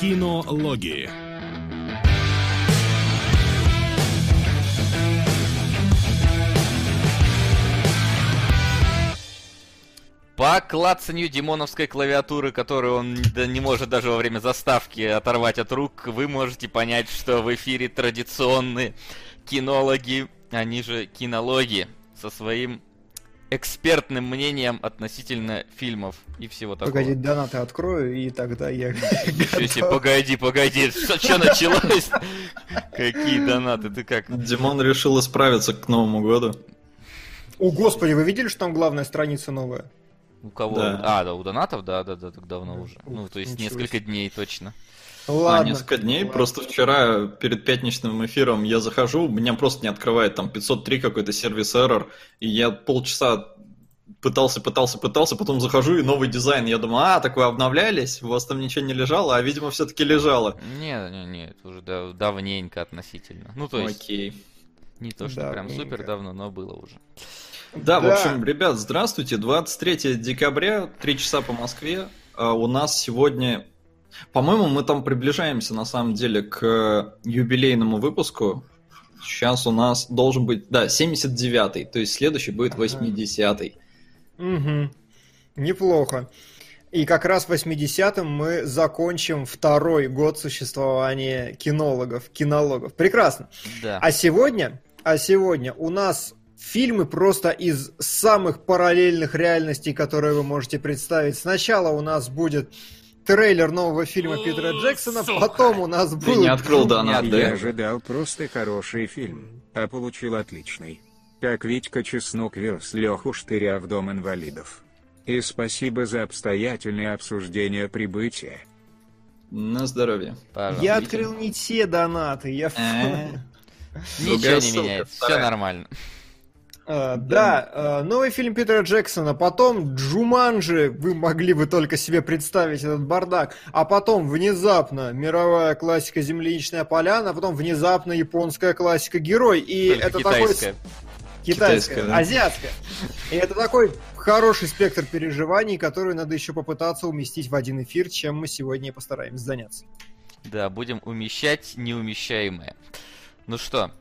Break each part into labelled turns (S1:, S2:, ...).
S1: Кинологии.
S2: По клацанью демоновской клавиатуры, которую он не может даже во время заставки оторвать от рук, вы можете понять, что в эфире традиционные кинологи, они же кинологи, со своим экспертным мнением относительно фильмов и всего такого.
S3: Погоди, донаты открою, и тогда я...
S2: Ничего себе, погоди, погоди, что, что началось? Какие донаты, ты как?
S4: Димон решил исправиться к Новому году.
S3: О, господи, вы видели, что там главная страница новая?
S2: У кого?
S4: Да.
S2: А, да, у донатов, да, да, да, так давно уже.
S3: Ух,
S2: Ну, то есть
S3: ничего
S2: несколько
S3: себе.
S2: дней точно.
S3: Ладно.
S4: А, несколько дней.
S3: ладно.
S4: Просто вчера перед пятничным эфиром я захожу, меня просто не открывает там 503 какой-то сервис error, и я полчаса пытался, пытался, пытался, потом захожу и новый дизайн. Я думаю, а, так вы обновлялись, у вас там ничего не лежало, а видимо все-таки лежало.
S2: Не, не, не, это уже дав- давненько относительно. Ну, то есть,
S4: Окей.
S2: не то, что прям
S3: Давненько.
S2: супер давно, но было уже.
S4: Да, в
S3: Да.
S4: общем, ребят, здравствуйте. 23 декабря, 3 часа по Москве. А У нас сегодня... По-моему, мы там приближаемся, на самом деле, к юбилейному выпуску. Сейчас у нас должен быть, да, 79-й, то есть следующий будет 80-й.
S3: Угу. Неплохо. И как раз в 80-м мы закончим второй год существования кинологов, кинологов. Прекрасно.
S2: Да.
S3: А сегодня, а сегодня у нас фильмы просто из самых параллельных реальностей, которые вы можете представить. Сначала у нас будет трейлер нового фильма Питера Джексона,
S2: Сука.
S3: потом у нас
S4: Ты
S3: будет...
S4: не открыл донат, да?
S5: Я ожидал просто хороший фильм, а получил отличный. Как Витька Чеснок вез Леху Штыря в Дом инвалидов. И спасибо за обстоятельное обсуждение прибытия.
S4: На здоровье.
S2: Пожалуйста.
S3: Я открыл не те донаты, я...
S4: Э,
S2: Ничего не меняется, все нормально.
S3: А, Да, а, новый фильм Питера Джексона, потом Джуманджи, вы могли бы только себе представить этот бардак, а потом внезапно мировая классика «Земляничная поляна», а потом внезапно японская классика «Герой», и
S2: Только
S3: это
S2: китайская.
S3: такой... Китайская,
S4: Китайская, да.
S3: азиатская. И это такой хороший спектр переживаний, который надо еще попытаться уместить в один эфир, чем мы сегодня постараемся заняться.
S2: Да, будем умещать неумещаемое. Ну что,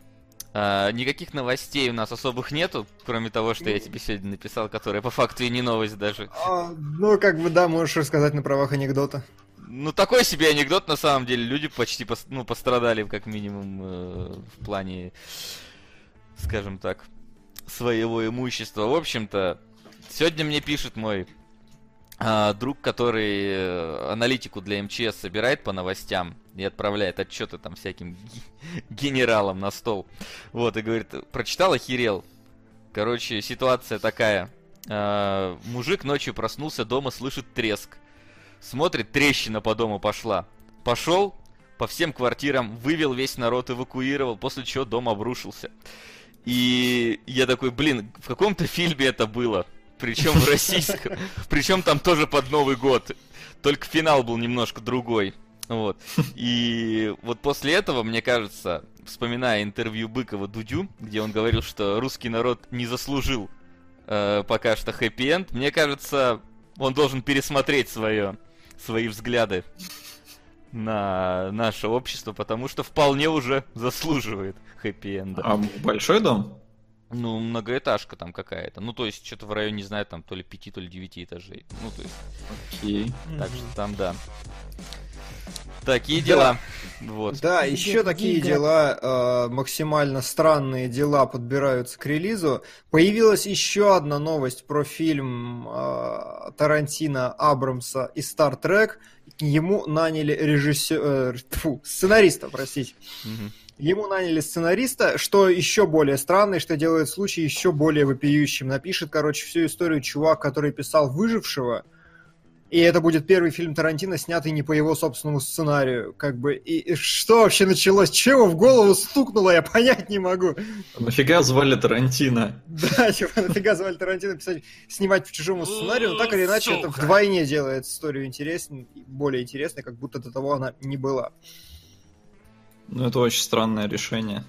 S2: а, никаких новостей у нас особых нету, кроме того, что я тебе сегодня написал, которая по факту и не новость даже.
S3: А, ну, как бы, да, можешь рассказать на правах анекдота.
S2: Ну, такой себе анекдот, на самом деле. Люди почти пос- ну, пострадали, как минимум, э, в плане, скажем так, своего имущества. В общем-то, сегодня мне пишет мой а, друг, который э, аналитику для МЧС собирает по новостям и отправляет отчеты там всяким ге- генералам на стол. Вот, и говорит, прочитал, охерел. Короче, ситуация такая. А, мужик ночью проснулся, дома слышит треск. Смотрит, трещина по дому пошла. Пошел по всем квартирам, вывел весь народ, эвакуировал, после чего дом обрушился. И я такой, блин, в каком-то фильме это было. Причем в российском. Причем там тоже под Новый год. Только финал был немножко другой. Вот. И вот после этого, мне кажется, вспоминая интервью Быкова Дудю, где он говорил, что русский народ не заслужил э, пока что хэппи-энд, мне кажется, он должен пересмотреть свое, свои взгляды на наше общество, потому что вполне уже заслуживает хэппи-энда.
S4: А большой дом?
S2: Ну, многоэтажка там какая-то. Ну, то есть, что-то в районе, не знаю, там то ли пяти, то ли девяти этажей. Ну, то есть,
S4: Окей.
S2: так что там, да. Такие дела. Вот.
S3: Да, еще такие дела, э, максимально странные дела подбираются к релизу. Появилась еще одна новость про фильм э, Тарантино Абрамса и Star Trek. Ему наняли режиссера, сценариста, простите.
S2: Мгм.
S3: Ему наняли сценариста, что еще более странно, и что делает случай еще более вопиющим. Напишет, короче, всю историю чувак, который писал «Выжившего», и это будет первый фильм Тарантино, снятый не по его собственному сценарию. Как бы, и, и что вообще началось? Чего в голову стукнуло, я понять не могу.
S4: Нафига звали Тарантино?
S3: Да, типа, нафига звали Тарантино писать, снимать по чужому сценарию, но так или иначе это
S2: Сука.
S3: вдвойне делает историю интересней, более интересной, как будто до того она не была.
S4: Ну, это очень странное решение.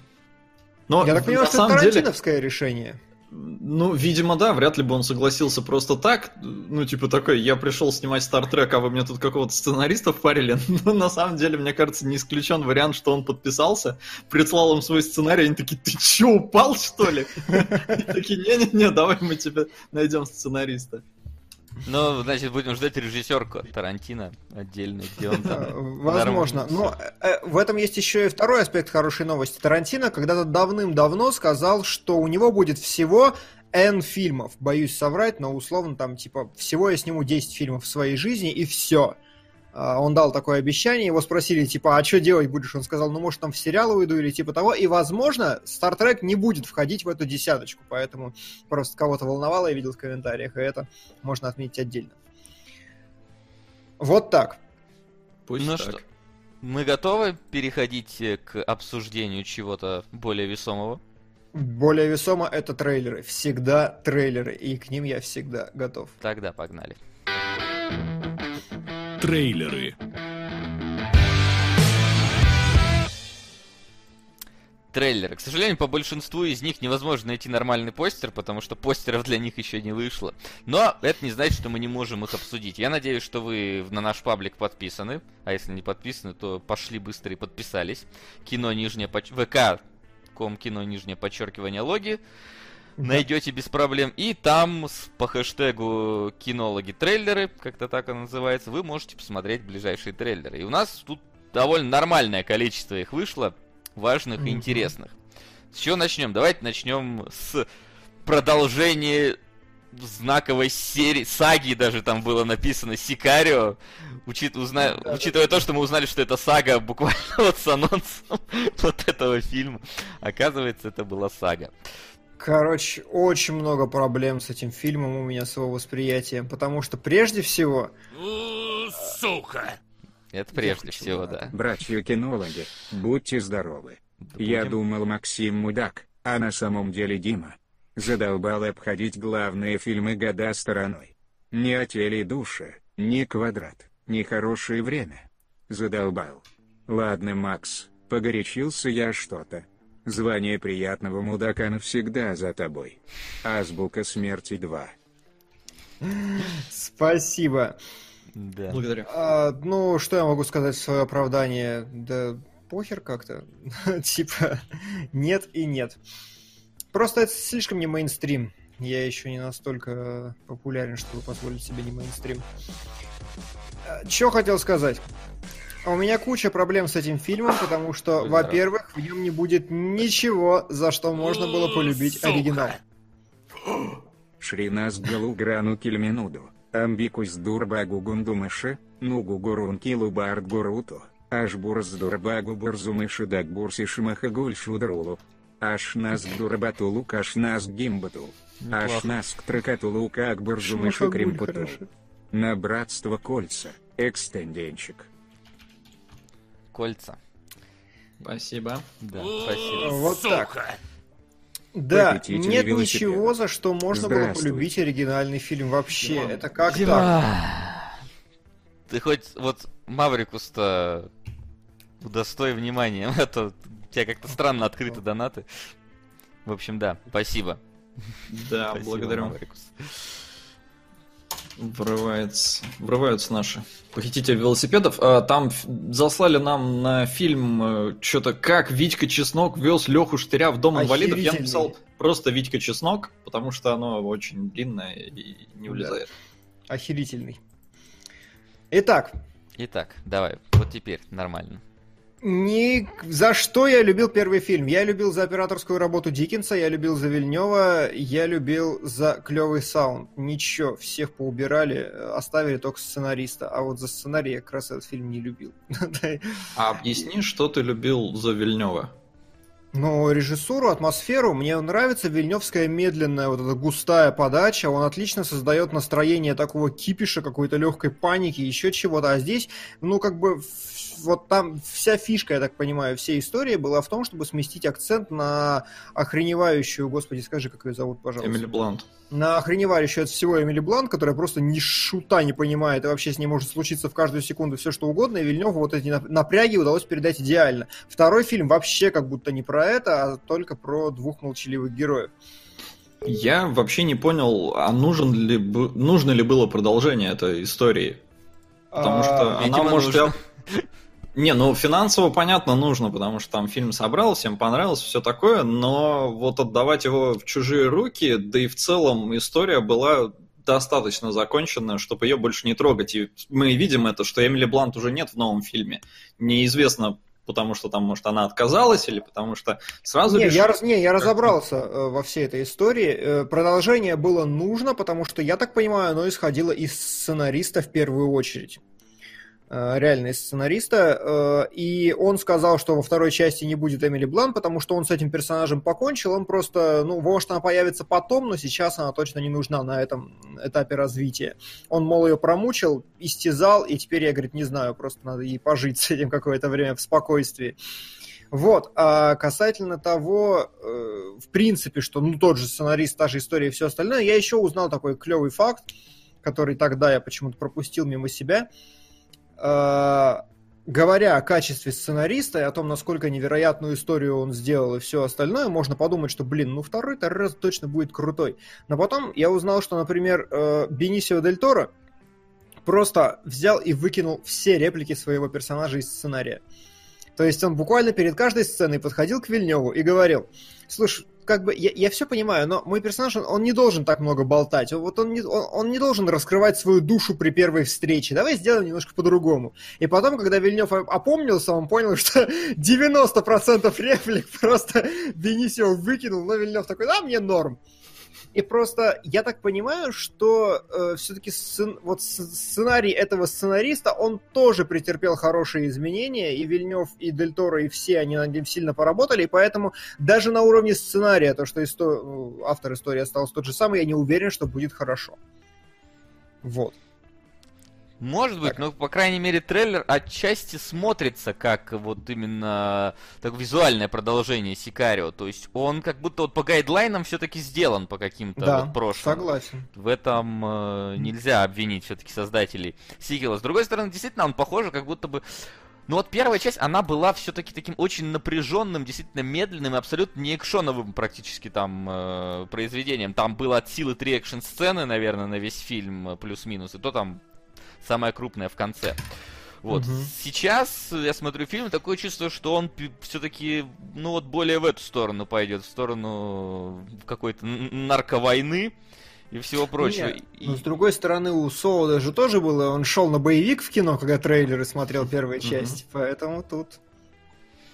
S4: Но,
S3: я так понимаю, что это
S4: самом деле,
S3: решение.
S4: Ну, видимо, да, вряд ли бы он согласился просто так. Ну, типа такой, я пришел снимать Стартрек, а вы мне тут какого-то сценариста впарили. Но на самом деле, мне кажется, не исключен вариант, что он подписался, прислал им свой сценарий, они такие, ты чё, упал, что ли? Такие, не-не-не, давай мы тебе найдем сценариста.
S2: Ну, значит, будем ждать режиссерку Тарантино отдельно, где он там...
S3: Возможно. Но э, в этом есть еще и второй аспект хорошей новости. Тарантино когда-то давным-давно сказал, что у него будет всего N фильмов. Боюсь соврать, но условно там, типа, всего я сниму 10 фильмов в своей жизни, и все. А, он дал такое обещание, его спросили, типа, а что делать будешь? Он сказал, ну, может, там в сериал уйду или типа того. И, возможно, Star Trek не будет входить в эту десяточку, поэтому просто кого-то волновало, я видел в комментариях, и это можно отметить отдельно. Вот так.
S2: Пусть ну так. что, мы готовы переходить э, к обсуждению чего-то более весомого?
S3: Более весомо это трейлеры. Всегда трейлеры, и к ним я всегда готов.
S2: Тогда погнали.
S1: Трейлеры.
S2: трейлеры. К сожалению, по большинству из них невозможно найти нормальный постер, потому что постеров для них еще не вышло. Но это не значит, что мы не можем их обсудить. Я надеюсь, что вы на наш паблик подписаны. А если не подписаны, то пошли быстро и подписались. Кино нижнее поч... ВК ком кино нижнее подчеркивание логи найдете без проблем. И там по хэштегу кинологи трейлеры, как-то так оно называется, вы можете посмотреть ближайшие трейлеры. И у нас тут довольно нормальное количество их вышло, важных и интересных. С чего начнем? Давайте начнем с продолжения знаковой серии, саги даже там было написано Сикарио, учит, узна... да, учитывая да. то, что мы узнали, что это сага буквально вот с анонсом вот этого фильма. Оказывается, это была сага.
S3: Короче, очень много проблем с этим фильмом у меня с его восприятием, потому что прежде всего...
S2: Сука! Это прежде всего, да.
S5: Братья-кинологи, будьте здоровы. Да Я думал, Максим мудак, а на самом деле Дима. Задолбал обходить главные фильмы года стороной. Ни о теле и душе, ни квадрат, ни хорошее время. Задолбал. Ладно, Макс, погорячился я что-то. Звание приятного мудака навсегда за тобой. Азбука смерти 2.
S3: Спасибо.
S2: Да.
S4: Благодарю.
S3: А, ну, что я могу сказать в свое оправдание? Да похер как-то. типа, нет и нет. Просто это слишком не мейнстрим. Я еще не настолько популярен, чтобы позволить себе не мейнстрим. А, Что хотел сказать? У меня куча проблем с этим фильмом, потому что, во-первых, в нем не будет ничего, за что можно было полюбить оригинал.
S5: Шринас Галуграну Кельминуду, Амбикус Дурбагу Гундумыши, Нугу Гурункилу Бард Гуруту, Ашбурс Дурбагу Бурзумыши Дагбурси Шимахагуль Шудрулу, Ашнас Дурбатулу Кашнас Гимбату, Ашнас Тракатулу как Бурзумыши Кримпуту. На братство кольца, экстенденчик
S2: кольца.
S4: Спасибо.
S2: Да, спасибо.
S3: Вот Сука. так. Да, нет ничего, за что можно было полюбить оригинальный фильм вообще. Дима. Это как Дима. так?
S2: Ты хоть вот Маврикус-то удостой внимания, а то у тебя как-то странно открыты донаты. В общем, да, спасибо.
S4: Да, спасибо, благодарю. Маврикус. Врывается, врываются наши похитители велосипедов. А, там заслали нам на фильм э, что-то как Витька Чеснок вез Леху Штыря в дом инвалидов. Я написал просто Витька Чеснок, потому что оно очень длинное и не влезает.
S3: Да. Охерительный. Итак.
S2: Итак, давай, вот теперь нормально.
S3: Ни за что я любил первый фильм. Я любил за операторскую работу Диккенса, я любил за Вильнева, я любил за клевый саунд. Ничего, всех поубирали, оставили только сценариста. А вот за сценарий я как раз этот фильм не любил.
S4: А объясни, что ты любил за Вильнева?
S3: Ну, режиссуру, атмосферу. Мне нравится вильневская медленная, вот эта густая подача. Он отлично создает настроение такого кипиша, какой-то легкой паники, еще чего-то. А здесь, ну, как бы вот там вся фишка, я так понимаю, всей истории была в том, чтобы сместить акцент на охреневающую, господи, скажи, как ее зовут, пожалуйста.
S4: Эмили Блант.
S3: На охреневающую от всего Эмили Блант, которая просто ни шута не понимает, и вообще с ней может случиться в каждую секунду все, что угодно, и Вильневу вот эти напряги удалось передать идеально. Второй фильм вообще как будто не про это, а только про двух молчаливых героев.
S4: Я вообще не понял, а нужен ли, нужно ли было продолжение этой истории? Потому что а, она может... Нужно. Не, ну финансово понятно нужно, потому что там фильм собрал, всем понравилось, все такое, но вот отдавать его в чужие руки, да и в целом история была достаточно закончена, чтобы ее больше не трогать. И мы видим это, что Эмили Блант уже нет в новом фильме. Неизвестно, потому что там, может, она отказалась, или потому что сразу...
S3: Не, решили... я, раз, не я разобрался э, во всей этой истории. Э, продолжение было нужно, потому что, я так понимаю, оно исходило из сценариста в первую очередь. Э, реальный сценариста, э, и он сказал, что во второй части не будет Эмили Блан, потому что он с этим персонажем покончил, он просто, ну, может, она появится потом, но сейчас она точно не нужна на этом этапе развития. Он, мол, ее промучил, истязал, и теперь я, говорит, не знаю, просто надо ей пожить с этим какое-то время в спокойствии. Вот, а касательно того, э, в принципе, что, ну, тот же сценарист, та же история и все остальное, я еще узнал такой клевый факт, который тогда я почему-то пропустил мимо себя – говоря о качестве сценариста и о том, насколько невероятную историю он сделал и все остальное, можно подумать, что, блин, ну второй раз точно будет крутой. Но потом я узнал, что, например, э, Бенисио Дель Торо просто взял и выкинул все реплики своего персонажа из сценария. То есть он буквально перед каждой сценой подходил к Вильневу и говорил, слушай, как бы я, я все понимаю, но мой персонаж, он, он не должен так много болтать. Вот он не, он, он не должен раскрывать свою душу при первой встрече. Давай сделаем немножко по-другому. И потом, когда Вильнев опомнился, он понял, что 90% реплик просто Бенисио выкинул, но Вильнев такой, да, мне норм. И просто я так понимаю, что э, все-таки сцен, вот сценарий этого сценариста, он тоже претерпел хорошие изменения, и Вильнев, и Дель Торо, и все они над ним сильно поработали, и поэтому даже на уровне сценария, то, что исто... автор истории остался тот же самый, я не уверен, что будет хорошо. Вот.
S2: Может быть, так. но, по крайней мере, трейлер отчасти смотрится как вот именно так визуальное продолжение Сикарио. То есть он как будто вот по гайдлайнам все-таки сделан по каким-то
S3: да,
S2: вот прошлым.
S3: согласен.
S2: В этом э, нельзя обвинить все-таки создателей сиквела. С другой стороны, действительно, он похож как будто бы ну вот первая часть, она была все-таки таким очень напряженным, действительно медленным и абсолютно не экшоновым практически там э, произведением. Там было от силы три экшн-сцены, наверное, на весь фильм, э, плюс-минус, и то там самая крупная в конце. Вот. Угу. Сейчас я смотрю фильм, такое чувство, что он все-таки, ну вот, более в эту сторону пойдет, в сторону какой-то нарковойны и всего прочего. Нет,
S3: и... Но с другой стороны, у Соуда же тоже было, он шел на боевик в кино, когда трейлеры смотрел первую часть, поэтому тут...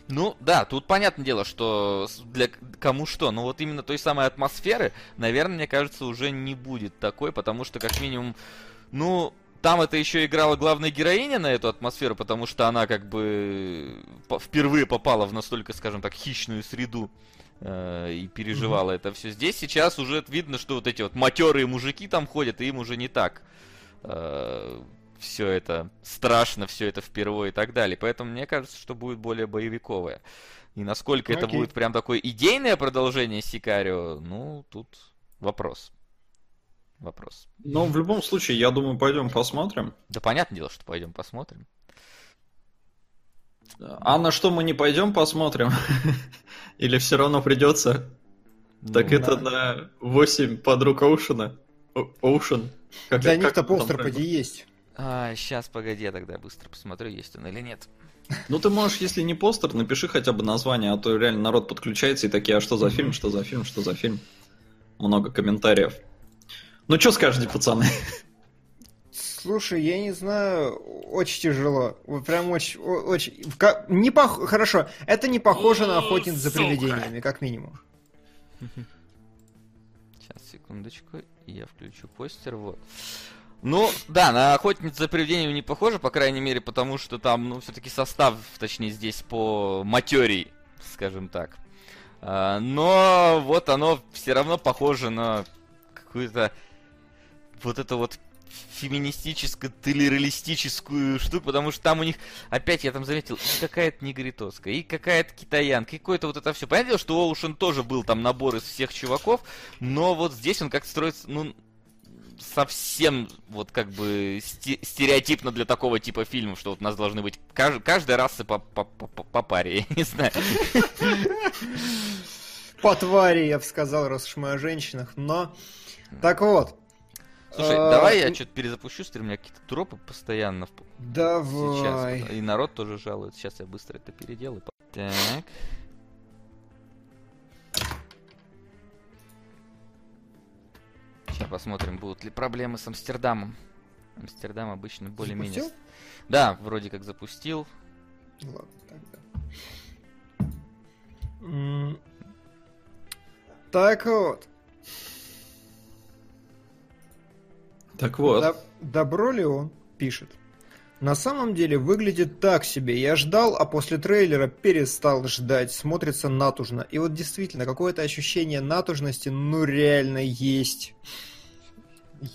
S2: Ну, да, тут понятное дело, что для кому что, но вот именно той самой атмосферы, наверное, мне кажется, уже не будет такой, потому что, как минимум, ну, там это еще играла главная героиня на эту атмосферу, потому что она как бы впервые попала в настолько, скажем так, хищную среду э, и переживала mm-hmm. это все. Здесь сейчас уже видно, что вот эти вот матерые мужики там ходят, и им уже не так э, все это страшно, все это впервые и так далее. Поэтому мне кажется, что будет более боевиковое. И насколько okay. это будет прям такое идейное продолжение Сикарио, ну, тут вопрос вопрос.
S4: Но в любом случае, я думаю, пойдем посмотрим.
S2: Да понятное дело, что пойдем посмотрим.
S4: А на что мы не пойдем посмотрим? Или все равно придется? Ну, так это на 8 подруг Оушена. Оушен.
S3: Для них-то постер поди есть.
S2: А, сейчас, погоди, я тогда быстро посмотрю, есть он или нет.
S4: Ну, ты можешь, если не постер, напиши хотя бы название, а то реально народ подключается и такие, а что за фильм, что за фильм, что за фильм. Много комментариев. Ну, что скажете, пацаны?
S3: Слушай, я не знаю, очень тяжело. Прям очень, очень... Не пох... Хорошо, это не похоже на охотниц за привидениями, как минимум.
S2: Сейчас, секундочку, я включу постер, вот. Ну, да, на охотниц за привидениями не похоже, по крайней мере, потому что там, ну, все-таки состав, точнее, здесь по материи, скажем так. А, но вот оно все равно похоже на какую-то вот это вот феминистическую, телереалистическую штуку, потому что там у них, опять я там заметил, и какая-то негритоска, и какая-то китаянка, и какое-то вот это все. Понятно, что Оушен тоже был там набор из всех чуваков, но вот здесь он как-то строится, ну, совсем вот как бы стереотипно для такого типа фильмов, что вот у нас должны быть кажд каждая раса по, по, по, по паре, я не знаю.
S3: По твари, я бы сказал, раз уж мы о женщинах. Но, так вот.
S2: Слушай,
S3: А,
S2: давай я что-то перезапущу стрим, у меня какие-то тропы постоянно
S3: Давай.
S2: сейчас. И народ тоже жалует. Сейчас я быстро это переделаю. Так. Сейчас посмотрим, будут ли проблемы с Амстердамом. Амстердам обычно более-менее... Да, вроде как запустил.
S3: Ладно, тогда. Так вот.
S4: Так вот.
S3: Доб- Добро ли он пишет? На самом деле выглядит так себе. Я ждал, а после трейлера перестал ждать. Смотрится натужно. И вот действительно, какое-то ощущение натужности, ну реально есть.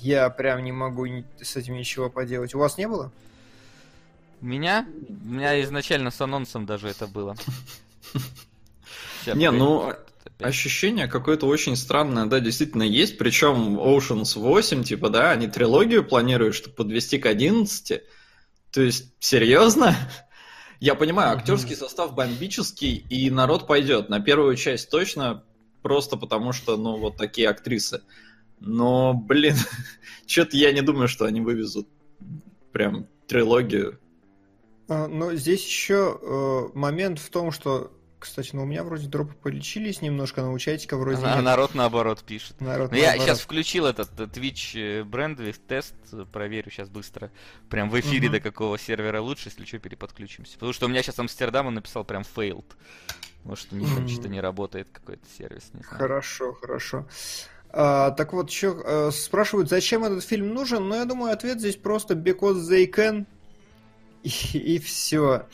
S3: Я прям не могу с этим ничего поделать. У вас не было?
S2: Меня? У меня изначально с анонсом даже это было.
S4: Не, ну,
S2: опять.
S4: Ощущение какое-то очень странное, да, действительно есть. Причем Oceans 8, типа, да, они трилогию планируют, чтобы подвести к 11. То есть, серьезно? Я понимаю, актерский состав бомбический, и народ пойдет. На первую часть точно, просто потому что, ну, вот такие актрисы. Но, блин, что-то я не думаю, что они вывезут прям трилогию.
S3: А, Но здесь еще э, момент в том, что, кстати, ну у меня вроде дропы полечились немножко, но у чатика вроде
S2: А
S3: нет.
S2: народ наоборот пишет.
S3: Народ
S2: Ну, я
S3: наоборот.
S2: сейчас включил этот э, Twitch Brandwidth тест, э, проверю сейчас быстро. Прям в эфире
S3: Мгм.
S2: до какого сервера лучше, если что, переподключимся. Потому что у меня сейчас Амстердам он написал прям failed. Может, у них там что-то не работает какой-то сервис, не знаю.
S3: Хорошо, хорошо. А, так вот, еще спрашивают, зачем этот фильм нужен? Ну, я думаю, ответ здесь просто because they can. И, все.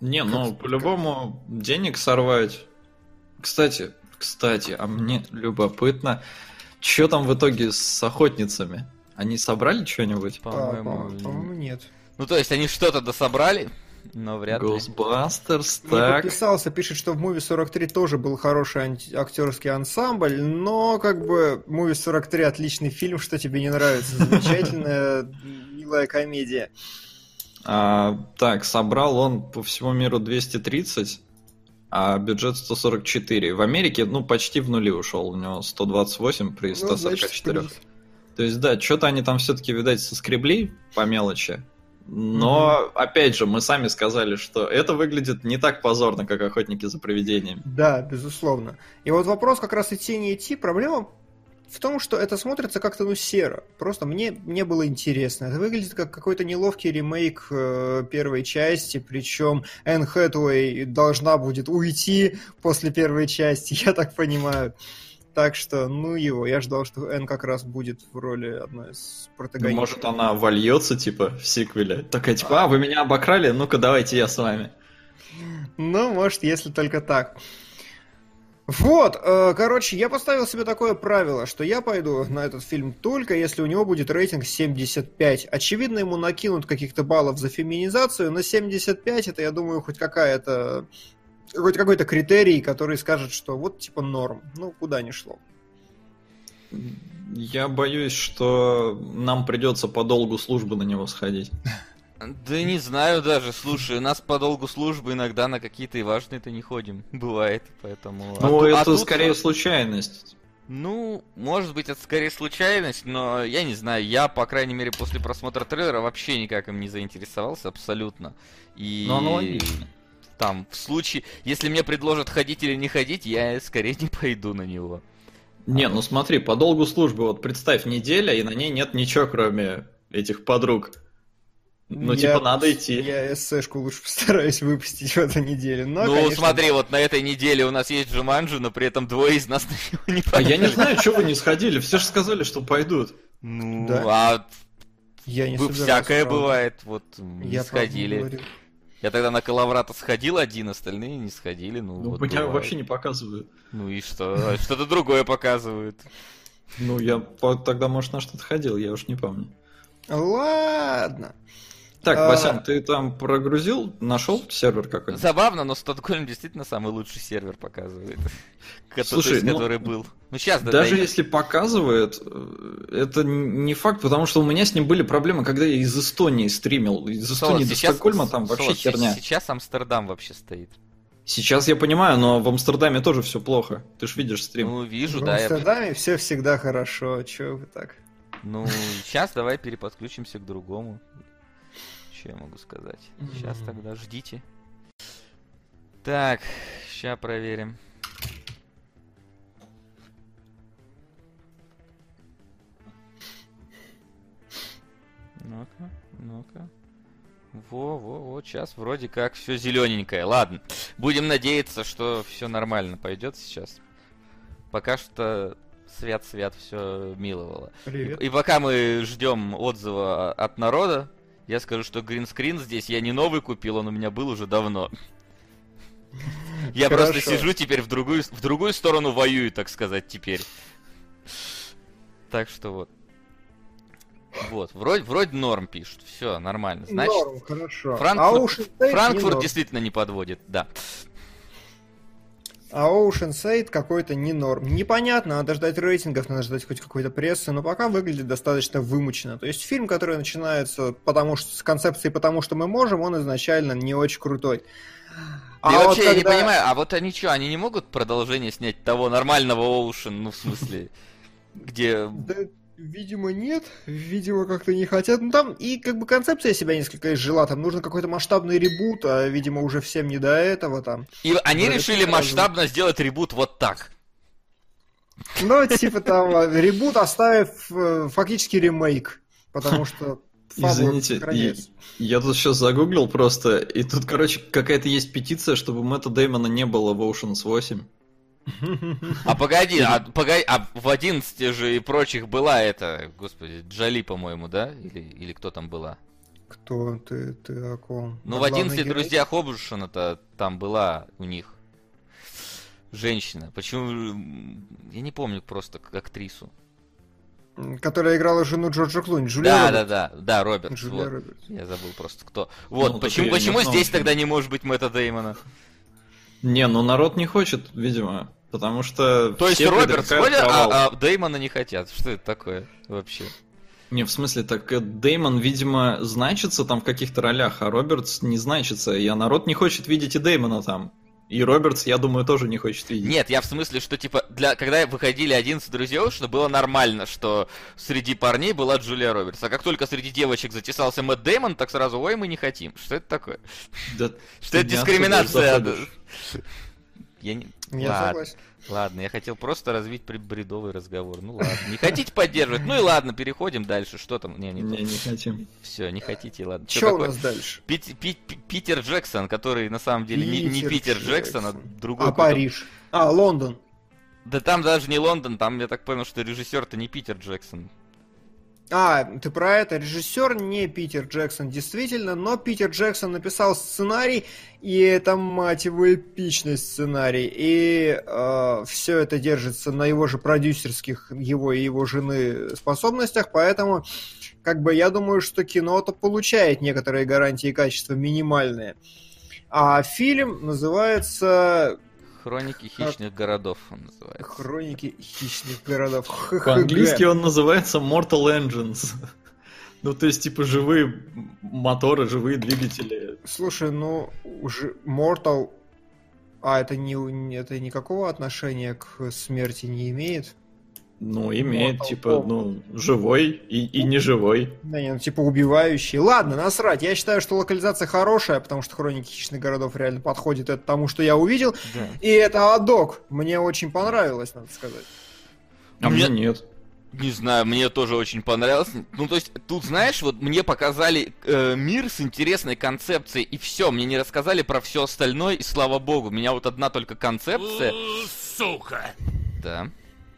S4: Не, ну, по-любому денег сорвать. Кстати, кстати, а мне любопытно, что там в итоге с охотницами? Они собрали что-нибудь?
S2: По-моему,
S3: По-моему, нет.
S2: Ну, то есть они что-то дособрали, но вряд ли.
S4: Ghostbusters,
S3: Не
S4: так.
S3: подписался, пишет, что в Movie 43 тоже был хороший анти- актерский ансамбль, но как бы Movie 43 отличный фильм, что тебе не нравится. Замечательная, милая комедия.
S4: А, так, собрал он по всему миру 230, а бюджет 144. В Америке, ну, почти в нули ушел. У него 128 при
S3: Ну, значит,
S4: 144. То есть, да, что-то они там все-таки, видать, соскребли по мелочи. Но, опять же, мы сами сказали, что это выглядит не так позорно, как охотники за привидениями.
S3: Да, безусловно. И вот вопрос как раз идти не идти. Проблема в том, что это смотрится как-то ну серо. Просто мне, мне было интересно. Это выглядит как какой-то неловкий ремейк э, первой части, причем Энн Хэтэуэй должна будет уйти после первой части, я так понимаю. Так что, ну его, я ждал, что Энн как раз будет в роли одной из
S4: Ну,
S3: протагонистов.
S4: может, она вольется, типа, в сиквеле. Такая, типа, а, вы меня обокрали? Ну-ка, давайте я с вами.
S3: Ну, может, если только так. Вот, э, короче, я поставил себе такое правило, что я пойду на этот фильм только если у него будет рейтинг 75. Очевидно, ему накинут каких-то баллов за феминизацию, но 75 это, я думаю, хоть какая-то хоть какой-то критерий, который скажет, что вот типа норм. Ну, куда ни шло.
S4: Я боюсь, что нам придется по долгу службы на него сходить.
S2: Да не знаю даже, слушай, у нас по долгу службы иногда на какие-то и важные-то не ходим. Бывает, поэтому... А
S4: Ну,
S2: а
S4: это
S2: тут-
S4: скорее случайность.
S2: Ну, может быть, это скорее случайность, но я не знаю, я, по крайней мере, после просмотра трейлера вообще никак им не заинтересовался абсолютно. И
S4: Ну, аналогично.
S2: там, в случае, если мне предложат ходить или не ходить, я скорее не пойду на него.
S4: Не, ну смотри, по долгу службы, вот представь, неделя, и на ней нет ничего, кроме этих подруг. Ну,
S3: Я-
S4: типа, надо идти.
S3: Я эссешку лучше постараюсь выпустить в эту неделю. Но,
S2: ну,
S3: конечно,
S2: смотри, вот на этой неделе у нас есть Джуманджи, но при этом двое из нас на него не
S4: А я не знаю, что вы не сходили, все же сказали, что пойдут.
S2: Ну,
S3: Да.
S2: а
S3: я не
S2: всякое
S3: правда.
S2: бывает, вот не
S3: Я правда
S2: сходили. Я тогда на Калаврата сходил один, остальные не сходили. Ну,
S4: Ну,
S2: вот
S4: меня
S2: бывает.
S4: вообще не показывают.
S2: Ну и что? А Что-то другое показывают.
S4: Ну, я тогда, может, на что-то ходил, я уж не помню.
S3: Ладно.
S4: Так,
S3: А-
S4: Васян, ты там прогрузил, нашел сервер какой-нибудь?
S2: Забавно, но Стокгольм действительно самый лучший сервер показывает.
S4: Слушай, ну,
S2: который был. Ну сейчас, да,
S4: Даже
S2: да,
S4: если показывает, э, это не факт, потому что у меня с ним были проблемы, когда я из Эстонии стримил. Из
S2: Солод,
S4: Эстонии до Стокгольма там вообще
S2: Солод,
S4: херня.
S2: Сейчас Амстердам вообще стоит.
S4: Сейчас я понимаю, но в Амстердаме тоже все плохо. Ты ж видишь стрим.
S2: Ну, вижу,
S3: В
S2: да. я-
S3: Амстердаме все всегда хорошо. Че вы так?
S2: Ну, сейчас давай переподключимся к другому. Что я могу сказать? Сейчас
S3: Мгм.
S2: тогда ждите. Так, сейчас проверим. Ну-ка, ну-ка. Во, во, вот сейчас вроде как все зелененькое. Ладно, будем надеяться, что все нормально пойдет сейчас. Пока что свят-свят все миловало.
S3: Привет.
S2: И пока мы ждем отзыва от народа, я скажу, что гринскрин здесь я не новый купил, он у меня был уже давно. Я
S3: Хорошо.
S2: просто сижу теперь в другую, в другую сторону воюю, так сказать, теперь. Так что вот. Вот, вроде, вроде норм пишут, все, нормально. Значит,
S3: Норм, хорошо.
S2: Франкфурт-
S3: а не
S2: Франкфурт
S3: норм.
S2: действительно не подводит, да.
S3: А Ocean State какой-то не норм. Непонятно, надо ждать рейтингов, надо ждать хоть какой-то прессы, но пока выглядит достаточно вымученно. То есть фильм, который начинается потому что, с концепцией «потому что мы можем», он изначально не очень крутой.
S2: Да и
S3: вот
S2: вообще, я не
S3: когда-
S2: понимаю, а вот они что, они не могут продолжение снять того нормального Оушен, ну, в смысле, где...
S3: Видимо, нет. Видимо, как-то не хотят. Ну, там и как бы концепция себя несколько изжила. Там нужно какой-то масштабный ребут, а, видимо, уже всем не до этого там.
S2: И они
S3: Ну,
S2: решили масштабно сделать ребут вот так.
S3: Ну, типа там, а, ребут оставив э, фактически ремейк. Потому что
S4: Извините,
S3: сохраняется.
S4: Я тут сейчас загуглил просто, и тут, короче, какая-то есть петиция, чтобы Мэтта Дэймона не было в Ocean's 8.
S2: А погоди, а, погоди, а в 11 же и прочих была это, господи, Джоли, по-моему, да? Или, или кто там была?
S3: Кто ты, ты о ком?
S2: Ну,
S3: О
S2: в 11
S3: главной
S2: друзьях Обрушена-то там была у них женщина. Почему? Я не помню просто актрису.
S3: Которая играла жену Джорджа Клуни. Джулия
S2: Да,
S3: Робертс.
S2: да, да, да, Роберт.
S3: Джулия
S2: вот.
S3: Робертс.
S2: Я забыл просто кто. Вот,
S4: Ну,
S2: почему, почему
S4: не знал,
S2: здесь
S4: что-
S2: тогда не может быть Мэтта Деймона?
S4: Не, ну народ не хочет, видимо, потому что
S2: То есть Роберт
S4: провал.
S2: а, а Деймона не хотят. Что это такое вообще?
S4: Не, в смысле, так э, Деймон, видимо, значится там в каких-то ролях, а Робертс не значится, и а народ не хочет видеть и Деймона там. И Робертс, я думаю, тоже не хочет видеть.
S2: Нет, я в смысле, что типа, для, когда выходили 11 друзей Оушена, было нормально, что среди парней была Джулия Робертс. А как только среди девочек затесался Мэтт Деймон, так сразу, ой, мы не хотим. Что это такое?
S4: Да
S2: Что это дискриминация? Я не...
S3: Я
S2: ладно,
S3: согласен.
S2: ладно, я хотел просто развить бредовый разговор. Ну ладно, не хотите поддерживать? Ну и ладно, переходим дальше. Что там? Не, не,
S4: Не, не хотим.
S2: Все, не хотите, ладно.
S3: Что у нас дальше?
S2: Пит- Пит- Пит- Питер Джексон, который на самом деле не, не Питер Джексон, а другой
S3: А
S2: какой-то-
S3: Париж? А, Лондон.
S2: Да там даже не Лондон, там я так понял, что режиссер-то не Питер Джексон.
S3: А, ты про это. Режиссер не Питер Джексон, действительно, но Питер Джексон написал сценарий, и это, мать его, эпичный сценарий. И все это держится на его же продюсерских, его и его жены способностях, поэтому, как бы, я думаю, что кино-то получает некоторые гарантии качества минимальные. А фильм называется
S2: Хроники хищных городов он называется.
S3: «Хроники хищных городов».
S4: По-английски он называется Mortal Engines. Ну, то есть, типа, живые моторы, живые двигатели.
S3: Слушай, ну уже Mortal, а это не не- это никакого отношения к смерти не имеет.
S4: Ну, имеет,
S3: Mortal
S4: типа,
S3: Kombat.
S4: ну, живой и, и не живой.
S3: Да не, ну типа убивающий. Ладно, насрать. Я считаю, что локализация хорошая, потому что Хроники хищных городов реально подходит это тому, что я увидел.
S2: Да.
S3: И это адок. Мне очень понравилось, надо сказать.
S4: А
S2: Мне-
S4: мне нет.
S2: Не знаю, мне тоже очень понравилось. Ну, то есть, тут, знаешь, вот мне показали э, мир с интересной концепцией, и все, мне не рассказали про все остальное, и слава богу, у меня вот одна только концепция.
S1: Сука!
S2: Да.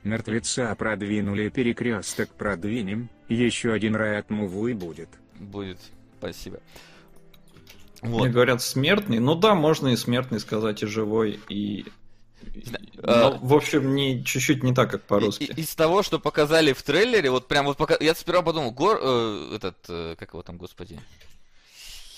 S5: Мертвеца продвинули, перекресток продвинем, еще один райот мувы будет.
S2: Будет. Спасибо.
S4: Мне
S2: Вот.
S4: говорят смертный. Ну да, можно и смертный сказать, и живой, и... И-
S2: а-
S4: Но, в общем, не, чуть-чуть не так, как
S2: И-
S4: по-русски.
S2: и- Из того, что показали в трейлере, вот прям вот пока... Я сперва подумал, гор... э, этот... э, как его там, господи?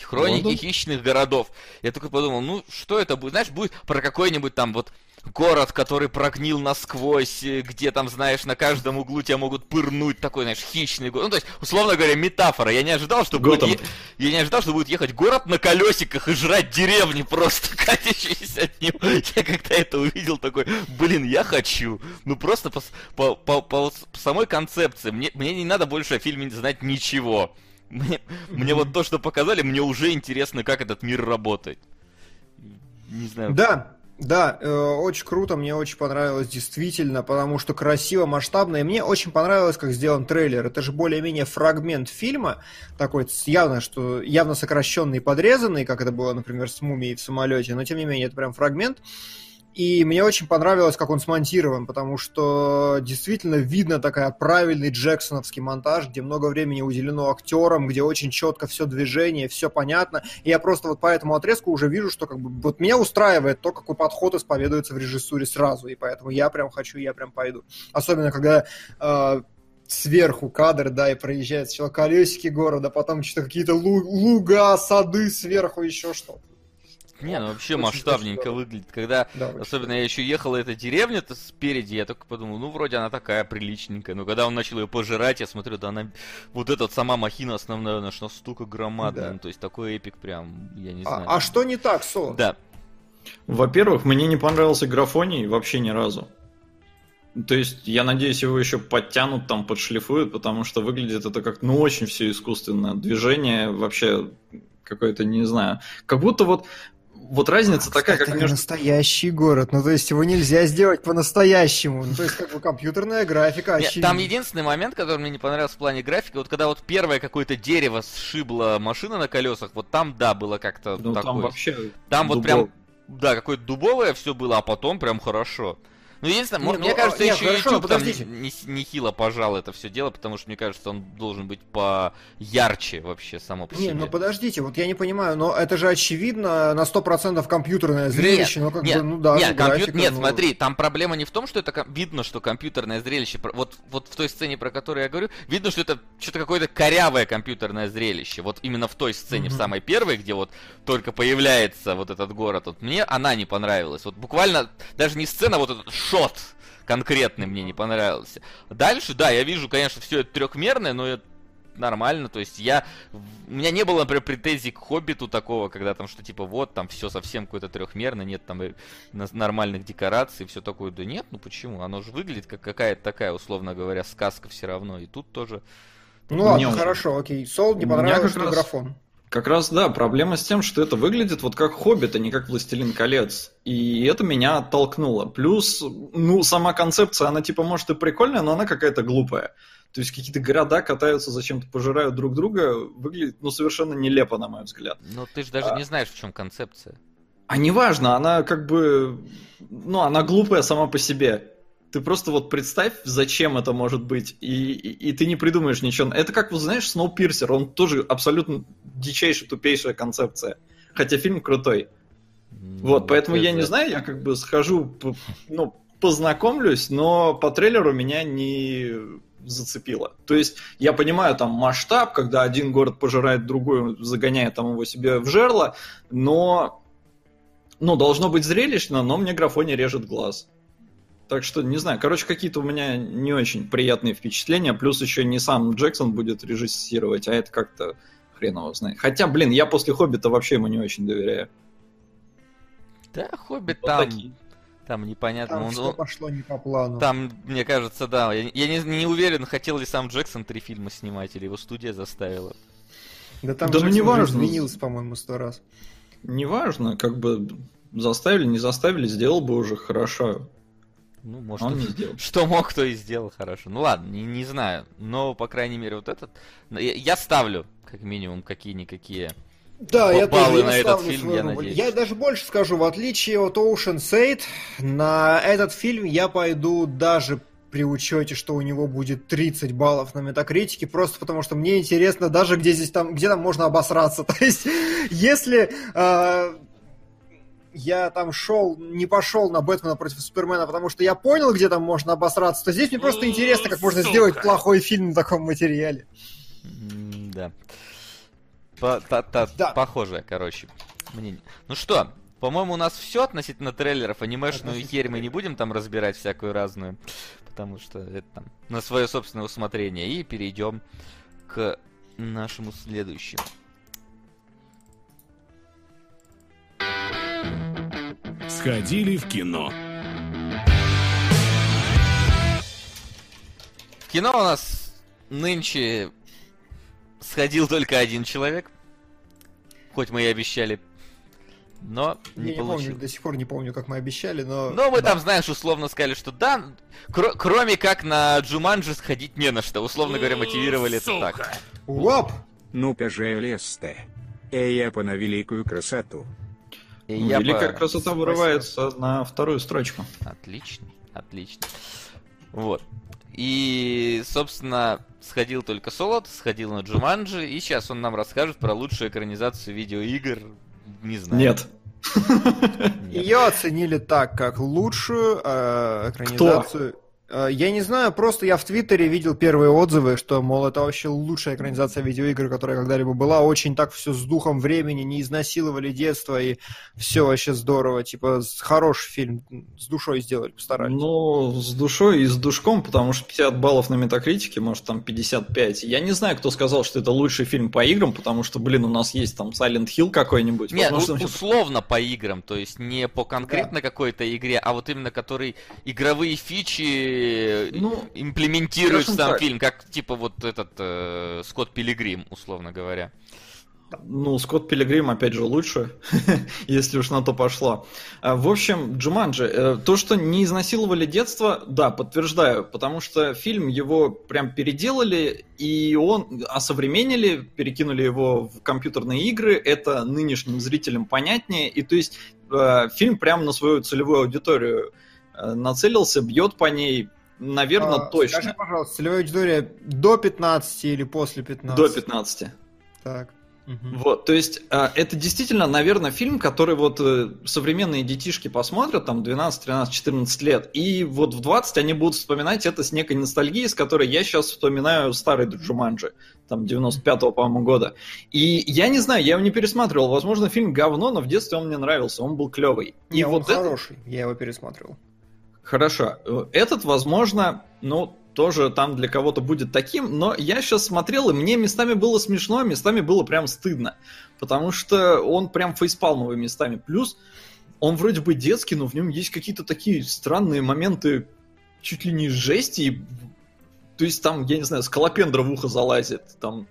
S2: Хроники
S4: Лондон?
S2: хищных городов. Я только подумал, ну, что это будет? Знаешь, будет про какой-нибудь там вот город, который прогнил насквозь, э, где там, знаешь, на каждом углу тебя могут пырнуть, такой, знаешь, хищный город. Ну, то есть, условно говоря, метафора. Я не ожидал, что будет...
S4: Готэм.
S2: е- Я не ожидал, что будет ехать город на колесиках и жрать деревни просто катящиеся от него. Я когда это увидел, такой, блин, я хочу. Ну, просто по, по, по- по самой концепции. Мне, мне не надо больше о фильме знать ничего. Мне, мне вот то, что показали, мне уже интересно, как этот мир работает. Не знаю.
S3: Да, да, э, очень круто, мне очень понравилось действительно, потому что красиво, масштабно, и мне очень понравилось, как сделан трейлер. Это же более-менее фрагмент фильма, такой явно, что явно сокращенный и подрезанный, как это было, например, с мумией в самолете, но тем не менее это прям фрагмент. И мне очень понравилось, как он смонтирован, потому что действительно видно такая правильный джексоновский монтаж, где много времени уделено актерам, где очень четко все движение, все понятно. И я просто вот по этому отрезку уже вижу, что как бы вот меня устраивает то, какой подход исповедуется в режиссуре сразу, и поэтому я прям хочу, я прям пойду. Особенно, когда э, сверху кадр, да, и проезжает сначала колесики города, потом что-то какие-то лу- луга, сады сверху, еще что-то.
S2: Не, ну вообще
S3: Очень
S2: масштабненько
S3: здорово.
S2: выглядит. Когда,
S3: Да,
S2: особенно я еще ехала эта деревня-то спереди, я только подумал, ну вроде она такая приличненькая. Но когда он начал ее пожирать, я смотрю, да она, вот эта сама махина основная, она ж настолько громадная.
S3: Да.
S2: Ну, то есть такой эпик прям, я не
S3: А,
S2: знаю.
S3: а что не так, Со?
S2: Да,
S4: Во-первых, мне не понравился графоний вообще ни разу. То есть, я надеюсь, его еще подтянут, там, подшлифуют, потому что выглядит это как, ну, очень все искусственно. Движение вообще какое-то, не знаю. Как будто вот, вот разница такая, как
S3: Это не
S4: между...
S3: настоящий город, ну то есть его нельзя сделать по-настоящему. Ну, то есть как бы компьютерная графика,
S2: Нет,
S3: очевидно.
S2: Там единственный момент, который мне не понравился в плане графики, вот когда вот первое какое-то дерево сшибло машина на колесах, вот там, да, было как-то
S4: Ну,
S2: такое.
S4: там вообще...
S2: Там вот
S4: дубов.
S2: прям, да, какое-то дубовое все было, а потом прям хорошо. Ну, единственное,
S3: Не,
S2: мо- мне
S3: ну,
S2: кажется,
S3: нет,
S2: еще
S3: хорошо,
S2: YouTube там
S3: подождите.
S2: не- нехило пожал это все дело, потому что, мне кажется, он должен быть по ярче вообще само по
S3: Не,
S2: себе.
S3: ну подождите, вот я не понимаю, но это же очевидно на 100% компьютерное зрелище, ну как
S2: нет,
S3: бы, ну да,
S2: нет,
S3: ну,
S2: компью-
S3: графика,
S2: нет,
S3: ну,
S2: смотри, там проблема не в том, что это ком- видно, что компьютерное зрелище. Вот, вот в той сцене, про которую я говорю, видно, что это что-то какое-то корявое компьютерное зрелище. Вот именно в той сцене, в
S3: Мгм.
S2: самой первой, где вот только появляется вот этот город. Вот мне она не понравилась. Вот буквально даже не сцена, вот этот шот конкретный мне не понравился. Дальше, да, я вижу, конечно, все это трехмерное, но это нормально, то есть я, у меня не было, например, претензий к Хоббиту такого, когда там что типа вот, там все совсем какое-то трехмерно, нет там на- нормальных декораций, все такое, да нет, ну почему, оно же выглядит как какая-то такая, условно говоря, сказка все равно, и тут тоже,
S3: Ну ладно, хорошо, окей. Сол не
S4: как
S3: что
S4: раз-
S3: графон.
S4: Как раз, да, проблема с тем, что это выглядит вот как Хоббит, а не как Властелин колец. И это меня оттолкнуло. Плюс, ну, сама концепция, она типа может и прикольная, но она какая-то глупая. То есть какие-то города катаются, зачем-то пожирают друг друга, выглядит, ну, совершенно нелепо, на мой взгляд.
S2: ну ты же даже
S4: А.
S2: не знаешь, в чем концепция.
S4: А неважно, она как бы, ну, она глупая сама по себе. Ты просто вот представь, зачем это может быть, и, и, и ты не придумаешь ничего. Это как, вот знаешь, Сноупирсер, он тоже абсолютно дичайшая, тупейшая концепция. Хотя фильм крутой. Вот,
S2: Ну,
S4: поэтому я не
S2: это-
S4: знаю, я как бы схожу, ну, познакомлюсь, но по трейлеру меня не зацепило. То есть я понимаю там масштаб, когда один город пожирает другой, загоняя там его себе в жерло, но ну, должно быть зрелищно, но мне графоне режет глаз. Так что, не знаю, короче, какие-то у меня не очень приятные впечатления, плюс еще не сам Джексон будет режиссировать, а это как-то хрен его знает. Хотя, блин, я после Хоббита вообще ему не очень доверяю.
S2: Да, Хоббит
S4: Вот
S2: там,
S4: такие.
S2: там непонятно,
S3: Там
S2: он-
S3: все
S2: он-
S3: пошло не по плану.
S2: Там, мне кажется, да. Я, я не, не уверен, хотел ли сам Джексон три фильма снимать, или его студия заставила.
S3: Да там
S4: Да ну
S3: Джексон
S4: не
S3: уже
S4: важно.
S3: извинился, по-моему, сто раз.
S4: Неважно, как бы заставили, не заставили, сделал бы уже хорошо.
S2: Ну, может,
S4: Он
S2: он-
S4: не сделал.
S2: что мог, то и сделал хорошо. Ну ладно, не, не знаю. Но, по крайней мере, вот этот... Я, я ставлю, как минимум, какие-никакие.
S3: Да, я
S2: баллы
S3: тоже
S2: на
S3: я
S2: этот
S3: ставлю
S2: фильм, я надеюсь.
S3: Я даже больше скажу, в отличие от Ocean State, на этот фильм я пойду даже при учете, что у него будет 30 баллов на метакритике, просто потому что мне интересно даже, где здесь там, где там можно обосраться. То есть, если э, я там шел, не пошел на Бэтмена против Супермена, потому что я понял, где там можно обосраться, то здесь мне просто интересно, как можно
S2: Сука.
S3: сделать плохой фильм на таком материале.
S2: Да. По- та- та-
S3: Да.
S2: Похожее, короче. мнение. Ну что, По-моему, у нас все относительно трейлеров. Анимешную херь мы не будем там разбирать всякую разную. Потому что это там на свое собственное усмотрение. И перейдем к нашему следующему.
S1: Сходили в кино.
S2: В кино у нас нынче сходил только один человек. Хоть мы и обещали. Но
S3: Я
S2: не
S3: не помню,
S2: получилось.
S3: до сих пор не помню, как мы обещали, но...
S2: Но мы
S3: Да.
S2: там, знаешь, условно сказали, что да, кро- кроме как на Джуманджи сходить не на что. Условно говоря, мотивировали это так.
S3: Уоп!
S5: Ну пожалуйста. Эй, я на великую красоту.
S2: И я
S4: Великая
S2: по-
S4: красота
S3: Спасибо.
S4: вырывается на вторую строчку.
S2: Отлично, отлично. Вот. И, собственно, сходил только Солод, сходил на Джуманджи, и сейчас он нам расскажет про лучшую экранизацию видеоигр. Не знаю.
S4: Нет.
S3: Ее оценили так, как лучшую э, экранизацию. Я не знаю, просто я в Твиттере видел первые отзывы, что, мол, это вообще лучшая экранизация видеоигр, которая когда-либо была. Очень так все с духом времени, не изнасиловали детство, и все вообще здорово. Типа, хороший фильм, с душой сделали, постарались.
S4: Ну, с душой и с душком, потому что 50 баллов на метакритике, может там 55. Я не знаю, кто сказал, что это лучший фильм по играм, потому что, блин, у нас есть там Silent Hill какой-нибудь.
S2: Нет,
S4: Возможно,
S2: у-
S4: всё-
S2: условно по играм, то есть не по конкретно какой-то игре, а вот именно который игровые фичи
S4: Ну,
S2: имплементирует в
S4: скажем
S2: сам
S4: так.
S2: фильм, как типа вот этот э, Скотт Пилигрим, условно говоря.
S4: Ну, Скотт Пилигрим, опять же, лучше, если уж на то пошло. А, В общем, Джуманджи, э, то, что не изнасиловали детство, да, подтверждаю, потому что фильм его прям переделали, и он осовременили, перекинули его в компьютерные игры, это нынешним зрителям понятнее, и то есть э, фильм прям на свою целевую аудиторию нацелился, бьет по ней, наверное,
S3: А,
S4: точно,
S3: Скажи, пожалуйста, целевая аудитория до 15 или после 15?
S4: до 15.
S3: Так.
S4: Вот, то есть э, это действительно, наверное, фильм, который вот э, современные детишки посмотрят, там 12, 13, 14 лет, и вот в 20 они будут вспоминать это с некой ностальгией, с которой я сейчас вспоминаю старый Джуманджи, там 95-го, по-моему, года. И я не знаю, я его не пересматривал, возможно, фильм говно, но в детстве он мне нравился, он был клевый. И
S3: Не, он
S4: вот это-
S3: хороший, я его пересматривал.
S4: Хорошо. Э, Этот, возможно, ну, тоже там для кого-то будет таким, но я сейчас смотрел, и мне местами было смешно, а местами было прям стыдно. Потому что он прям фейспалмовый местами. Плюс он вроде бы детский, но в нем есть какие-то такие странные моменты чуть ли не жести. и- То есть там, я не знаю, скалопендра в ухо залазит, там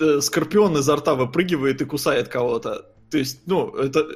S4: э, скорпион изо рта выпрыгивает и кусает кого-то. То есть, ну, это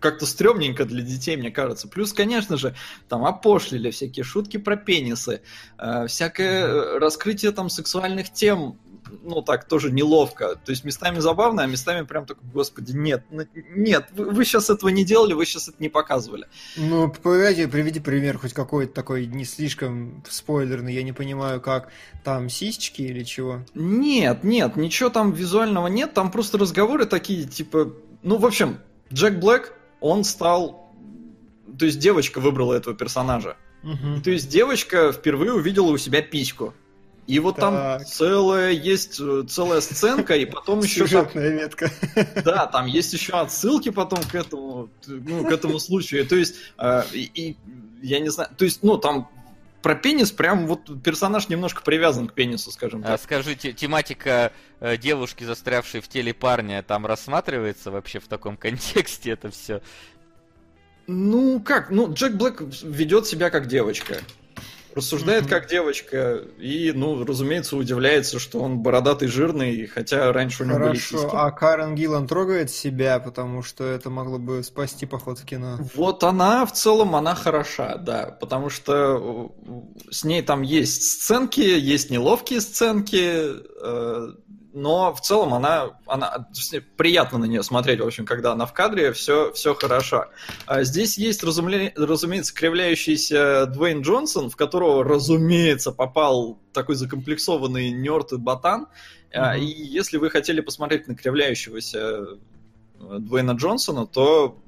S4: как-то стрёмненько для детей, мне кажется. Плюс, конечно же, там опошлили всякие шутки про пенисы, э, всякое раскрытие там сексуальных тем, ну так, тоже неловко. То есть местами забавно, а местами прям такой, господи, нет, нет, вы, сейчас этого не делали, вы сейчас это не показывали.
S3: Ну, погоди, приведи пример хоть какой-то такой не слишком спойлерный, я не понимаю, как там сисечки или чего.
S4: Нет, нет, ничего там визуального нет, там просто разговоры такие, типа, ну, в общем, Джек Блэк, он стал... То есть девочка выбрала этого персонажа.
S3: Мгм.
S4: То есть девочка впервые увидела у себя письку. И вот там
S3: Так.
S4: целая есть э, целая сценка, и потом еще там,
S3: Сюжетная ветка.
S4: да, там есть еще отсылки потом к этому, ну, к этому случаю. То есть, э, и, и я не знаю, то есть, ну, там про пенис прям вот персонаж немножко привязан к пенису, скажем
S2: А
S4: так.
S2: скажите, тематика э, девушки, застрявшей в теле парня, там рассматривается вообще в таком контексте это все?
S4: Ну, как? Ну, Джек Блэк ведет себя как девочка. Рассуждает как девочка. И, ну, разумеется, удивляется, что он бородатый, жирный, хотя раньше у него были
S3: Хорошо, а Карен Гиллан трогает себя, потому что это могло бы спасти поход в кино.
S4: Вот она в целом, она хороша, да, потому что э, с ней там есть сценки, есть неловкие сценки, э, но в целом она, она приятно на нее смотреть, в общем, когда она в кадре, все, все хорошо. А здесь есть, разумле- разумеется, кривляющийся Дуэйн Джонсон, в которого, разумеется, попал такой закомплексованный нерд и ботан.
S3: Мгм.
S4: И если вы хотели посмотреть на кривляющегося э, Дуэйна Джонсона, то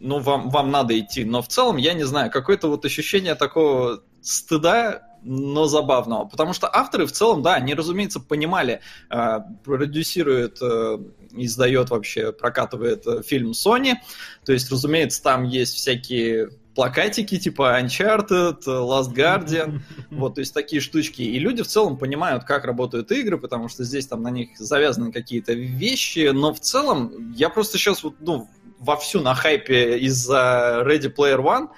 S4: ну, вам, вам надо идти. Но в целом, я не знаю, какое-то вот ощущение такого стыда но забавного. Потому что авторы в целом, да, они, разумеется, понимали, э, продюсирует, э, издает вообще, прокатывает э, фильм Sony. То есть, разумеется, там есть всякие плакатики типа Uncharted, Last Guardian, вот, то есть такие штучки. И люди в целом понимают, как работают игры, потому что здесь там на них завязаны какие-то вещи, но в целом я просто сейчас вот, ну, вовсю на хайпе из-за Ready Player One,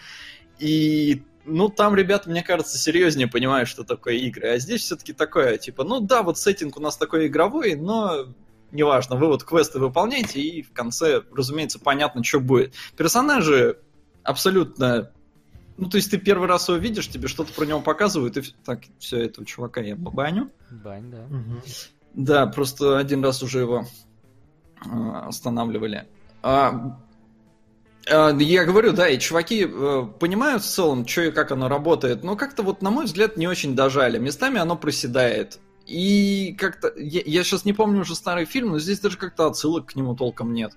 S4: и ну, там ребята, мне кажется, серьезнее понимают, что такое игры. А здесь все-таки такое, типа, ну да, вот сеттинг у нас такой игровой, но неважно, вы вот квесты выполняете, и в конце, разумеется, понятно, что будет. Персонажи абсолютно... Ну, то есть ты первый раз его видишь, тебе что-то про него показывают, и так, все, этого чувака я баню.
S2: Бань, да.
S4: Да, просто один раз уже его э, останавливали. А, а, я говорю, да, и чуваки э, понимают в целом, что и как оно работает, но как-то вот, на мой взгляд, не очень дожали. Местами оно проседает. И как-то... Я, я сейчас не помню уже старый фильм, но здесь даже как-то отсылок к нему толком нет.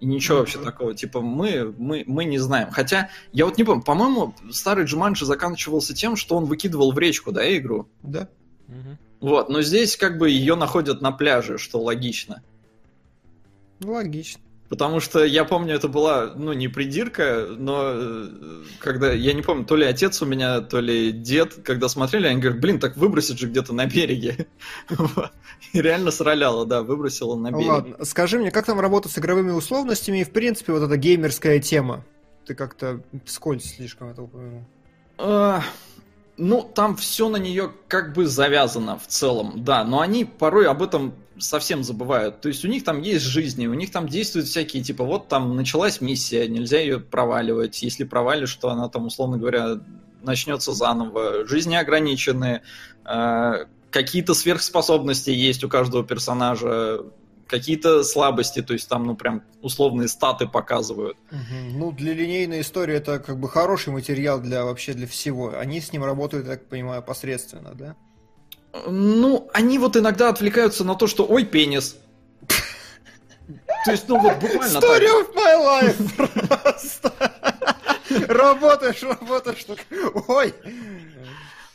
S4: И ничего mm-hmm. вообще такого. Типа, мы, мы, мы не знаем. Хотя, я вот не помню, по-моему, старый Джуманджи заканчивался тем, что он выкидывал в речку, да, игру?
S3: Да.
S2: Мгм.
S4: Вот, но здесь как бы ее находят на пляже, что логично.
S3: Ну, логично.
S4: Потому что я помню, это была, ну, не придирка, но э, когда, я не помню, то ли отец у меня, то ли дед, когда смотрели, они говорят, блин, так выбросить же где-то на береге. И реально сраляло, да, выбросила на берег.
S3: Ладно, скажи мне, как там работать с игровыми условностями и, в принципе, вот эта геймерская тема? Ты как-то вскользь слишком это упомянул.
S4: А, Ну, там все на нее как бы завязано в целом, да, но они порой об этом совсем забывают. То есть у них там есть жизни, у них там действуют всякие, типа, вот там началась миссия, нельзя ее проваливать. Если провалишь, то она там, условно говоря, начнется заново. Жизни ограничены, э, какие-то сверхспособности есть у каждого персонажа, какие-то слабости, то есть там, ну, прям условные статы показывают.
S3: Ну, для линейной истории это как бы хороший материал для вообще для всего. Они с ним работают, я так понимаю, посредственно, да?
S4: Ну, они вот иногда отвлекаются на то, что ой, пенис. То есть, ну вот буквально так.
S3: Story of my life! Просто. Работаешь, работаешь, так, ой!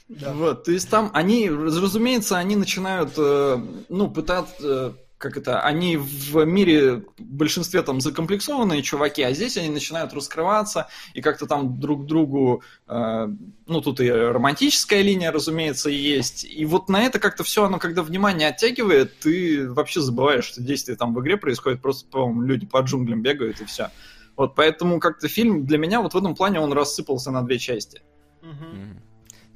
S3: Да.
S4: Вот, то есть там они, разумеется, они начинают, э, ну, пытаться, э, как это, они в мире в большинстве там закомплексованные чуваки, а здесь они начинают раскрываться и как-то там друг другу, э, ну, тут и романтическая линия, разумеется, есть. И вот на это как-то все, оно когда внимание оттягивает, ты вообще забываешь, что действие там в игре происходит, просто, по-моему, люди по джунглям бегают и все. Вот, поэтому как-то фильм для меня вот в этом плане он рассыпался на две части.
S3: Мгм.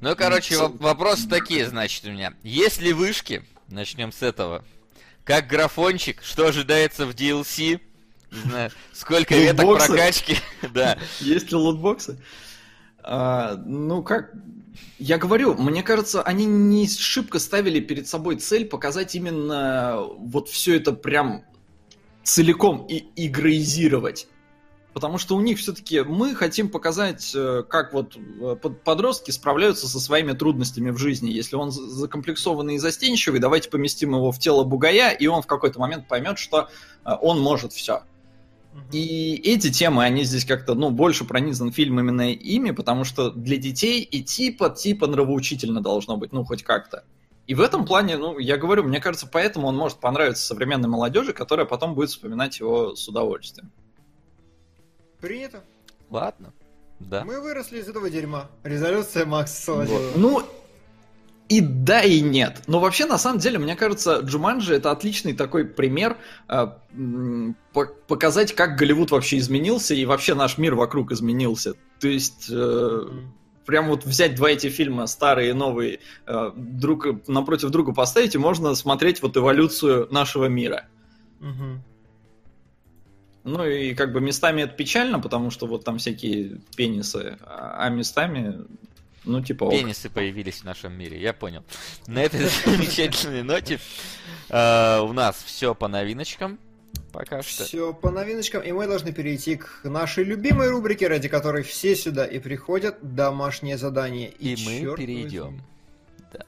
S2: Ну, короче, вопросы такие, значит, у меня. Есть ли вышки? Начнем с этого. Как графончик? Что ожидается в DLC? Не знаю, сколько веток прокачки? Да.
S4: Есть ли лутбоксы? А, ну, как... Я говорю, мне кажется, они не шибко ставили перед собой цель показать именно вот все это прям целиком и игроизировать. Потому что у них все-таки мы хотим показать, э, как вот э, под- подростки справляются со своими трудностями в жизни. Если он за- закомплексованный и застенчивый, давайте поместим его в тело бугая, и он в какой-то момент поймет, что э, он может все. И эти темы, они здесь как-то, ну, больше пронизан фильм именно ими, потому что для детей и типа, типа нравоучительно должно быть, ну, хоть как-то. И в этом плане, ну, я говорю, мне кажется, поэтому он может понравиться современной молодежи, которая потом будет вспоминать его с удовольствием.
S3: Принято.
S2: Ладно. Да.
S3: Мы выросли из этого дерьма. Резолюция Макса Соловьева.
S4: Ну, и да, и нет. Но вообще, на самом деле, мне кажется, Джуманджи это отличный такой пример э, показать, как Голливуд вообще изменился и вообще наш мир вокруг изменился. То есть, э, прям вот взять два эти фильма, старые и новые, э, друг напротив друга поставить, и можно смотреть вот эволюцию нашего мира.
S3: Мгм.
S4: Ну и как бы местами это печально, потому что вот там всякие пенисы, а а местами, ну типа... ок.
S2: Пенисы появились в нашем мире, я понял. На этой замечательной ноте э, у нас все по новиночкам. Пока что.
S3: Все по новиночкам, и мы должны перейти к нашей любимой рубрике, ради которой все сюда и приходят, домашнее задание.
S2: И мы
S3: чёрт
S2: перейдем.
S3: возьми.
S2: Да.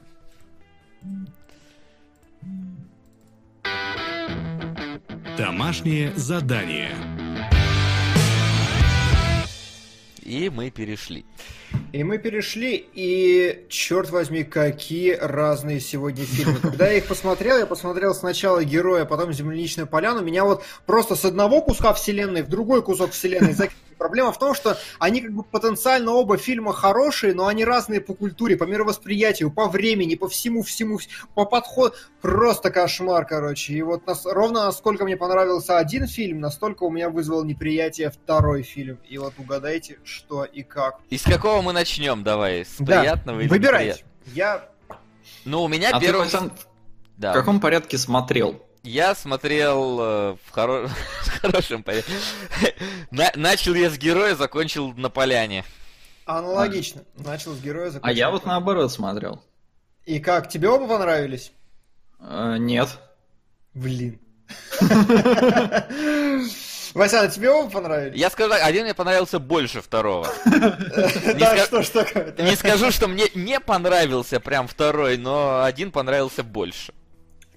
S1: Домашнее задание.
S2: И мы перешли.
S3: И мы перешли, и, черт возьми, какие разные сегодня фильмы. Когда я их посмотрел, я посмотрел сначала «Героя», потом «Земляничную поляну». Меня вот просто с одного куска вселенной в другой кусок вселенной закинули. Проблема в том, что они как бы потенциально оба фильма хорошие, но они разные по культуре, по мировосприятию, по времени, по всему-всему, по подходу. Просто кошмар, короче. И вот нас, ровно насколько мне понравился один фильм, настолько у меня вызвал неприятие второй фильм. И вот угадайте, что и как.
S2: Из какого мы начнем? Давай, с
S3: Да,
S2: приятного или
S3: Выбирайте. Я
S2: Ну, у меня
S4: А ты,
S2: первый...
S4: Васян,
S2: Да.
S4: в каком порядке смотрел?
S2: Я смотрел э, в, хоро- в хорошем порядке. На- Начал я с героя, закончил на поляне.
S3: аналогично. Начал с героя,
S4: А
S3: закончил.
S4: я вот наоборот смотрел.
S3: И как, тебе оба понравились?
S4: Э, нет.
S3: Блин. Васяна, тебе оба понравились?
S2: Я скажу так, один мне понравился больше второго.
S3: Да, что ж такое?
S2: Не скажу, что мне не понравился прям второй, но один понравился больше.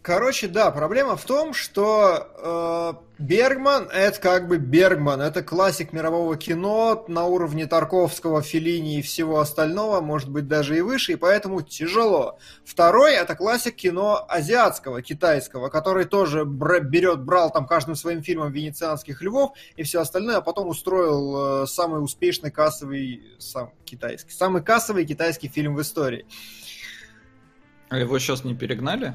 S3: Короче, да, проблема в том, что э, Бергман это как бы Бергман, это классик мирового кино на уровне Тарковского, Феллини и всего остального, может быть даже и выше, и поэтому тяжело. Второй это классик кино азиатского, китайского, который тоже бра- берет, брал там каждым своим фильмом венецианских львов и все остальное, а потом устроил э, самый успешный кассовый сам китайский, самый кассовый китайский фильм в истории.
S4: А его сейчас не перегнали?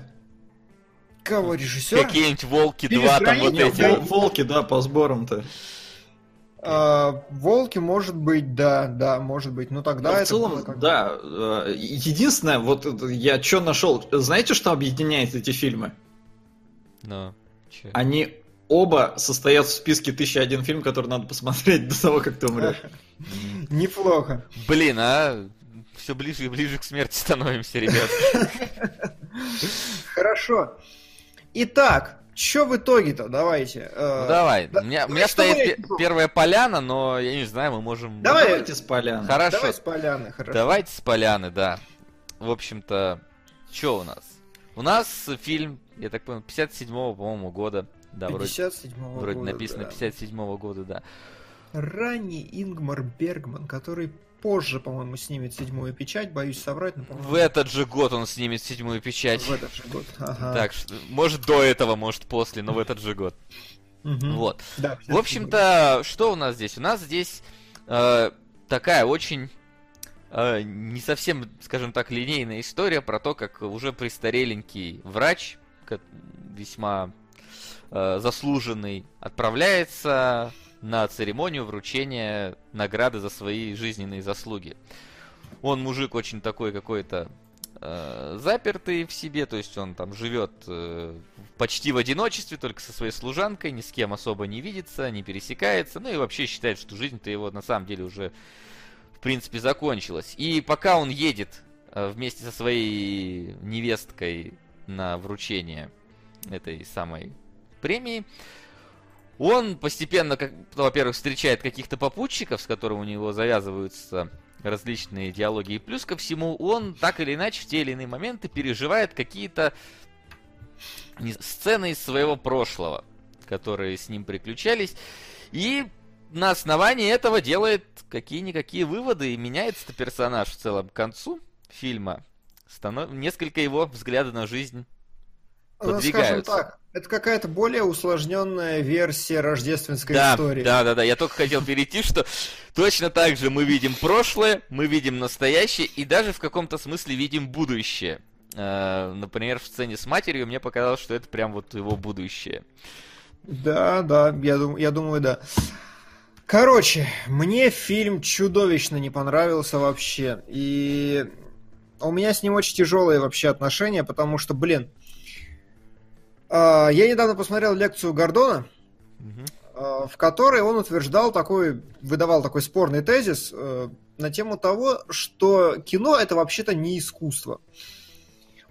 S3: Кого режиссер?
S2: Какие-нибудь волки
S3: Перед
S2: 2 там вот эти.
S4: Вол- Волки, да, по сборам-то.
S3: А, Волки, может быть, да, да, может быть. Ну тогда
S4: Но в
S3: это
S4: целом,
S3: было как-
S4: да. э, Единственное, вот я что нашел, знаете, что объединяет эти фильмы?
S2: Ну, чё?
S4: Они оба состоят в списке 1001 фильм, который надо посмотреть до того, как ты умрешь.
S3: Неплохо.
S2: Блин, а все ближе и ближе к смерти становимся, ребят.
S3: Хорошо. Итак, что в итоге-то? Давайте. э,
S2: Ну давай,
S3: да-
S2: у меня, у меня стоит
S3: мы-
S2: пе- первая поляна, но я не знаю, мы можем...
S3: Давай.
S4: Давайте с поляны.
S2: Хорошо,
S3: Давай с поляны, хорошо.
S2: давайте с поляны, да. В общем-то, что у нас? У нас фильм, я так понял, 57-го, по-моему, года. Да, вроде,
S3: 57-го
S2: вроде
S3: года,
S2: написано
S3: да.
S2: 57-го года, да.
S3: Ранний Ингмар Бергман, который позже, по-моему, снимет седьмую печать, боюсь соврать, но,
S2: В этот же год он снимет седьмую печать.
S3: в этот же год. Ага.
S2: Так, что, может до этого, может после, но в этот же год. Вот.
S3: Да,
S2: В общем-то, что у нас здесь? У нас здесь э, такая очень э, не совсем, скажем так, линейная история про то, как уже престареленький врач, весьма э, заслуженный, отправляется на церемонию вручения награды за свои жизненные заслуги. Он мужик очень такой какой-то э, запертый в себе, то есть он там живет э, почти в одиночестве, только со своей служанкой, ни с кем особо не видится, не пересекается, ну и вообще считает, что жизнь-то его на самом деле уже в принципе закончилась. И пока он едет э, вместе со своей невесткой на вручение этой самой премии, он постепенно, как, ну, во-первых, встречает каких-то попутчиков, с которыми у него завязываются различные диалоги. И плюс ко всему, он так или иначе в те или иные моменты переживает какие-то сцены из своего прошлого, которые с ним приключались. И на основании этого делает какие-никакие выводы и меняется персонаж в целом к концу фильма. Станов... Несколько его взгляда на жизнь
S3: Ну, скажем
S2: подвигаются.
S3: так, это какая-то более усложненная версия рождественской
S2: да,
S3: истории.
S2: Да, да, да. Я только хотел перейти, что точно так же мы видим прошлое, мы видим настоящее и даже в каком-то смысле видим будущее. Э, Например, в сцене с матерью мне показалось, что это прям вот его будущее.
S3: Да, да, я, дум- я думаю, да. Короче, мне фильм чудовищно не понравился вообще. И у меня с ним очень тяжелые вообще отношения, потому что, блин, я недавно посмотрел лекцию Гордона, а, в которой он утверждал такой, выдавал такой спорный тезис э, на тему того, что кино это вообще-то не искусство.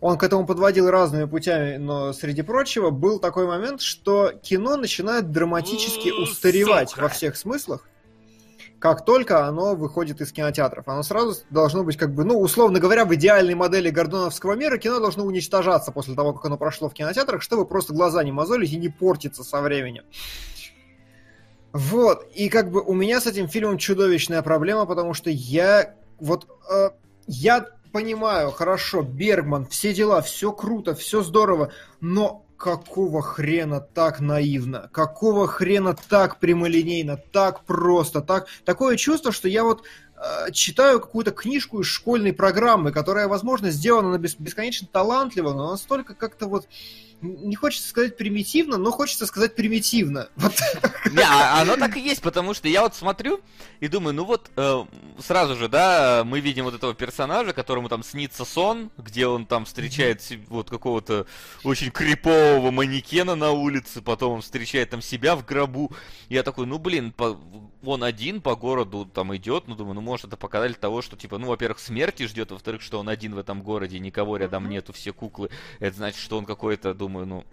S3: Он к этому подводил разными путями, но среди прочего был такой момент, что кино начинает драматически устаревать
S1: сука.
S3: во всех смыслах, как только оно выходит из кинотеатров. Оно сразу должно быть как бы, ну, условно говоря, в идеальной модели гордоновского мира кино должно уничтожаться после того, как оно прошло в кинотеатрах, чтобы просто глаза не мозолить и не портиться со временем. Вот, и как бы у меня с этим фильмом чудовищная проблема, потому что я вот э, я понимаю, хорошо, Бергман, все дела, все круто, все здорово, но какого хрена так наивно? Какого хрена так прямолинейно, так просто, так... Такое чувство, что я вот э, читаю какую-то книжку из школьной программы, которая, возможно, сделана бесконечно талантливо, но настолько как-то вот не хочется сказать примитивно, но хочется сказать примитивно. Вот.
S2: Не, а оно так и есть, потому что я вот смотрю и думаю, ну вот э, сразу же, да, мы видим вот этого персонажа, которому там снится сон, где он там встречает вот какого-то очень крипового манекена на улице, потом он встречает там себя в гробу. Я такой, ну блин, по, он один по городу там идет, ну думаю, ну может это показатель того, что типа, ну во-первых, смерти ждет, во-вторых, что он один в этом городе, никого рядом нету, все куклы. Это значит, что он какой-то, думаю, ну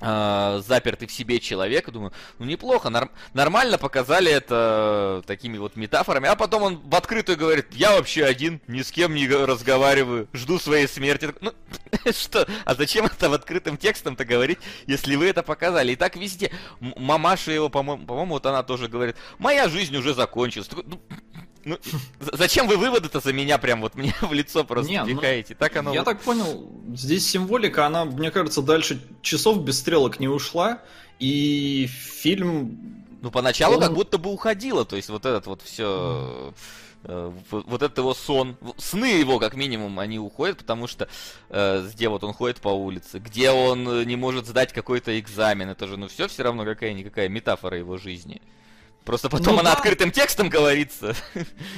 S2: э, запертый в себе человек, думаю, ну неплохо, норм- нормально показали это такими вот метафорами, а потом он в открытую говорит, я вообще один, ни с кем не разговариваю, жду своей смерти. Ну, что? А зачем это в открытым текстом-то говорить, если вы это показали? И так везде. Мамаша его, по-моему, по-моему, вот она тоже говорит, моя жизнь уже закончилась. Ну, ну, зачем вы выводы-то за меня прям вот мне в лицо просто Не, втекаете?
S4: Ну, так оно... Я вот... так понял, здесь символика, она, мне кажется, дальше часов без стрелок не ушла, и фильм...
S2: Ну, поначалу он... как будто бы уходило, то есть вот этот вот все... Э, вот этот его сон, сны его как минимум, они уходят, потому что э, где вот он ходит по улице, где он э, не может сдать какой-то экзамен, это же ну все все равно какая-никакая метафора его жизни. Просто потом ну, она да. открытым текстом говорится.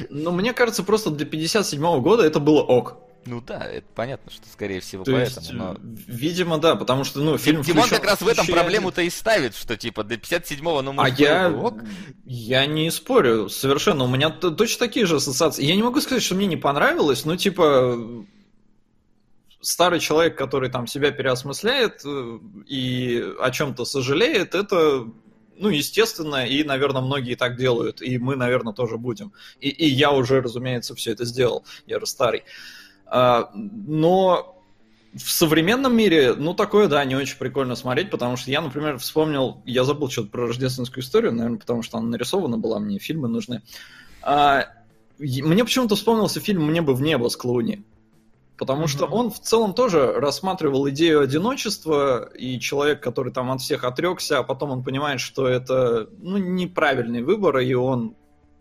S4: Ну, мне кажется, просто для 57-го года это было ок.
S2: Ну да, это понятно, что скорее всего То поэтому. Есть, но...
S4: Видимо, да, потому что, ну, фильм.
S2: Димон как раз в этом проблему-то и ставит, что типа до 57-го, ну,
S4: может, А я. Ок. Я не спорю совершенно. У меня точно такие же ассоциации. Я не могу сказать, что мне не понравилось, но типа старый человек, который там себя переосмысляет э, и о чем-то сожалеет, это ну, естественно, и, наверное, многие так делают, и мы, наверное, тоже будем. И, и я уже, разумеется, все это сделал, я же старый. А, но в современном мире, ну, такое, да, не очень прикольно смотреть, потому что я, например, вспомнил, я забыл что-то про рождественскую историю, наверное, потому что она нарисована была, мне фильмы нужны. А, мне почему-то вспомнился фильм «Мне бы в небо» с Клуни. Потому что он в целом тоже рассматривал идею одиночества, и человек, который там от всех отрекся, а потом он понимает, что это ну, неправильный выбор, и он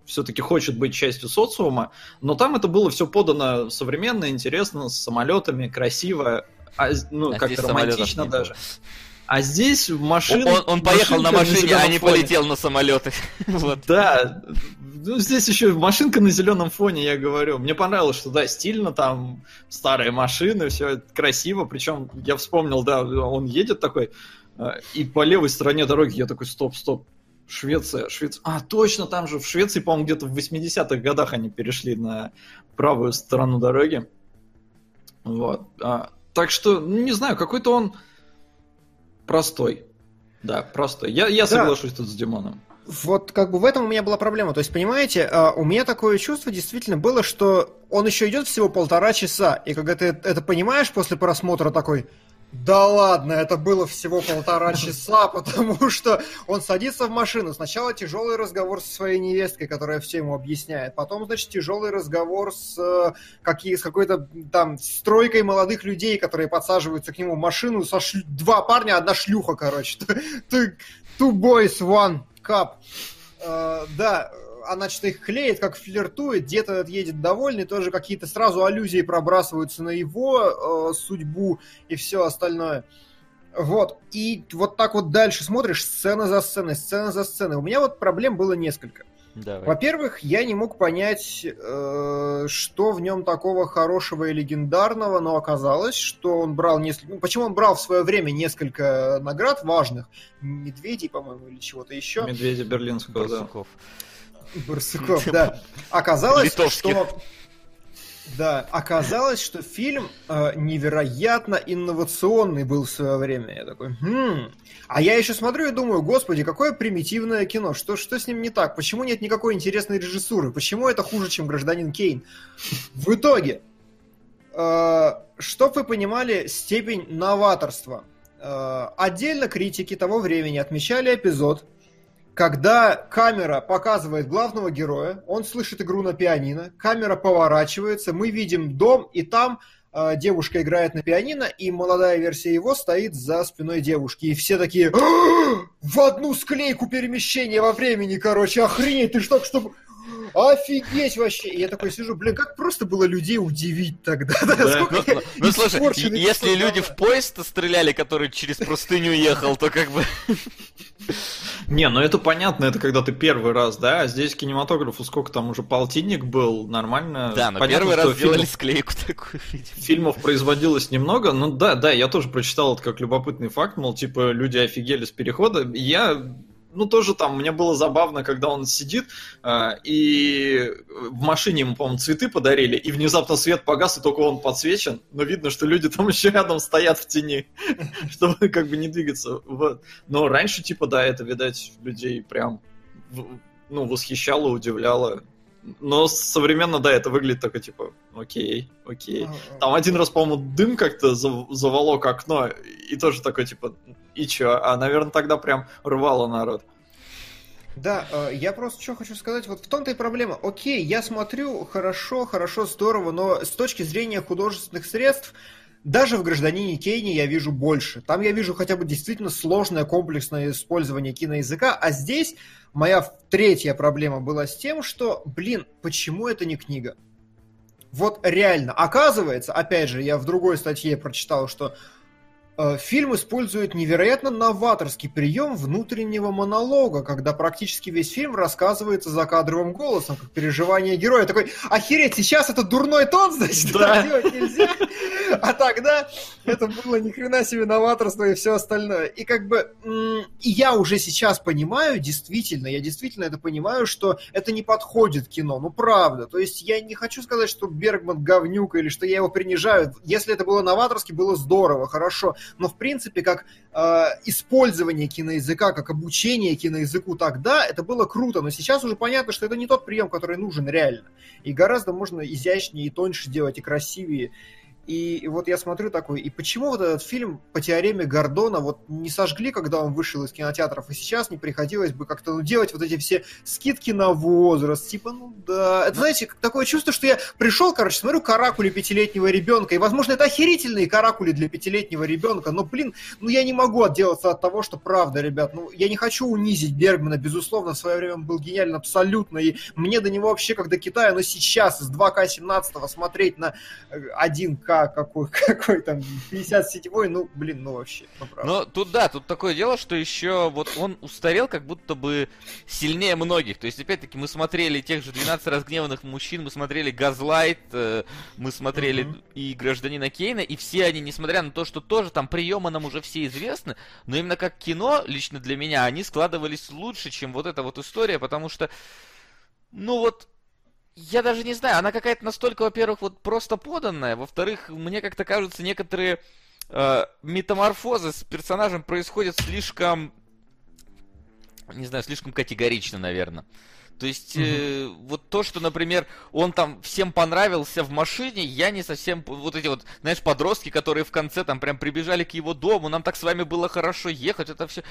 S4: все-таки хочет быть частью социума. Но там это было все подано современно, интересно, с самолетами, красиво, а, ну, а как-то романтично даже. А здесь машина...
S2: Он, он поехал на машине, на а не полетел на самолеты.
S4: вот. Да, ну, здесь еще машинка на зеленом фоне, я говорю. Мне понравилось, что да, стильно, там старые машины, все красиво. Причем я вспомнил, да, он едет такой, э, и по левой стороне дороги я такой, стоп, стоп, Швеция, Швеция. А, точно, там же в Швеции, по-моему, где-то в 80-х годах они перешли на правую сторону дороги. Вот. А, так что, ну, не знаю, какой-то он простой. Да, простой. Я, я соглашусь да. тут с Димоном
S3: вот как бы в этом у меня была проблема. То есть, понимаете, а, у меня такое чувство действительно было, что он еще идет всего полтора часа, и когда ты это понимаешь после просмотра такой, да ладно, это было всего полтора часа, потому что он садится в машину. Сначала тяжелый разговор со своей невесткой, которая все ему объясняет. Потом, значит, тяжелый разговор с, э, какие, с какой-то там стройкой молодых людей, которые подсаживаются к нему в машину. Со шлю... Два парня, одна шлюха, короче. Two boys, one Кап. Э, да, она что-то их клеит, как флиртует, где-то этот едет довольный, тоже какие-то сразу аллюзии пробрасываются на его э, судьбу и все остальное. Вот, и вот так вот дальше смотришь, сцена за сценой, сцена за сценой. У меня вот проблем было несколько. Давай. Во-первых, я не мог понять, э, что в нем такого хорошего и легендарного, но оказалось, что он брал несколько... Ну, почему он брал в свое время несколько наград важных? Медведей, по-моему, или чего-то еще.
S4: Медведи Берлинского,
S2: Барсуков.
S3: да. Барсуков, да. Оказалось, что да, оказалось, что фильм э, невероятно инновационный был в свое время. Я такой, хм. А я еще смотрю и думаю, господи, какое примитивное кино, что, что с ним не так? Почему нет никакой интересной режиссуры? Почему это хуже, чем «Гражданин Кейн»? В итоге, э, чтоб вы понимали степень новаторства, э, отдельно критики того времени отмечали эпизод, когда камера показывает главного героя, он слышит игру на пианино, камера поворачивается, мы видим дом, и там э, девушка играет на пианино, и молодая версия его стоит за спиной девушки. И все такие, «А, в одну склейку перемещения во времени, короче, охренеть, ты что, что... Офигеть вообще! И я такой сижу, блин, как просто было людей удивить тогда. Да?
S2: Да,
S3: Сколько
S2: ну,
S3: я
S2: ну, ну, слушай, если люди в поезд стреляли, который через простыню ехал, то как бы...
S4: Не, ну это понятно, это когда ты первый раз, да, а здесь кинематографу сколько там уже полтинник был, нормально.
S2: Да, но
S4: Понятно,
S2: первый раз сделали
S4: фильмов-
S2: склейку такую, видимо.
S4: Фильмов производилось немного, ну да, да, я тоже прочитал это как любопытный факт, мол, типа, люди офигели с перехода. Я, ну тоже там, мне было забавно, когда он сидит, а, и в машине ему, по-моему, цветы подарили, и внезапно свет погас, и только он подсвечен, но видно, что люди там еще рядом стоят в тени, чтобы как бы не двигаться. Вот. Но раньше, типа, да, это, видать, людей прям, ну, восхищало, удивляло. Но современно, да, это выглядит только, типа, окей, окей. Там один раз, по-моему, дым как-то зав- заволок окно, и тоже такой, типа, и чё? А, наверное, тогда прям рвало народ.
S3: Да, э, я просто что хочу сказать, вот в том-то и проблема. Окей, я смотрю, хорошо, хорошо, здорово, но с точки зрения художественных средств, даже в «Гражданине Кейне» я вижу больше. Там я вижу хотя бы действительно сложное комплексное использование киноязыка, а здесь моя третья проблема была с тем, что, блин, почему это не книга? Вот реально, оказывается, опять же, я в другой статье прочитал, что э, фильм использует невероятно новаторский прием внутреннего монолога, когда практически весь фильм рассказывается закадровым голосом, как переживание героя. Такой, охереть, сейчас это дурной тон, значит,
S4: Да.
S3: делать нельзя. А тогда это было ни хрена себе новаторство и все остальное. И как бы я уже сейчас понимаю, действительно, я действительно это понимаю, что это не подходит кино, ну правда. То есть я не хочу сказать, что Бергман говнюк или что я его принижаю. Если это было новаторски, было здорово, хорошо. Но в принципе, как э, использование киноязыка, как обучение киноязыку тогда, это было круто. Но сейчас уже понятно, что это не тот прием, который нужен реально. И гораздо можно изящнее и тоньше делать, и красивее. И вот я смотрю такой, и почему вот этот фильм по теореме Гордона вот не сожгли, когда он вышел из кинотеатров, и сейчас не приходилось бы как-то ну, делать вот эти все скидки на возраст, типа, ну да. Это, ну. знаете, такое чувство, что я пришел, короче, смотрю каракули пятилетнего ребенка, и, возможно, это охерительные каракули для пятилетнего ребенка, но, блин, ну я не могу отделаться от того, что правда, ребят, ну я не хочу унизить Бергмана, безусловно, в свое время он был гениален абсолютно, и мне до него вообще как до Китая, но сейчас с 2К17 смотреть на э, 1К какой, какой там, 50 сетевой, ну, блин, ну вообще. Ну.
S2: Но ну, тут да, тут такое дело, что еще вот он устарел как будто бы сильнее многих. То есть, опять-таки, мы смотрели тех же 12 разгневанных мужчин, мы смотрели Газлайт, э, мы смотрели
S3: mm-hmm.
S2: и Гражданина Кейна, и все они, несмотря на то, что тоже там приемы нам уже все известны, но именно как кино, лично для меня, они складывались лучше, чем вот эта вот история, потому что, ну вот, я даже не знаю, она какая-то настолько, во-первых, вот просто поданная, во-вторых, мне как-то кажутся некоторые э, метаморфозы с персонажем происходят слишком, не знаю, слишком категорично, наверное. То есть, э, вот то, что, например, он там всем понравился в машине, я не совсем... Вот эти вот, знаешь, подростки, которые в конце там прям прибежали к его дому, нам так с вами было хорошо ехать, это все...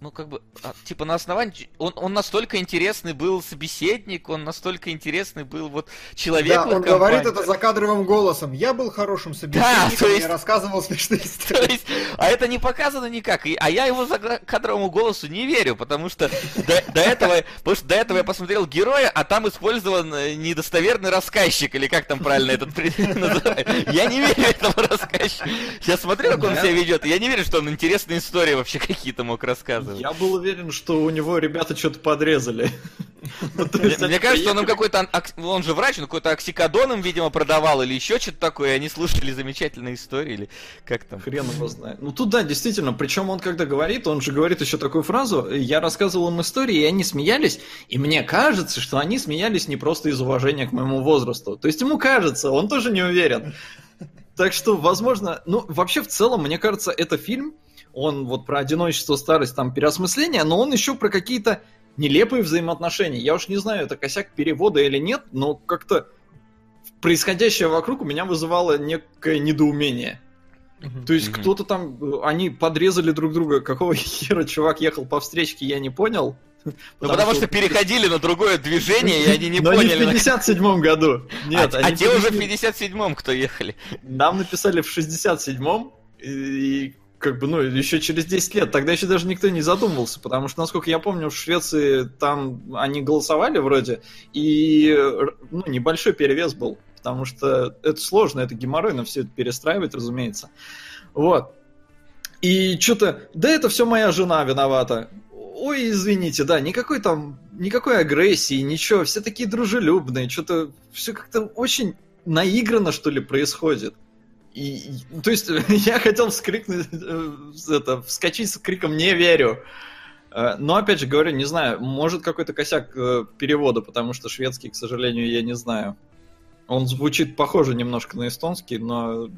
S2: Ну, как бы, а, типа, на основании... Он, он настолько интересный был собеседник, он настолько интересный был вот человек
S3: Да, он
S2: компании.
S3: говорит это закадровым голосом. Я был хорошим собеседником,
S2: то есть-
S3: я рассказывал смешные
S2: То
S3: истории.
S2: есть, а это не показано никак. И- а я его за кадровому голосу не верю, потому что до, до этого, потому что до этого я посмотрел героя, а там использован э, недостоверный рассказчик, или как там правильно этот называют. Я не верю этому рассказчику. Я смотрю, как он себя ведет, я не верю, что он интересные истории вообще какие-то мог рассказывать.
S4: Я был уверен, что у него ребята что-то подрезали. Ну,
S2: Мне, кажется, он им какой-то, ак- он же врач, он какой-то оксикодон им, видимо, продавал или еще что-то такое, и они слушали замечательные истории, или как там.
S4: Хрен его знает. Ну тут да, действительно, причем он когда говорит, он же говорит еще такую фразу, я рассказывал им истории, и они смеялись, и мне кажется, что они смеялись не просто из уважения к моему возрасту. То есть ему кажется, он тоже не уверен. Так что, возможно, ну, вообще в целом, мне кажется, это фильм, он вот про одиночество, старость, там, переосмысление, но он еще про какие-то нелепые взаимоотношения. Я уж не знаю, это косяк перевода или нет, но как-то происходящее вокруг у меня вызывало некое недоумение. То есть кто-то там, они подрезали друг друга, какого хера чувак ехал по встречке, я не понял.
S2: Ну, потому что переходили на другое движение, и они не
S4: Но
S2: поняли.
S4: не в 57-м году. Нет,
S2: а,
S4: они
S2: а те уже в
S4: перешли-
S2: 57-м, кто ехали.
S4: Нам написали в 67-м, и, и как бы, ну, еще через 10 лет. Тогда еще даже никто не задумывался, потому что, насколько я помню, в Швеции там они голосовали вроде, и ну, небольшой перевес был, потому что это сложно, это геморройно все это перестраивать, разумеется. Вот. И что-то, да это все моя жена виновата. Ой, извините, да, никакой там, никакой агрессии, ничего, все такие дружелюбные, что-то все как-то очень наигранно, что ли, происходит. И, то есть я хотел вскрикнуть, э, это, вскочить с криком «Не верю!». Э, Но, опять же, говорю, не знаю, может какой-то косяк э, перевода, потому что шведский, к сожалению, я не знаю. Он звучит похоже немножко на эстонский, но,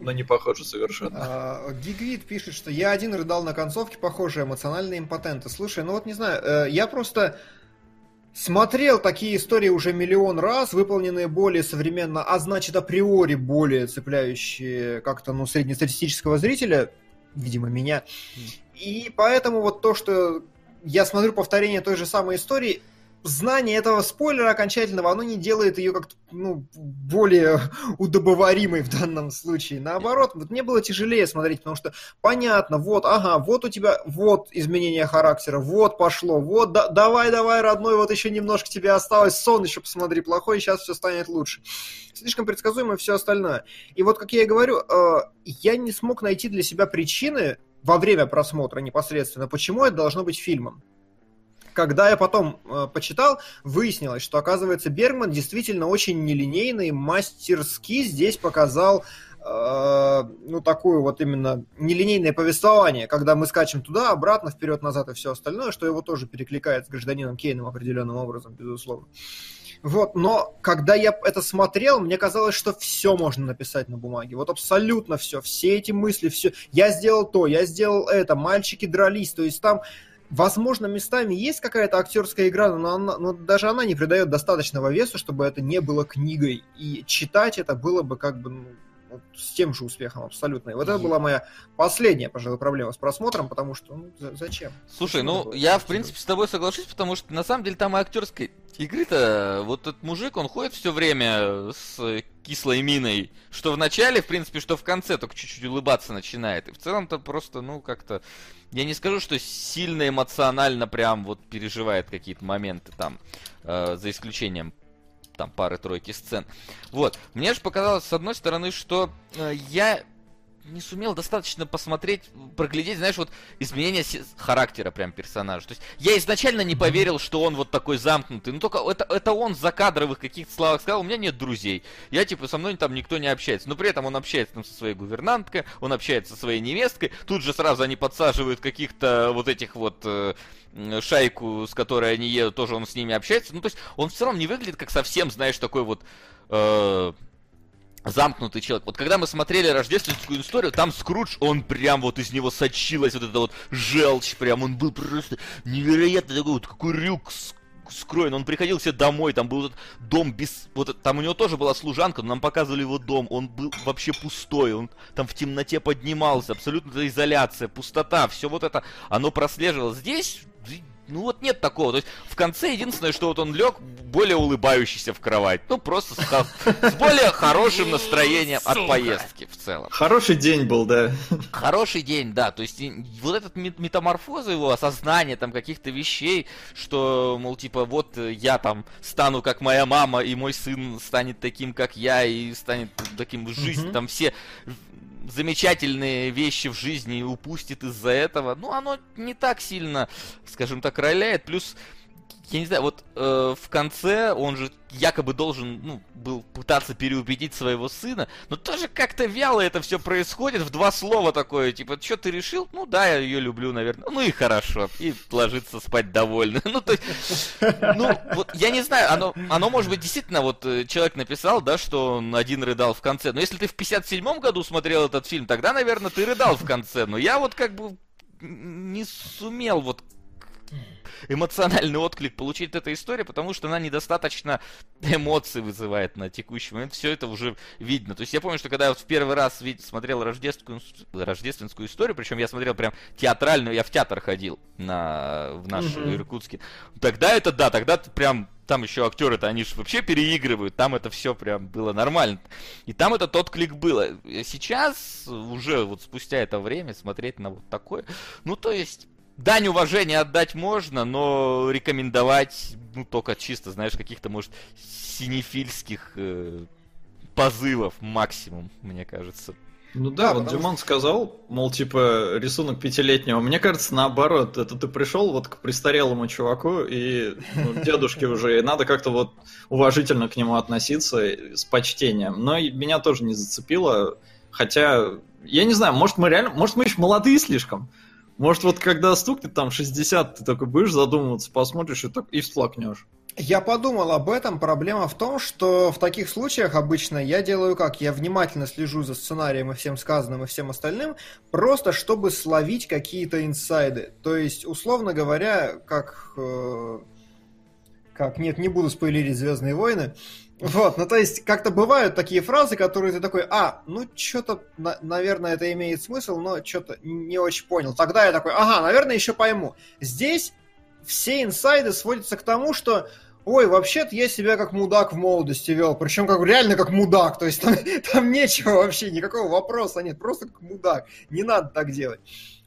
S4: но не похоже совершенно.
S3: А, Гигвит пишет, что я один рыдал на концовке, похоже, эмоциональные импотенты. Слушай, ну вот не знаю, я просто смотрел такие истории уже миллион раз, выполненные более современно, а значит априори более цепляющие как-то, ну, среднестатистического зрителя, видимо, меня. И поэтому вот то, что я смотрю повторение той же самой истории, знание этого спойлера окончательного, оно не делает ее как-то, ну, более удобоваримой в данном случае. Наоборот, вот мне было тяжелее смотреть, потому что понятно, вот, ага, вот у тебя, вот изменение характера, вот пошло, вот, да- давай, давай, родной, вот еще немножко тебе осталось, сон еще посмотри, плохой, сейчас все станет лучше. Слишком предсказуемо все остальное. И вот, как я и говорю, э, я не смог найти для себя причины во время просмотра непосредственно, почему это должно быть фильмом. Когда я потом э, почитал, выяснилось, что, оказывается, Бергман действительно очень нелинейный, мастерски здесь показал э, ну, такую вот именно нелинейное повествование, когда мы скачем туда, обратно, вперед, назад и все остальное, что его тоже перекликает с гражданином Кейном определенным образом, безусловно. Вот, но когда я это смотрел, мне казалось, что все можно написать на бумаге. Вот абсолютно все. Все эти мысли, все. Я сделал то, я сделал это, мальчики дрались. То есть там, возможно, местами есть какая-то актерская игра, но, она- но даже она не придает достаточного веса, чтобы это не было книгой. И читать это было бы как бы ну, вот с тем же успехом абсолютно. И вот это была моя последняя, пожалуй, проблема с просмотром, потому что ну, за- зачем?
S2: Слушай,
S3: Почему
S2: ну я в принципе с тобой соглашусь, потому что на самом деле там и актерской игры-то вот этот мужик, он ходит все время с кислой миной, что в начале, в принципе, что в конце, только чуть-чуть улыбаться начинает. И в целом-то просто, ну, как-то, я не скажу, что сильно эмоционально прям вот переживает какие-то моменты там, э, за исключением там пары-тройки сцен. Вот. Мне же показалось, с одной стороны, что э, я не сумел достаточно посмотреть, проглядеть, знаешь, вот изменение се- характера прям персонажа. То есть я изначально не поверил, что он вот такой замкнутый. Ну только это, это он за кадровых каких-то словах сказал, у меня нет друзей. Я типа со мной там никто не общается. Но при этом он общается там со своей гувернанткой, он общается со своей невесткой. Тут же сразу они подсаживают каких-то вот этих вот э, шайку, с которой они едут, тоже он с ними общается. Ну то есть он все равно не выглядит как совсем, знаешь, такой вот э, замкнутый человек. Вот когда мы смотрели рождественскую историю, там Скрудж, он прям вот из него сочилась вот эта вот желчь, прям он был просто невероятно такой вот, какой рюк скроен. Он приходил себе домой, там был этот дом без... Вот там у него тоже была служанка, но нам показывали его дом. Он был вообще пустой, он там в темноте поднимался, абсолютно изоляция, пустота, все вот это, оно прослеживалось. Здесь ну вот нет такого. То есть в конце единственное, что вот он лег более улыбающийся в кровать. Ну просто с, с более хорошим настроением от поездки в целом.
S4: Хороший день был, да.
S2: Хороший день, да. То есть вот этот мет- метаморфоз его, осознание там каких-то вещей, что, мол, типа, вот я там стану как моя мама, и мой сын станет таким, как я, и станет таким в жизни, там все замечательные вещи в жизни упустит из-за этого. Ну, оно не так сильно, скажем так, роляет. Плюс, я не знаю, вот э, в конце он же якобы должен, ну, был пытаться переубедить своего сына, но тоже как-то вяло это все происходит, в два слова такое, типа, что ты решил? Ну да, я ее люблю, наверное. Ну и хорошо. И ложиться спать довольно. Ну, то есть, ну, вот я не знаю, оно, оно может быть действительно, вот э, человек написал, да, что он один рыдал в конце. Но если ты в 57-м году смотрел этот фильм, тогда, наверное, ты рыдал в конце. Но я вот как бы не сумел вот эмоциональный отклик получить эта история, потому что она недостаточно эмоций вызывает на текущий момент. Все это уже видно. То есть я помню, что когда я вот в первый раз вид- смотрел рождественскую, рождественскую историю, причем я смотрел прям театральную, я в театр ходил на, в наш
S3: Мгм.
S2: Иркутске. Тогда это да, тогда прям там еще актеры-то, они же вообще переигрывают, там это все прям было нормально. И там это тот клик было. Сейчас, уже вот спустя это время, смотреть на вот такое, ну то есть, дань уважения отдать можно, но рекомендовать, ну только чисто, знаешь, каких-то, может, синефильских э, позывов максимум, мне кажется.
S4: Ну да, вот Димон сказал, мол, типа, рисунок пятилетнего. Мне кажется, наоборот, это ты пришел вот к престарелому чуваку, и ну, дедушке уже, и надо как-то вот уважительно к нему относиться с почтением. Но меня тоже не зацепило, хотя, я не знаю, может мы реально, может мы еще молодые слишком. Может вот когда стукнет там 60, ты такой будешь задумываться, посмотришь и, так, и всплакнешь.
S3: Я подумал об этом. Проблема в том, что в таких случаях обычно я делаю как? Я внимательно слежу за сценарием и всем сказанным, и всем остальным, просто чтобы словить какие-то инсайды. То есть, условно говоря, как... э, как, нет, не буду спойлерить «Звездные войны». Вот, ну то есть как-то бывают такие фразы, которые ты такой, а, ну что-то, наверное, это имеет смысл, но что-то не очень понял. Тогда я такой, ага, наверное, еще пойму. Здесь все инсайды сводятся к тому, что Ой, вообще-то я себя как мудак в молодости вел, причем как реально как мудак, то есть там, там нечего вообще, никакого вопроса нет, просто как мудак, не надо так делать.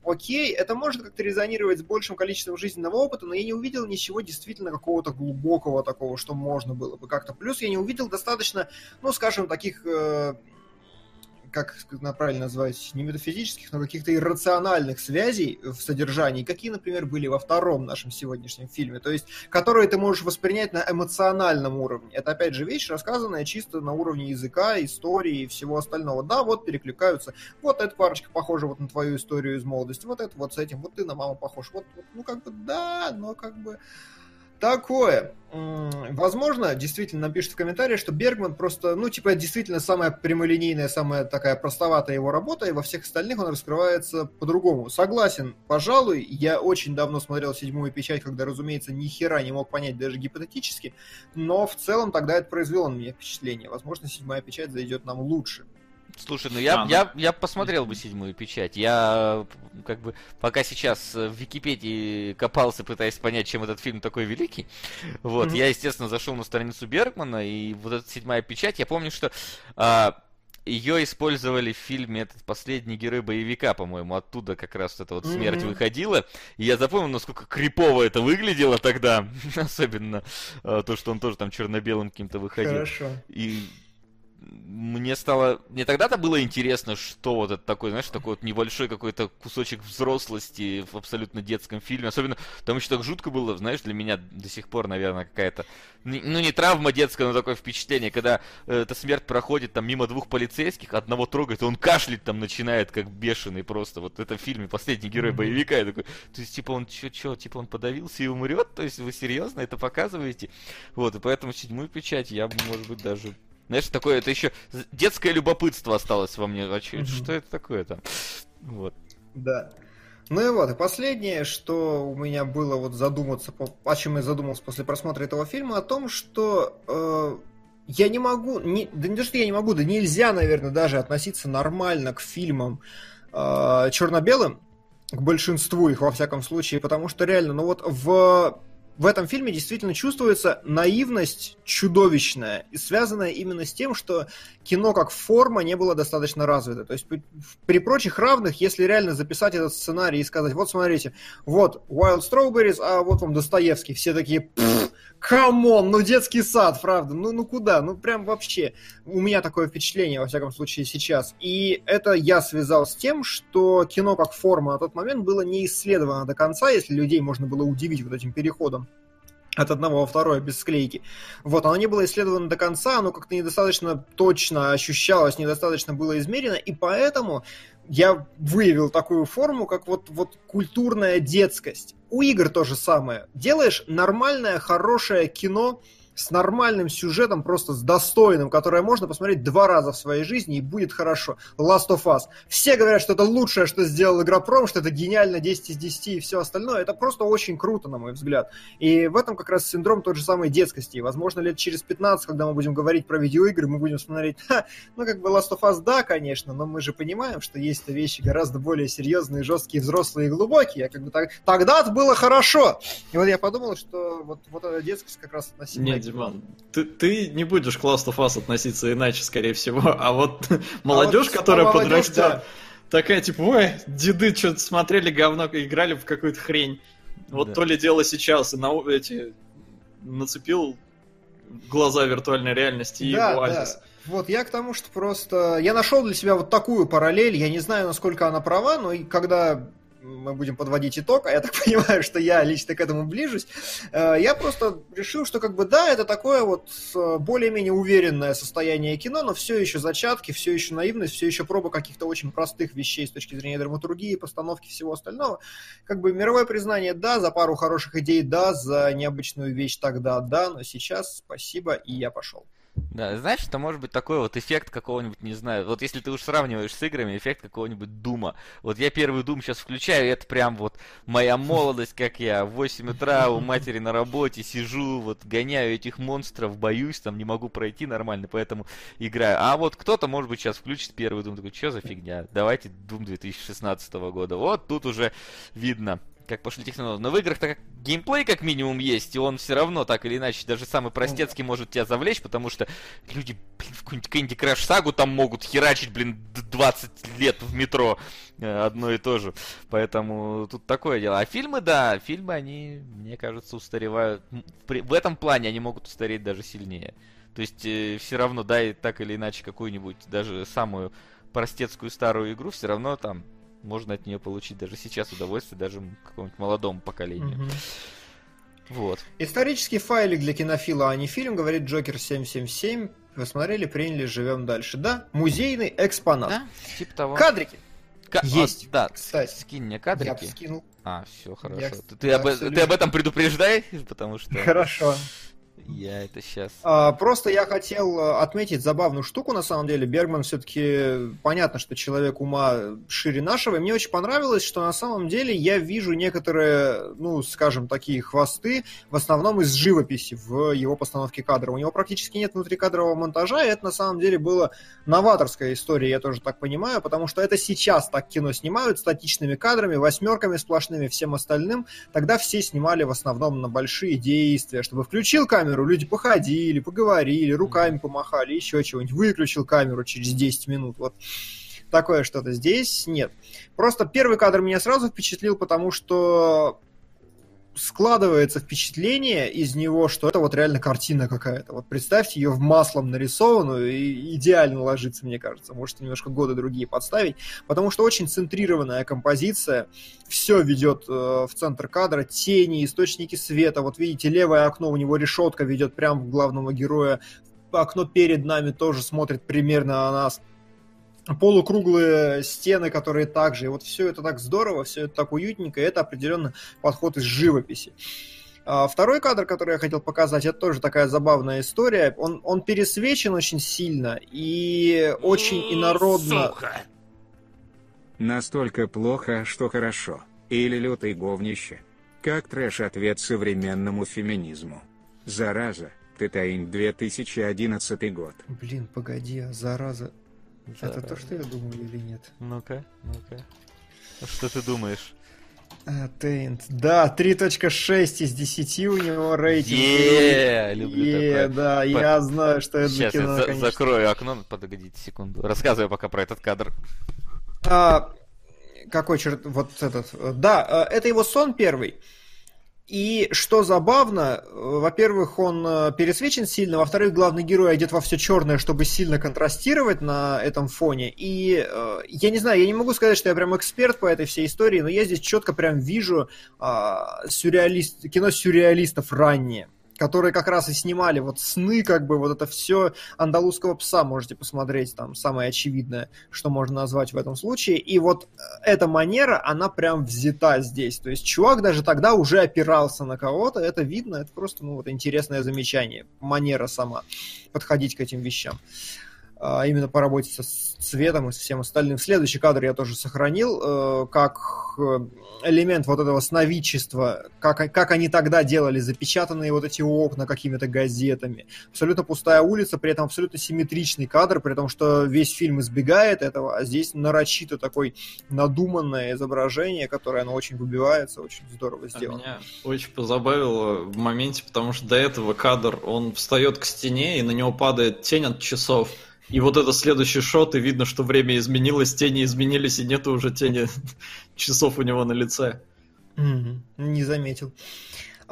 S3: Окей, это может как-то резонировать с большим количеством жизненного опыта, но я не увидел ничего действительно какого-то глубокого такого, что можно было бы как-то. Плюс я не увидел достаточно, ну, скажем, таких э, как правильно назвать, не метафизических, но каких-то иррациональных связей в содержании, какие, например, были во втором нашем сегодняшнем фильме, то есть, которые ты можешь воспринять на эмоциональном уровне. Это, опять же, вещь, рассказанная чисто на уровне языка, истории и всего остального. Да, вот перекликаются, вот эта парочка похожа вот на твою историю из молодости, вот это вот с этим, вот ты на маму похож, вот, вот ну, как бы, да, но как бы такое. Возможно, действительно напишет в комментариях, что Бергман просто, ну, типа, действительно самая прямолинейная, самая такая простоватая его работа, и во всех остальных он раскрывается по-другому. Согласен, пожалуй, я очень давно смотрел «Седьмую печать», когда, разумеется, ни хера не мог понять даже гипотетически, но в целом тогда это произвело на меня впечатление. Возможно, «Седьмая печать» зайдет нам лучше.
S2: Слушай, ну я,
S4: А, ну.
S2: я, я посмотрел бы седьмую печать. Я как бы пока сейчас в Википедии копался, пытаясь понять, чем этот фильм такой великий. Вот,
S3: Мгм.
S2: я, естественно, зашел на страницу Бергмана, и вот эта седьмая печать, я помню, что а, ее использовали в фильме этот последний герой боевика, по-моему, оттуда как раз эта вот смерть
S3: Мгм.
S2: выходила. И я запомнил, насколько крипово это выглядело тогда. Особенно а, то, что он тоже там черно-белым каким-то выходил.
S3: Хорошо.
S2: И мне стало... Мне тогда-то было интересно, что вот это такое, знаешь, такой вот небольшой какой-то кусочек взрослости в абсолютно детском фильме. Особенно, там еще так жутко было, знаешь, для меня до сих пор, наверное, какая-то... Ну, не травма детская, но такое впечатление, когда э, эта смерть проходит там мимо двух полицейских, одного трогает, и он кашлять там начинает, как бешеный просто. Вот это в фильме «Последний герой боевика». Я такой, то есть, типа, он чё, чё, типа, он подавился и умрет? То есть, вы серьезно это показываете? Вот, и поэтому седьмую печать я может быть, даже знаешь, такое, это еще детское любопытство осталось во мне. Чё-
S3: Мгм.
S2: Что это такое там? Вот.
S3: Да. Ну и вот, и последнее, что у меня было вот задуматься, о чем я задумался после просмотра этого фильма, о том, что э, я не могу, не, да не то, что я не могу, да нельзя, наверное, даже относиться нормально к фильмам э, черно-белым, к большинству их, во всяком случае, потому что реально, ну вот в в этом фильме действительно чувствуется наивность чудовищная, и связанная именно с тем, что кино как форма не было достаточно развито. То есть при, прочих равных, если реально записать этот сценарий и сказать, вот смотрите, вот Wild Strawberries, а вот вам Достоевский, все такие, come on, ну детский сад, правда, ну, ну куда, ну прям вообще. У меня такое впечатление, во всяком случае, сейчас. И это я связал с тем, что кино как форма на тот момент было не исследовано до конца, если людей можно было удивить вот этим переходом от одного во второе без склейки. Вот, оно не было исследовано до конца, оно как-то недостаточно точно ощущалось, недостаточно было измерено, и поэтому я выявил такую форму, как вот, вот культурная детскость. У игр то же самое. Делаешь нормальное, хорошее кино, с нормальным сюжетом, просто с достойным, которое можно посмотреть два раза в своей жизни и будет хорошо. Last of Us. Все говорят, что это лучшее, что сделал Игропром, что это гениально 10 из 10 и все остальное. Это просто очень круто, на мой взгляд. И в этом как раз синдром тот же самой детскости. И, возможно, лет через 15, когда мы будем говорить про видеоигры, мы будем смотреть, Ха, ну, как бы Last of Us, да, конечно, но мы же понимаем, что есть вещи гораздо более серьезные, жесткие, взрослые и глубокие. А как бы так... Тогда-то было хорошо. И вот я подумал, что вот, вот эта детскость как раз относительно
S4: Диман, ты, ты не будешь к Last of Us относиться иначе, скорее всего. А вот молодежь,
S3: А вот
S4: которая подрастет,
S3: да.
S4: такая типа, ой, деды что-то смотрели говно, играли в какую-то хрень. Вот
S2: Да.
S4: то ли дело сейчас, и на эти нацепил глаза виртуальной реальности и
S3: Да,
S4: его
S3: да. Вот я к тому, что просто я нашел для себя вот такую параллель. Я не знаю, насколько она права, но и когда мы будем подводить итог, а я так понимаю, что я лично к этому ближусь, э, я просто решил, что как бы да, это такое вот э, более-менее уверенное состояние кино, но все еще зачатки, все еще наивность, все еще проба каких-то очень простых вещей с точки зрения драматургии, постановки всего остального. Как бы мировое признание да, за пару хороших идей да, за необычную вещь тогда да, но сейчас спасибо, и я пошел.
S2: Да, знаешь, это может быть такой вот эффект какого-нибудь, не знаю, вот если ты уж сравниваешь с играми, эффект какого-нибудь Дума. Вот я первый Дум сейчас включаю, и это прям вот моя молодость, как я в 8 утра у матери на работе сижу, вот гоняю этих монстров, боюсь, там не могу пройти нормально, поэтому играю. А вот кто-то, может быть, сейчас включит первый Дум, такой, что за фигня? Давайте Дум 2016 года. Вот тут уже видно, как пошли технологии. Но в играх-то как геймплей как минимум есть, и он все равно так или иначе, даже самый простецкий может тебя завлечь, потому что люди, блин, в какую-нибудь Candy Crush сагу там могут херачить, блин, д- 20 лет в метро э, одно и то же. Поэтому тут такое дело. А фильмы, да, фильмы, они, мне кажется, устаревают. В этом плане они могут устареть даже сильнее. То есть все равно, дай так или иначе какую-нибудь, даже самую простецкую старую игру, все равно там можно от нее получить даже сейчас удовольствие, даже какому-нибудь молодому поколению. Вот.
S3: Исторический файлик для кинофила, а не фильм, говорит Джокер 777. Посмотрели, приняли, живем дальше. Да, музейный экспонат.
S2: Да, типа того.
S3: Кадрики.
S2: Ка-
S3: есть,
S2: а, да,
S3: кстати.
S2: скинь мне
S3: Я
S2: кадрики.
S3: скинул.
S2: А, все, хорошо.
S3: Я,
S2: ты, ты об,
S3: абсолютно-
S2: ты об этом предупреждай, потому что
S3: Хорошо.
S2: Я это сейчас.
S3: А, Просто я хотел э, отметить забавную штуку, на самом деле. Бергман все-таки, понятно, что человек ума шире нашего. И мне очень понравилось, что на самом деле я вижу некоторые, ну, скажем, такие хвосты, в основном из живописи в его постановке кадра. У него практически нет внутрикадрового монтажа, и это на самом деле было новаторская история, я тоже так понимаю, потому что это сейчас так кино снимают, статичными кадрами, восьмерками сплошными, всем остальным. Тогда все снимали в основном на большие действия, чтобы включил камеру, люди походили, поговорили, руками помахали, еще чего-нибудь. Выключил камеру через 10 минут. Вот такое что-то. Здесь нет. Просто первый кадр меня сразу впечатлил, потому что складывается впечатление из него, что это вот реально картина какая-то. Вот представьте ее в маслом нарисованную и идеально ложится, мне кажется. Можете немножко годы другие подставить, потому что очень центрированная композиция, все ведет э, в центр кадра, тени, источники света. Вот видите, левое окно, у него решетка ведет прямо в главного героя. Окно перед нами тоже смотрит примерно на нас полукруглые стены, которые также. И вот все это так здорово, все это так уютненько, и это определенно подход из живописи. А Второй кадр, который я хотел показать, это тоже такая забавная история. Он, он пересвечен очень сильно и очень инородно.
S1: Сука.
S5: Настолько плохо, что хорошо. Или лютый говнище. Как трэш-ответ современному феминизму. Зараза, Тетаин 2011 год.
S3: Блин, погоди, а зараза. Это то, что я думаю или нет?
S2: Ну-ка, ну-ка. Что ты думаешь?
S3: А, Taint. Да, 3.6 из 10 у него рейтинг.
S2: Е, люблю такое.
S3: да,
S2: По-
S3: я знаю, что это
S2: Сейчас
S3: кино,
S2: я за- закрою окно. Подогодите секунду. Рассказывай пока про этот кадр.
S3: А, какой черт, вот этот. Да, э, это его сон первый. И что забавно, э, во-первых, он э, пересвечен сильно, во-вторых, главный герой одет во все черное, чтобы сильно контрастировать на этом фоне. И э, я не знаю, я не могу сказать, что я прям эксперт по этой всей истории, но я здесь четко прям вижу а, сюрреалист, кино сюрреалистов раннее. Которые как раз и снимали вот сны, как бы вот это все андалузского пса можете посмотреть, там самое очевидное, что можно назвать в этом случае. И вот э, эта манера, она прям взята здесь. То есть чувак даже тогда уже опирался на кого-то, это видно, это просто ну, вот интересное замечание, манера сама подходить к этим вещам. А именно по работе со цветом и со всем остальным. Следующий кадр я тоже сохранил, э, как э, элемент вот этого сновидчества, как, как они тогда делали, запечатанные вот эти окна какими-то газетами. Абсолютно пустая улица, при этом абсолютно симметричный кадр, при том, что весь фильм избегает этого, а здесь нарочито такое надуманное изображение, которое оно очень выбивается, очень здорово а сделано.
S4: А меня очень позабавило в моменте, потому что до этого кадр, он встает к стене, и на него падает тень от часов. И вот это следующий шот, и видно, что время изменилось, тени изменились, и нету уже тени часов у него на лице.
S3: Mm-hmm. Не заметил.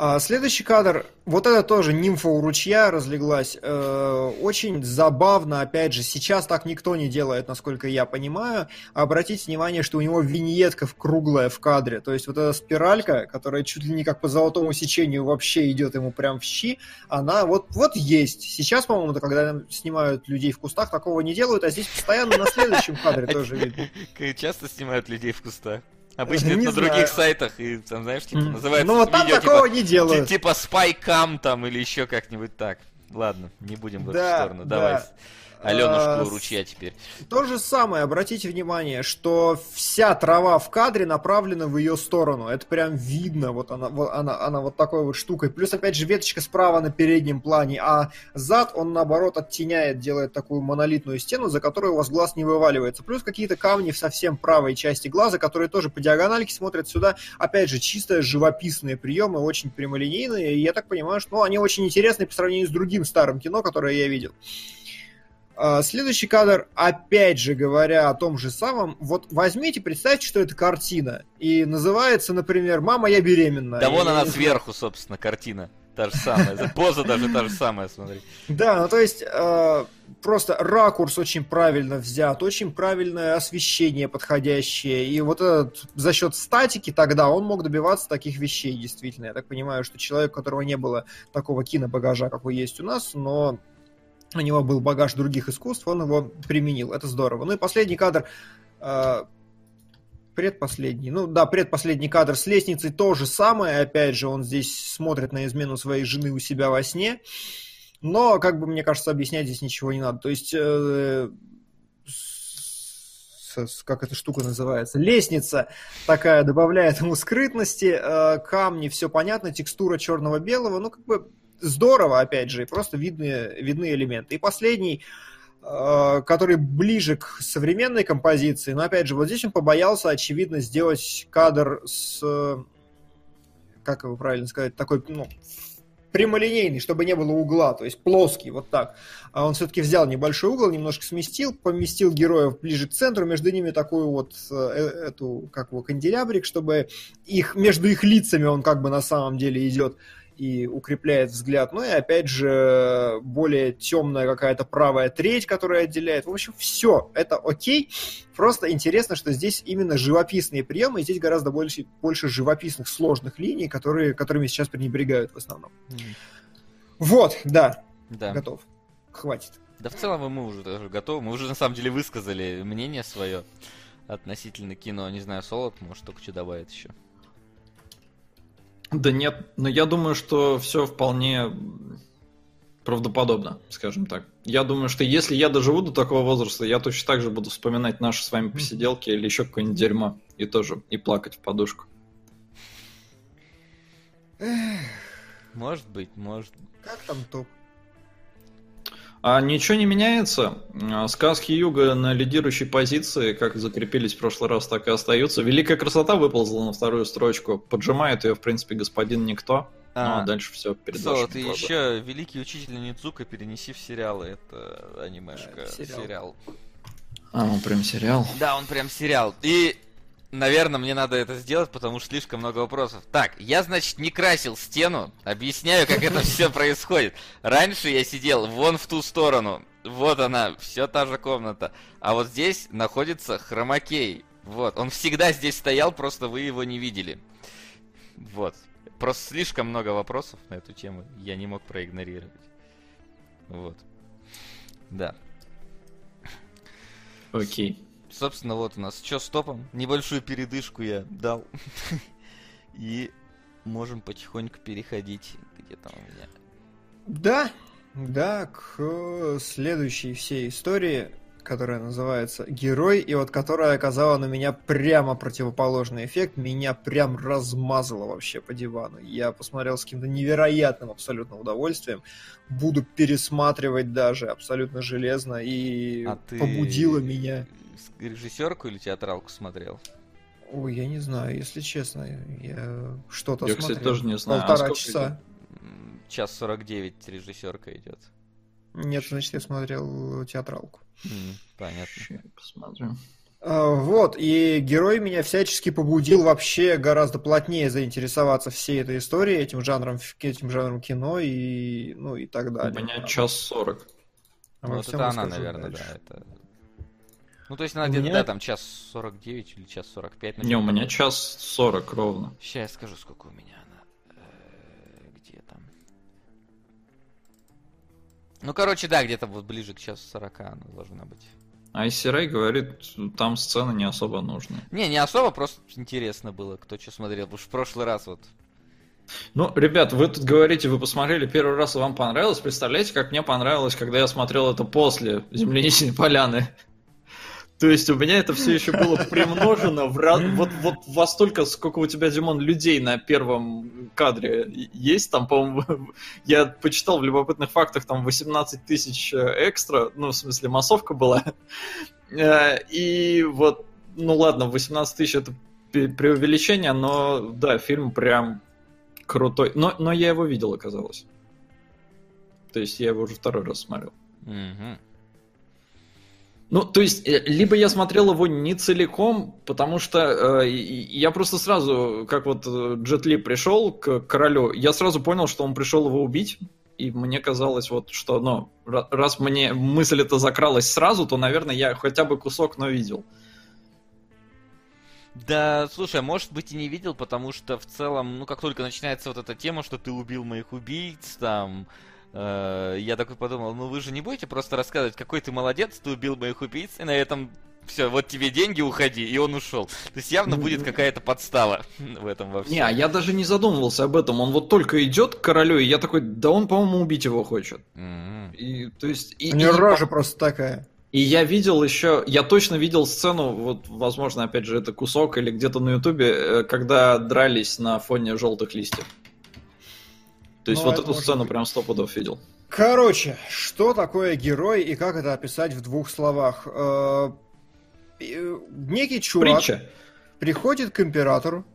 S3: А, следующий кадр, вот это тоже нимфа у ручья разлеглась. Э, очень забавно, опять же, сейчас так никто не делает, насколько я понимаю. Обратите внимание, что у него виньетка круглая в кадре. То есть вот эта спиралька, которая чуть ли не как по золотому сечению вообще идет ему прям в щи, она вот, вот есть. Сейчас, по-моему, когда снимают людей в кустах, такого не делают, а здесь постоянно на следующем кадре тоже видно.
S2: Часто снимают людей в кустах. Обычно это на других сайтах, и там, знаешь, типа, называется
S3: Ну вот там видео, такого
S2: типа,
S3: не делают.
S2: Типа Spycam там или еще как-нибудь так. Ладно, не будем в эту сторону. Давай. Аленушку у ручья теперь.
S3: То же самое, обратите внимание, что вся трава в кадре направлена в ее сторону. Это прям видно, вот она, вот она, она вот такой вот штукой. Плюс, опять же, веточка справа на переднем плане, а зад он, наоборот, оттеняет, делает такую монолитную стену, за которой у вас глаз не вываливается. Плюс какие-то камни в совсем правой части глаза, которые тоже по диагональке смотрят сюда. Опять же, чисто живописные приемы, очень прямолинейные. И я так понимаю, что ну, они очень интересные по сравнению с другим старым кино, которое я видел. А, следующий кадр, опять же говоря о том же самом, вот возьмите, представьте, что это картина, и называется, например, «Мама, я беременна».
S2: Да вон она сверху, собственно, картина. Та же самая, поза даже та же самая, смотри.
S3: Да, ну то есть э, просто ракурс очень правильно взят, очень правильное освещение подходящее, и вот этот за счет статики тогда он мог добиваться таких вещей, действительно. Я так понимаю, что человек, у которого не было такого кинобагажа, какой есть у нас, но у него был багаж других искусств, он его применил. Это здорово. Ну и последний кадр, э, предпоследний, ну да, предпоследний кадр с лестницей то же самое. Опять же, он здесь смотрит на измену своей жены у себя во сне. Но, как бы, мне кажется, объяснять здесь ничего не надо. То есть, э, с, как эта штука называется, лестница такая добавляет ему скрытности, э, камни, все понятно, текстура черного-белого, ну, как бы здорово, опять же, просто видны, видны элементы. И последний, э, который ближе к современной композиции, но опять же, вот здесь он побоялся, очевидно, сделать кадр с, как его правильно сказать, такой, ну, прямолинейный, чтобы не было угла, то есть плоский, вот так. А он все-таки взял небольшой угол, немножко сместил, поместил героев ближе к центру, между ними такую вот э, эту, как его, канделябрик, чтобы их, между их лицами он как бы на самом деле идет и укрепляет взгляд. Ну и опять же, более темная какая-то правая треть, которая отделяет. В общем, все, это окей. Просто интересно, что здесь именно живописные приемы, и здесь гораздо больше, больше живописных сложных линий, которые, которыми сейчас пренебрегают в основном. Mm. Вот, да, да, готов. Хватит.
S2: Да в целом мы уже даже готовы. Мы уже на самом деле высказали мнение свое относительно кино. Не знаю, Солод, может, только что добавит еще.
S4: Да нет, но я думаю, что все вполне правдоподобно, скажем так. Я думаю, что если я доживу до такого возраста, я точно так же буду вспоминать наши с вами посиделки или еще какое-нибудь дерьмо и тоже и плакать в подушку.
S2: Может быть, может.
S3: Как там топ?
S4: А ничего не меняется. А, сказки Юга на лидирующей позиции, как закрепились в прошлый раз, так и остаются. Великая красота выползла на вторую строчку. Поджимает ее, в принципе, господин Никто. А, ну, а дальше все перед
S2: Сол, ты еще Великий Учитель Ницука перенеси в сериалы. Это анимешка.
S3: Да, сериал.
S2: сериал.
S4: А, он прям сериал?
S2: Да, он прям сериал. И Наверное, мне надо это сделать, потому что слишком много вопросов. Так, я, значит, не красил стену. Объясняю, как это все происходит. Раньше я сидел вон в ту сторону. Вот она, все та же комната. А вот здесь находится хромакей. Вот, он всегда здесь стоял, просто вы его не видели. Вот. Просто слишком много вопросов на эту тему, я не мог проигнорировать. Вот. Да.
S4: Окей.
S2: Собственно, вот у нас что с топом? Небольшую передышку я дал. И можем потихоньку переходить. Где там у меня?
S3: Да, да, к следующей всей истории, которая называется «Герой», и вот которая оказала на меня прямо противоположный эффект, меня прям размазало вообще по дивану. Я посмотрел с каким-то невероятным абсолютно удовольствием, буду пересматривать даже абсолютно железно, и
S2: А ты
S3: побудило меня.
S2: Режиссерку или театралку смотрел?
S3: Ой, я не знаю, если честно, я что-то
S4: Я,
S3: смотрел.
S4: кстати, тоже не знаю. А
S3: Полтора
S4: сколько
S3: часа.
S2: М, Час 49 режиссерка идет.
S3: Нет, значит, я смотрел театралку.
S2: Понятно.
S4: Ща я посмотрю.
S3: А, Вот, и герой меня всячески побудил вообще гораздо плотнее заинтересоваться всей этой историей, этим жанром, этим жанром кино и, ну, и так
S4: У
S3: далее.
S4: меня час сорок.
S2: Вот это она, наверное,
S3: дальше.
S2: да. Это... Ну, то есть она где-то,
S3: меня-
S2: да, там час 49 или час 45.
S4: Не, у меня час сорок ровно.
S2: Сейчас я скажу, сколько у меня она. Э, Где там? Ну, короче, да, где-то вот ближе к часу 40 она должна быть.
S4: Айси говорит, там сцены не особо нужны.
S2: Не, не особо, просто интересно было, кто что смотрел. Потому что в прошлый раз вот...
S4: Ну, ребят, вы тут говорите, вы посмотрели первый раз, и вам понравилось. Представляете, как мне понравилось, когда я смотрел это после «Земляничной поляны». То есть у меня это все еще было примножено в раз... вот, вот во столько, сколько у тебя, Димон, людей на первом кадре есть. Там, по-моему, я почитал в любопытных фактах, там 18 тысяч э, экстра, ну, в смысле, массовка была. Э, И вот, ну ладно, 18 тысяч это преувеличение, но да, фильм прям крутой. Но, но я его видел, оказалось. То есть я его уже второй раз смотрел.
S2: Мгм.
S4: Ну, то есть, э, либо я смотрел его не целиком, потому что э, я просто сразу, как вот э, Джет Ли пришел к королю, я сразу понял, что он пришел его убить, и мне казалось вот, что, ну, ра- раз мне мысль эта закралась сразу, то, наверное, я хотя бы кусок, но видел.
S2: Да, слушай, а может быть и не видел, потому что в целом, ну как только начинается вот эта тема, что ты убил моих убийц, там, я такой подумал, ну вы же не будете просто рассказывать, какой ты молодец, ты убил моих убийц, и на этом все, вот тебе деньги, уходи, и он ушел. То есть явно будет какая-то подстава в этом во всем.
S4: Не, а я даже не задумывался об этом. Он вот только идет к королю, и я такой, да он, по-моему, убить его хочет. И, то есть, и,
S3: У нее
S4: и-
S3: рожа просто такая.
S4: И я видел еще, я точно видел сцену, вот, возможно, опять же, это кусок или где-то на Ютубе, э, когда дрались на фоне желтых листьев. То есть
S3: Ну,
S4: вот эту сцену
S3: быть.
S4: прям сто пудов видел.
S3: Короче, что такое герой и как это описать в двух словах? Э, э, Некий чувак
S4: Притча.
S3: приходит к императору,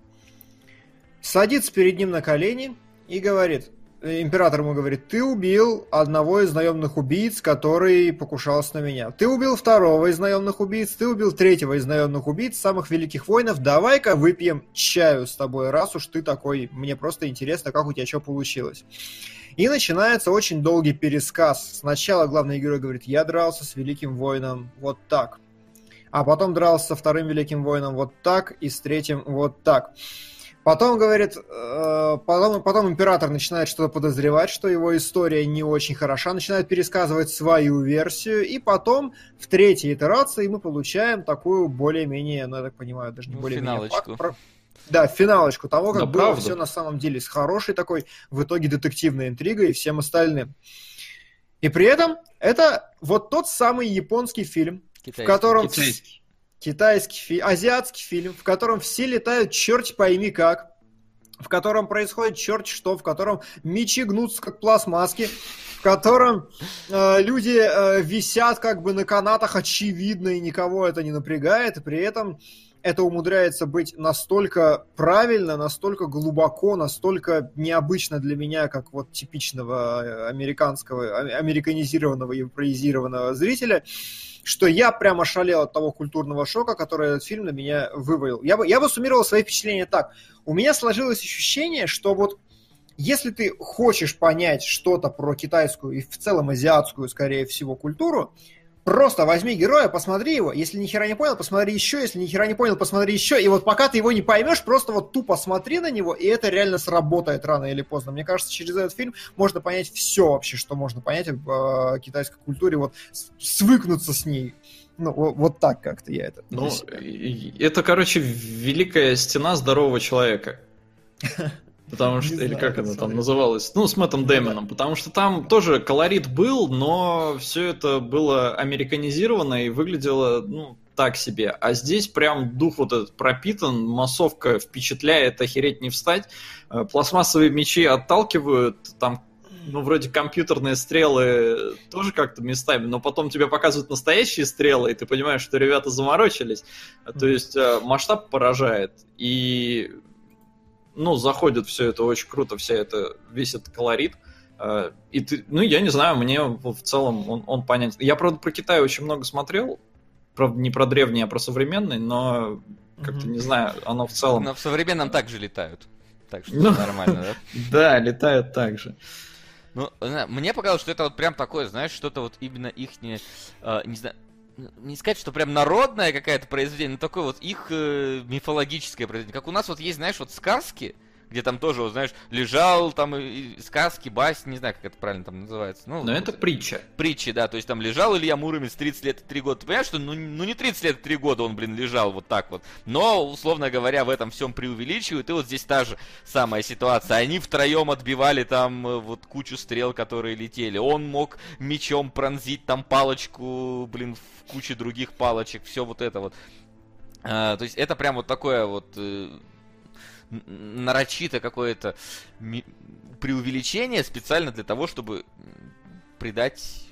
S3: садится перед ним на колени и говорит, император ему говорит, ты убил одного из наемных убийц, который покушался на меня. Ты убил второго из наемных убийц, ты убил третьего из наемных убийц, самых великих воинов. Давай-ка выпьем чаю с тобой, раз уж ты такой. Мне просто интересно, как у тебя что получилось. И начинается очень долгий пересказ. Сначала главный герой говорит, я дрался с великим воином вот так. А потом дрался со вторым великим воином вот так и с третьим вот так. Потом говорит, э, потом, потом император начинает что-то подозревать, что его история не очень хороша, начинает пересказывать свою версию, и потом в третьей итерации мы получаем такую более-менее, ну я так понимаю, даже не
S2: Ну,
S3: более-менее
S2: финалочку.
S3: факт, про- Да, финалочку того, как
S4: Да,
S3: было
S4: правда.
S3: все на самом деле с хорошей такой в итоге детективной интригой и всем остальным. И при этом это вот тот самый японский фильм, в
S2: Китайский.
S3: котором
S4: Китайский.
S3: Китайский фи- азиатский фильм, в котором все летают черт пойми как, в котором происходит черт что, в котором мечи гнутся как пластмасски, в котором э, люди э, висят как бы на канатах очевидно и никого это не напрягает, при этом это умудряется быть настолько правильно, настолько глубоко, настолько необычно для меня, как вот типичного э, американского, а- американизированного, европеизированного зрителя, что я прямо шалел от того культурного шока, который этот фильм на меня вывалил. Я бы, я бы суммировал свои впечатления так. У меня сложилось ощущение, что вот если ты хочешь понять что-то про китайскую и в целом азиатскую, скорее всего, культуру, Просто возьми героя, посмотри его, если ни хера не понял, посмотри еще, если ни хера не понял, посмотри еще, и вот пока ты его не поймешь, просто вот тупо смотри на него, и это реально сработает рано или поздно. Мне кажется, через этот фильм можно понять все вообще, что можно понять в э, китайской культуре, вот свыкнуться с ней. Ну, вот так как-то я это.
S4: Ну, это, короче, великая стена здорового человека. Потому что, или как она там называлась? Ну, с Мэттом Дэмоном. Потому что там тоже колорит был, но все это было американизировано и выглядело, ну, так себе. А здесь прям дух вот этот пропитан, массовка впечатляет, охереть не встать. Э, пластмассовые мечи отталкивают, там ну, вроде компьютерные стрелы тоже как-то местами, но потом тебе показывают настоящие стрелы, и ты понимаешь, что ребята заморочились. То есть э, масштаб поражает. И ну, заходит все это очень круто, вся это, весь этот колорит. Э, и ты, ну, я не знаю, мне в целом он, он понятен. Я, правда, про Китай очень много смотрел, правда, не про древний, а про современный, но как-то, не знаю, оно в целом...
S2: Но в современном также летают. Так что ну, нормально, да?
S4: Да, летают так же.
S2: Ну, мне показалось, что это вот прям такое, знаешь, что-то вот именно их не, э, не знаю, не сказать, что прям народное какое-то произведение, но такое вот их э, мифологическое произведение. Как у нас вот есть, знаешь, вот сказки, где там тоже, вот, знаешь, лежал там и, сказки, басни, не знаю, как это правильно там называется. Ну,
S4: Но вот, это притча.
S2: Притчи, да, то есть там лежал Илья Муромец 30 лет и 3 года. Ты понимаешь, что ну, ну не 30 лет и 3 года он, блин, лежал вот так вот. Но, условно говоря, в этом всем преувеличивают, и вот здесь та же самая ситуация. Они втроем отбивали там э, вот кучу стрел, которые летели. Он мог мечом пронзить там палочку, блин, в куче других палочек, все вот это вот. А, то есть это прям вот такое вот э, нарочито какое-то преувеличение специально для того, чтобы придать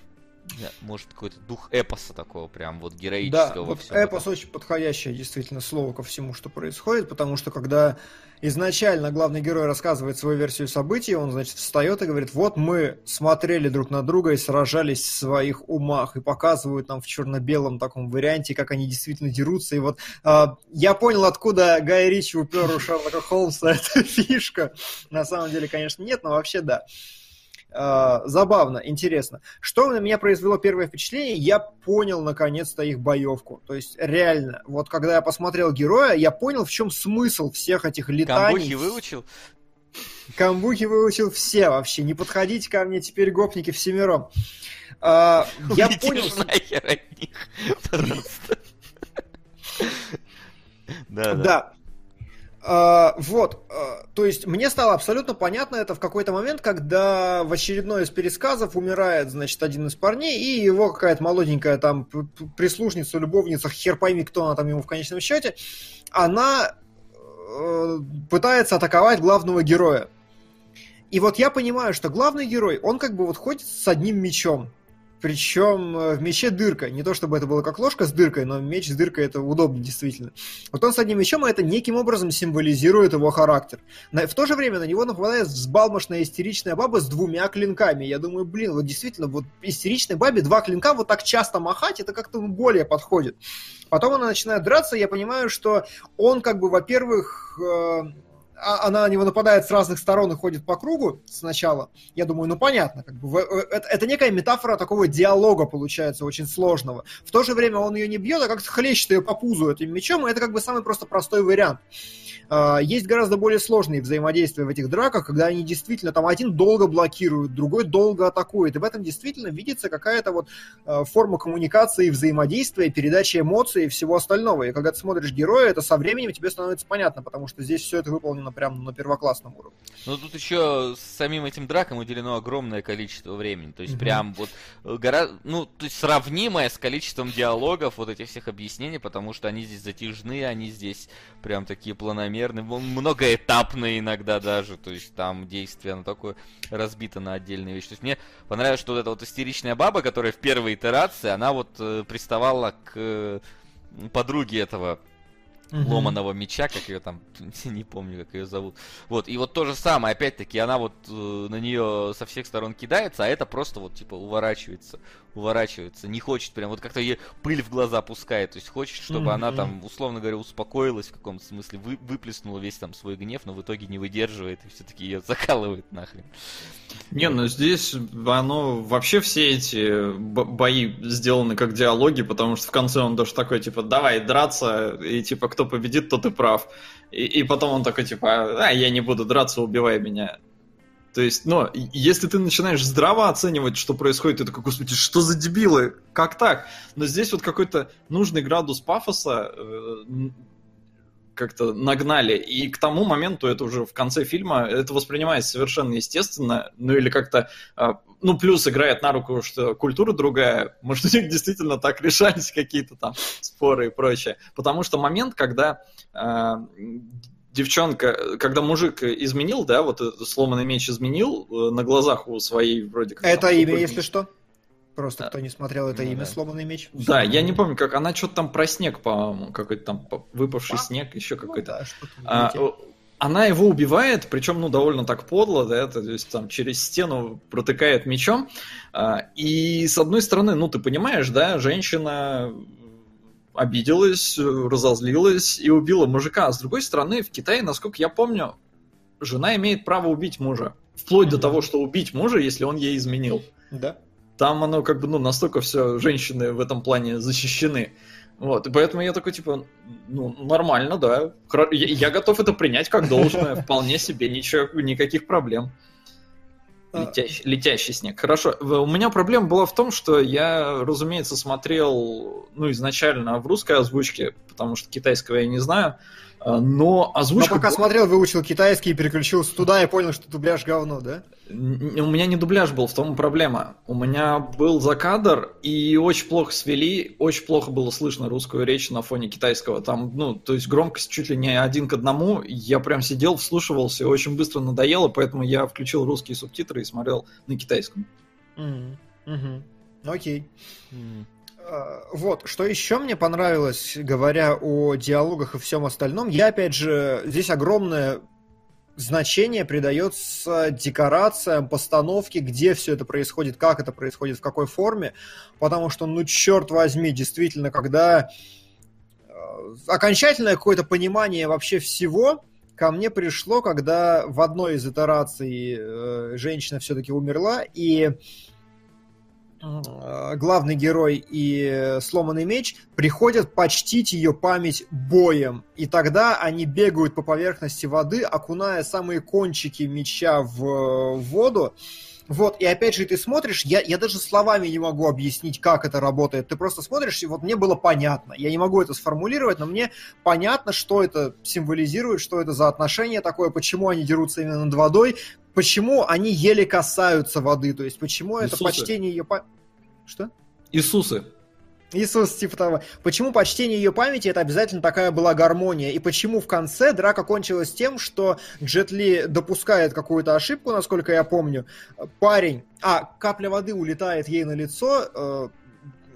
S2: может, какой-то дух эпоса такого, прям вот героического.
S3: Да, вот эпос этом. очень подходящее действительно слово ко всему, что происходит, потому что когда изначально главный герой рассказывает свою версию событий, он, значит, встает и говорит, вот мы смотрели друг на друга и сражались в своих умах, и показывают нам в черно-белом таком варианте, как они действительно дерутся, и вот э, я понял, откуда Гай Ричи упер у Шерлока Холмса эта фишка. На самом деле, конечно, нет, но вообще да. Э, забавно, интересно. Что на меня произвело первое впечатление, я понял наконец-то их боевку. То есть реально, вот когда я посмотрел героя, я понял, в чем смысл всех этих летаний.
S2: Камбухи выучил?
S3: Камбухи выучил все вообще. Не подходите ко мне теперь гопники всемиром. А, я понял... нахер от них, Да, да. Uh, вот, uh, то есть мне стало абсолютно понятно это в какой-то момент, когда в очередной из пересказов умирает, значит, один из парней, и его какая-то молоденькая там прислушница, любовница, хер пойми, кто она там ему в конечном счете, она uh, пытается атаковать главного героя. И вот я понимаю, что главный герой, он как бы вот ходит с одним мечом. Причем э, в мече дырка. Не то чтобы это было как ложка с дыркой, но меч с дыркой это удобно действительно. Вот он с одним мечом, и это неким образом символизирует его характер. В то же время на него нападает взбалмошная истеричная баба с двумя клинками. Я думаю, блин, вот действительно, вот истеричной бабе два клинка вот так часто махать, это как-то более подходит. Потом она начинает драться, я понимаю, что он как бы, во-первых, э, а, она на него нападает с разных сторон и ходит по кругу сначала, я думаю, ну понятно, как бы, э, это, это некая метафора такого диалога получается очень сложного. В то же время он ее не бьет, а как-то хлещет ее по пузу этим мечом, и это как бы самый просто простой вариант. А, есть гораздо более сложные взаимодействия в этих драках, когда они действительно там один долго блокирует, другой долго атакует. И в этом действительно видится какая-то вот а, форма коммуникации, взаимодействия, передачи эмоций и всего остального. И когда ты смотришь героя, это со временем тебе становится понятно, потому что здесь все это выполнено прямо на первоклассном уровне.
S2: Ну тут еще с самим этим драком уделено огромное количество времени. То есть mm-hmm. прям вот э, гора... ну, то есть сравнимое с количеством диалогов, вот этих всех объяснений, потому что они здесь затяжные, они здесь прям такие планомерные планомерный, многоэтапный иногда даже, то есть там действие, оно такое разбито на отдельные вещи. То есть мне понравилось, что вот эта вот истеричная баба, которая в первой итерации, она вот э, приставала к э, подруге этого
S3: Мгм.
S2: ломаного меча, как ее там, не помню, как ее зовут. Вот, и вот то же самое, опять-таки, она вот э, на нее со всех сторон кидается, а это просто вот, типа, уворачивается, уворачивается, не хочет прям, вот как-то ей пыль в глаза пускает, то есть хочет, чтобы она
S3: Мгм.
S2: там, условно говоря, успокоилась в каком-то смысле, вы, выплеснула весь там свой гнев, но в итоге не выдерживает и все-таки ее закалывает нахрен.
S4: Не, ну здесь оно вообще все эти бои сделаны как диалоги, потому что в конце он даже такой, типа, давай драться, и типа, кто победит, тот и прав. И, и потом он такой, типа, а, я не буду драться, убивай меня. То есть, и- если ты начинаешь здраво оценивать, что происходит, ты такой, господи, что за дебилы? Как так? Но здесь вот какой-то нужный градус пафоса э, как-то нагнали. И к тому моменту, это уже в конце фильма, это воспринимается совершенно естественно. Ну или как-то... а, Ну, плюс играет на руку, что культура другая. Может, у них действительно так решались какие-то там споры и прочее. Потому что момент, когда а, девчонка, когда мужик изменил, да, вот этот сломанный меч изменил э, на глазах у своей вроде как...
S3: Это
S4: там,
S3: имя, если что. Просто
S4: Да.
S3: кто не смотрел это
S2: Ну
S3: имя,
S2: да.
S3: сломанный меч.
S4: Да, я не помню, как она что-то там про снег, по-моему, какой-то там выпавший
S3: А?
S4: снег, еще
S3: Ну
S4: какой-то.
S3: да, что-то в
S4: А, она его убивает, причем, ну, довольно так подло, да, то есть там через стену протыкает мечом. А, И с одной стороны, ну, ты понимаешь, да, женщина обиделась, разозлилась и убила мужика. А с другой стороны, в Китае, насколько я помню, жена имеет право убить мужа. Вплоть до того, что убить мужа, если он ей изменил.
S3: Да.
S4: Там оно как бы, ну, настолько все, женщины в этом плане защищены. Вот, и поэтому я такой, типа, ну, нормально, да. Я, я готов это принять как должное, вполне себе, ничего, никаких проблем.
S3: А.
S4: Летящий, летящий снег. Хорошо. У меня проблема была в том, что я, разумеется, смотрел, ну, изначально в русской озвучке, потому что китайского я не знаю, а, но
S3: Но
S4: озвучка...
S3: пока
S4: была-
S3: смотрел, выучил китайский и переключился туда и понял, что дубляж говно, да?
S4: Н- У меня не дубляж был, в том и проблема. У меня был закадр, и очень плохо свели, очень плохо было слышно русскую речь на фоне китайского. Там, ну, то есть громкость чуть ли не один к одному. Я прям сидел, вслушивался, и очень быстро надоело, поэтому я включил русские субтитры и смотрел на китайском.
S3: Мгм. Мгм. Окей.
S2: М.
S3: А, Вот, что еще мне понравилось, говоря о диалогах и всем остальном, я, опять же, здесь огромное значение придается декорациям, постановке, где все это происходит, как это происходит, в какой форме, потому что, ну, черт возьми, действительно, когда э, окончательное какое-то понимание вообще всего ко мне пришло, когда в одной из итераций э, женщина все-таки умерла, и главный герой и э, сломанный меч приходят почтить ее память боем. И тогда они бегают по поверхности воды, окуная самые кончики меча в э, воду. Вот, и опять же, ты смотришь, я, я даже словами не могу объяснить, как это работает. Ты просто смотришь, и вот мне было понятно. Я не могу это сформулировать, но мне понятно, что это символизирует, что это за отношение такое, почему они дерутся именно над водой, почему они еле касаются воды, то есть почему это
S4: Иисусы.
S3: почтение ее... Что?
S4: Иисусы.
S3: Иисус, типа того. Почему почтение ее памяти это обязательно такая была гармония? И почему в конце драка кончилась тем, что Джет Ли допускает какую-то ошибку, насколько я помню. Парень, а, капля воды улетает ей на лицо, э,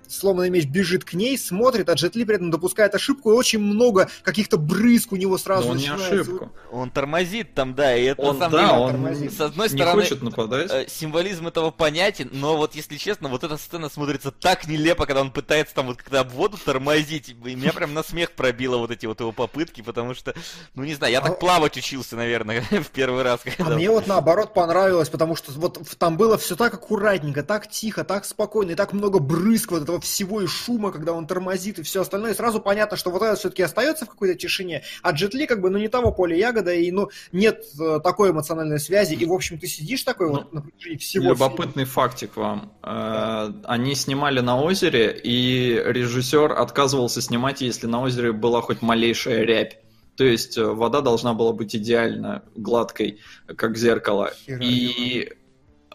S3: сломанный меч бежит к ней, смотрит, а Джет Ли при этом допускает ошибку, и очень много каких-то брызг у него сразу
S4: Но он не
S3: начинается.
S4: ошибку.
S2: Он тормозит там, да, и это
S4: Он,
S2: на самом
S4: да,
S2: деле,
S4: он
S3: тормозит.
S2: с одной
S4: не
S2: стороны,
S4: хочет нападать.
S2: э, символизм этого понятен, но вот если честно, вот эта сцена смотрится так нелепо, когда он пытается там вот когда об воду тормозить, и меня прям на смех пробило вот эти вот его попытки, потому что, ну не знаю, я
S3: А-
S2: так плавать учился, наверное, в первый раз,
S3: А
S2: когда...
S3: мне вот наоборот понравилось, потому что вот там было все так аккуратненько, так тихо, так спокойно, и так много брызг вот этого всего и шума, когда он тормозит и все остальное. И сразу понятно, что вот это все-таки остается в какой-то тишине, а Джетли как бы, ну, не того поля ягода, и, ну, нет э, такой эмоциональной связи, и, в общем, ты сидишь такой вот на протяжении всего
S4: Любопытный фактик вам. Э, Они снимали на озере, и режиссер отказывался снимать, если на озере была хоть малейшая рябь. То есть э, вода должна была быть идеально гладкой, как зеркало.
S3: Хера
S4: И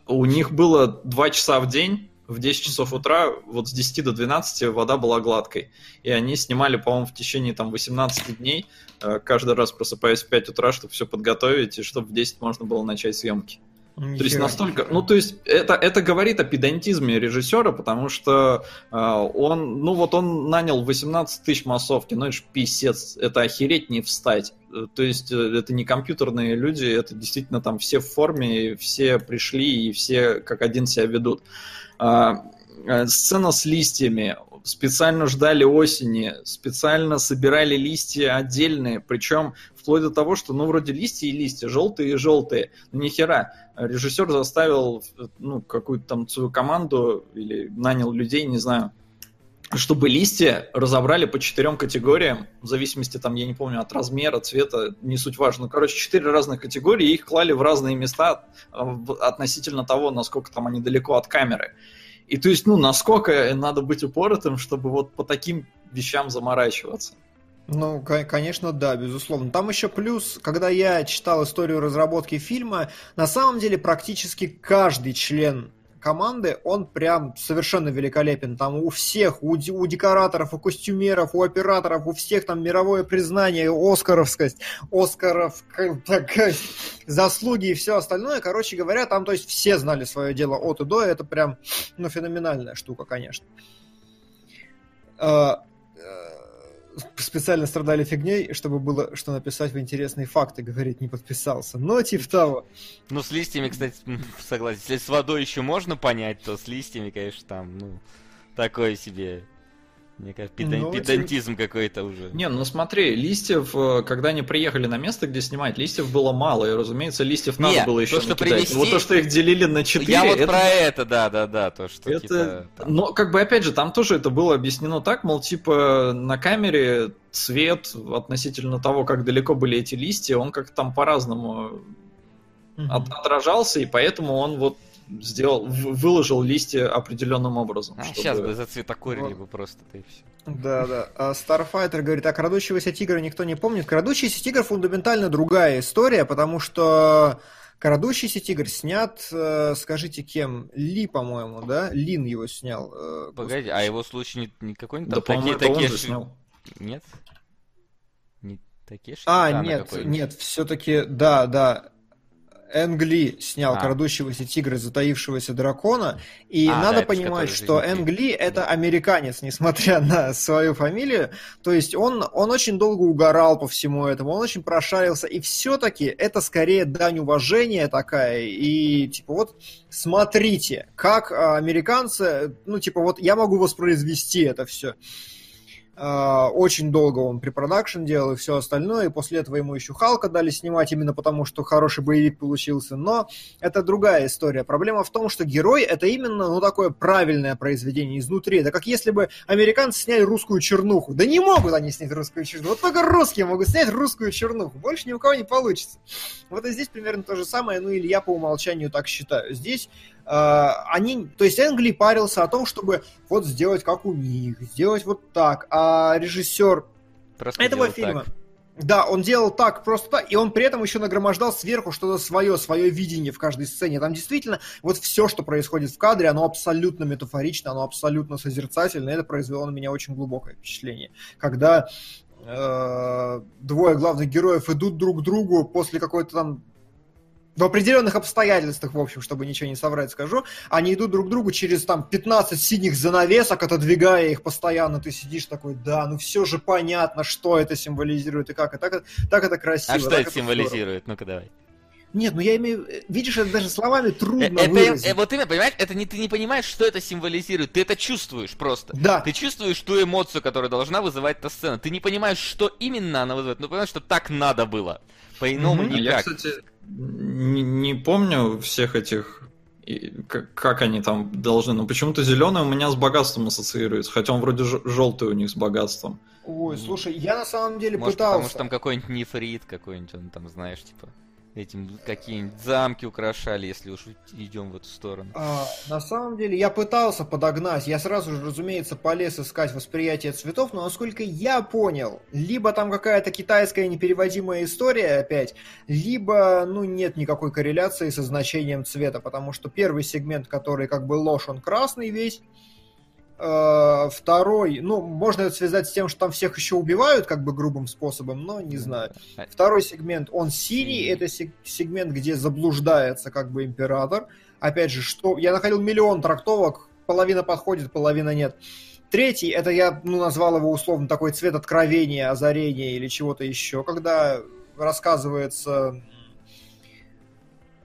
S4: у них было 2 часа в день, в 10 часов утра, вот с 10 до 12 вода была гладкой. И они снимали, по-моему, в течение там 18 дней, э, каждый раз просыпаясь в 5 утра, чтобы все подготовить, и чтобы в 10 можно было начать съемки.
S3: Нихера
S4: То есть настолько, ну то есть это, это говорит о педантизме режиссера, потому что э, он, ну вот он нанял 18 тысяч массовки, ну это ж писец, это охереть не встать. Э, То есть э, это не компьютерные люди, это действительно там все в форме, все пришли и все как один себя ведут. А, э, Сцена с листьями. Специально ждали осени, специально собирали листья отдельные, причем вплоть до того, что, ну, вроде листья и листья, желтые и желтые. Ну, нихера. Режиссер заставил, ну, какую-то там свою команду или нанял людей, не знаю, чтобы листья разобрали по четырем категориям, в зависимости, там, я не помню, от размера, цвета, не суть важно. Ну, короче, четыре разных категории, и их клали в разные места в- относительно того, насколько там они далеко от камеры. И то есть, ну, насколько надо быть упоротым, чтобы вот по таким вещам заморачиваться.
S3: Ну, ко- конечно, да, безусловно. Там еще плюс, когда я читал историю разработки фильма, на самом деле практически каждый член команды, он прям совершенно великолепен. Там у всех, у, у декораторов, у костюмеров, у операторов, у всех там мировое признание, оскаровскость, оскаров, к- так, э, заслуги и все остальное. Короче говоря, там, то есть, все знали свое дело от и до, это прям, ну, феноменальная штука, конечно. Специально страдали фигней, чтобы было что написать в интересные факты, говорит, не подписался. Но типа того.
S2: Ну, с листьями, кстати, согласен. Если с водой еще можно понять, то с листьями, конечно, там, ну, такое себе. Мне кажется, педан-
S3: Ну,
S2: педантизм какой-то уже.
S4: Не, ну смотри, листьев, э, когда они приехали на место, где снимать, листьев было мало, и, разумеется, листьев надо
S2: Не,
S4: было еще
S2: то, что
S4: накидать.
S2: принести-
S4: Вот то, что их делили на четыре,
S2: Я вот
S4: это
S2: про это, да, да, да, то, что
S4: Это,
S2: типа... там-
S4: но как бы опять же, там тоже это было объяснено так, мол, типа на камере цвет относительно того, как далеко были эти листья, он как-то там по-разному от- отражался, и поэтому он вот сделал, выложил листья определенным образом.
S2: А,
S4: чтобы-
S2: сейчас бы зацветокорили
S3: Вот.
S2: бы просто, да и все.
S3: Да, да. А Starfighter говорит, а крадущегося тигра никто не помнит. Крадущийся тигр фундаментально другая история, потому что крадущийся тигр снят, э, скажите, кем? Ли, по-моему, да? Лин его снял. э,
S2: Погоди, а его случай не, не какой-нибудь
S4: Да,
S2: там
S4: по-моему,
S2: такие,
S4: это он
S2: такие
S4: же снял.
S2: Нет? Не такие
S3: А, нет, нет, все-таки, да, да. Энгли снял
S2: А.
S3: крадущегося тигра, затаившегося дракона, и
S2: А, да,
S3: надо
S2: ж
S3: понимать, что. Энгли это
S2: Да.
S3: американец, несмотря на свою фамилию, то есть он, он очень долго угорал по всему этому, он очень прошарился, и все-таки это скорее дань уважения такая, и типа вот смотрите, как американцы, ну типа вот я могу воспроизвести это все. А, Очень долго он препродакшн делал и все остальное, и после этого ему еще Халка дали снимать, именно потому что хороший боевик получился. Но это другая история. Проблема в том, что герой это именно ну, такое правильное произведение изнутри. Это как если бы американцы сняли русскую чернуху. Да не могут они снять русскую чернуху. Вот только русские могут снять русскую чернуху. Больше ни у кого не получится. Вот и здесь примерно то же самое, ну или я по умолчанию так считаю. Здесь они, то есть Энгли парился о том, чтобы вот сделать как у них, сделать вот так, а режиссер
S2: Просто
S3: этого фильма,
S2: так.
S3: да, он делал так просто так, и он при этом еще нагромождал сверху что-то свое, свое видение в каждой сцене. Там действительно вот все, что происходит в кадре, оно абсолютно метафорично, оно абсолютно созерцательно, это произвело на меня очень глубокое впечатление. Когда э, двое главных героев идут друг к другу после какой-то там в определенных обстоятельствах, в общем, чтобы ничего не соврать, скажу, они идут друг к другу через там 15 синих занавесок, отодвигая их постоянно, ты сидишь такой, да, ну все же понятно, что это символизирует и как, и так, это- так это красиво.
S2: А что это символизирует? Ну-ка давай.
S3: Нет, ну я имею... Видишь, это даже словами трудно
S2: Э, Это,
S3: выразить.
S2: э, вот именно, понимаешь, это не ты не понимаешь, что это символизирует, ты это чувствуешь просто.
S3: Да,
S2: Ты чувствуешь ту эмоцию, которую должна вызывать эта сцена. Ты не понимаешь, что именно она вызывает, но понимаешь, что так надо было. По-иному
S3: Мгм.
S4: А Я,
S2: никак.
S4: кстати, не, не помню всех этих, и как, как они там должны, но почему-то зеленый у меня с богатством ассоциируется, хотя он вроде желтый у них с богатством.
S3: Ой, слушай, я на самом деле
S2: Может,
S3: пытался.
S2: потому что там какой-нибудь нефрит какой-нибудь, он там, знаешь, типа, этим какие-нибудь замки украшали, если уж идем в эту сторону.
S3: А, на самом деле я пытался подогнать, я сразу же, разумеется, полез искать восприятие цветов, но насколько я понял, либо там какая-то китайская непереводимая история опять, либо, ну, нет никакой корреляции со значением цвета, потому что первый сегмент, который как бы ложь, он красный весь, второй, ну, можно это связать с тем, что там всех еще убивают, как бы грубым способом, но не знаю. Второй сегмент, он синий, это сегмент, где заблуждается как бы император. Опять же, что я находил миллион трактовок, половина подходит, половина нет. Третий, это я ну, назвал его условно такой цвет откровения, озарения или чего-то еще, когда рассказывается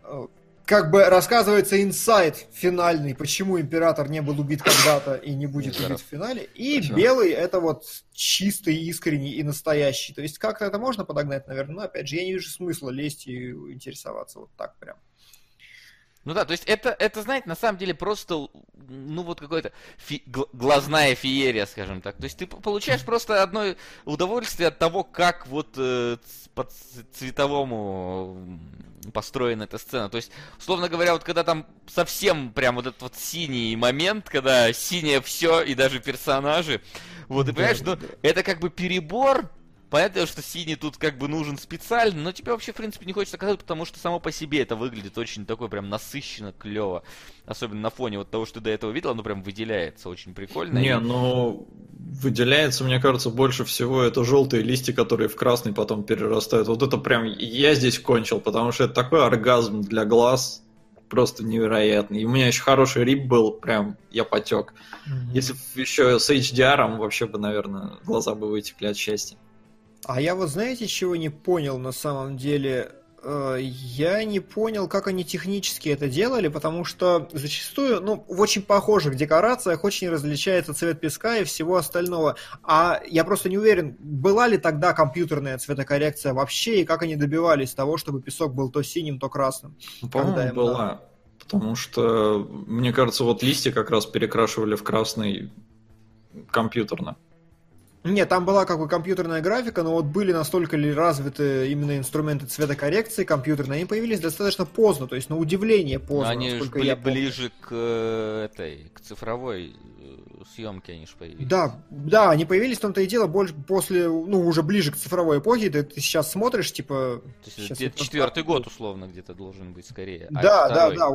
S3: э, как бы рассказывается инсайт финальный, почему император не был убит когда-то и не будет убит в финале. И Все. белый это вот чистый, искренний и настоящий. То есть как-то это можно подогнать, наверное, но опять же я не вижу смысла лезть и интересоваться вот так прям.
S2: Ну да, то есть это, это, знаете, на самом деле просто, ну вот какое-то фи- глазная феерия, скажем так. То есть ты получаешь просто одно удовольствие от того, как вот э, по цветовому построена эта сцена. То есть, условно говоря, вот когда там совсем прям вот этот вот синий момент, когда синее все и даже персонажи, вот, да, понимаешь, ну, это как бы перебор, Понятно, что синий тут как бы нужен специально, но тебе вообще, в принципе, не хочется казать, потому что само по себе это выглядит очень такой прям насыщенно, клево. Особенно на фоне вот того, что ты до этого видел, оно прям выделяется очень прикольно.
S4: Не, и... ну выделяется, мне кажется, больше всего это желтые листья, которые в красный потом перерастают. Вот это прям я здесь кончил, потому что это такой оргазм для глаз, просто невероятный. И у меня еще хороший рип был, прям я потек. Mm-hmm. Если еще с HDR, вообще бы, наверное, глаза бы вытекли от счастья.
S3: А я вот знаете, чего не понял на самом деле? Э, я не понял, как они технически это делали, потому что зачастую, ну, в очень похожих декорациях очень различается цвет песка и всего остального. А я просто не уверен, была ли тогда компьютерная цветокоррекция вообще, и как они добивались того, чтобы песок был то синим, то красным.
S4: Ну, по-моему, была. Дали. Потому что, мне кажется, вот листья как раз перекрашивали в красный компьютерно.
S3: Нет, там была как бы компьютерная графика, но вот были настолько ли развиты именно инструменты цветокоррекции компьютерные, они появились достаточно поздно, то есть на удивление поздно. Но
S2: они же были ближе к э, этой, к цифровой э, съемке они же появились.
S3: Да, да, они появились в том-то и дело больше после, ну, уже ближе к цифровой эпохе, ты, ты сейчас смотришь, типа...
S2: То есть это четвертый год условно где-то должен быть скорее.
S3: А да, да, да.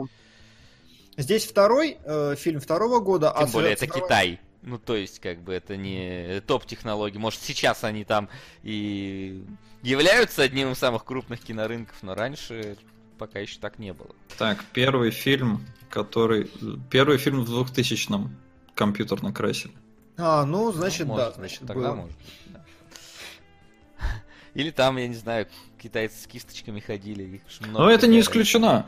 S3: Здесь второй э, фильм второго года.
S2: Тем а более это. Китай. Ну, то есть, как бы это не топ-технологии. Может, сейчас они там и являются одним из самых крупных кинорынков, но раньше пока еще так не было.
S4: Так, первый фильм, который... Первый фильм в 2000-м компьютерно красили.
S3: А, ну, значит, ну, может, да, значит,
S2: тогда было. может да. Или там, я не знаю, китайцы с кисточками ходили.
S4: Но это не исключено.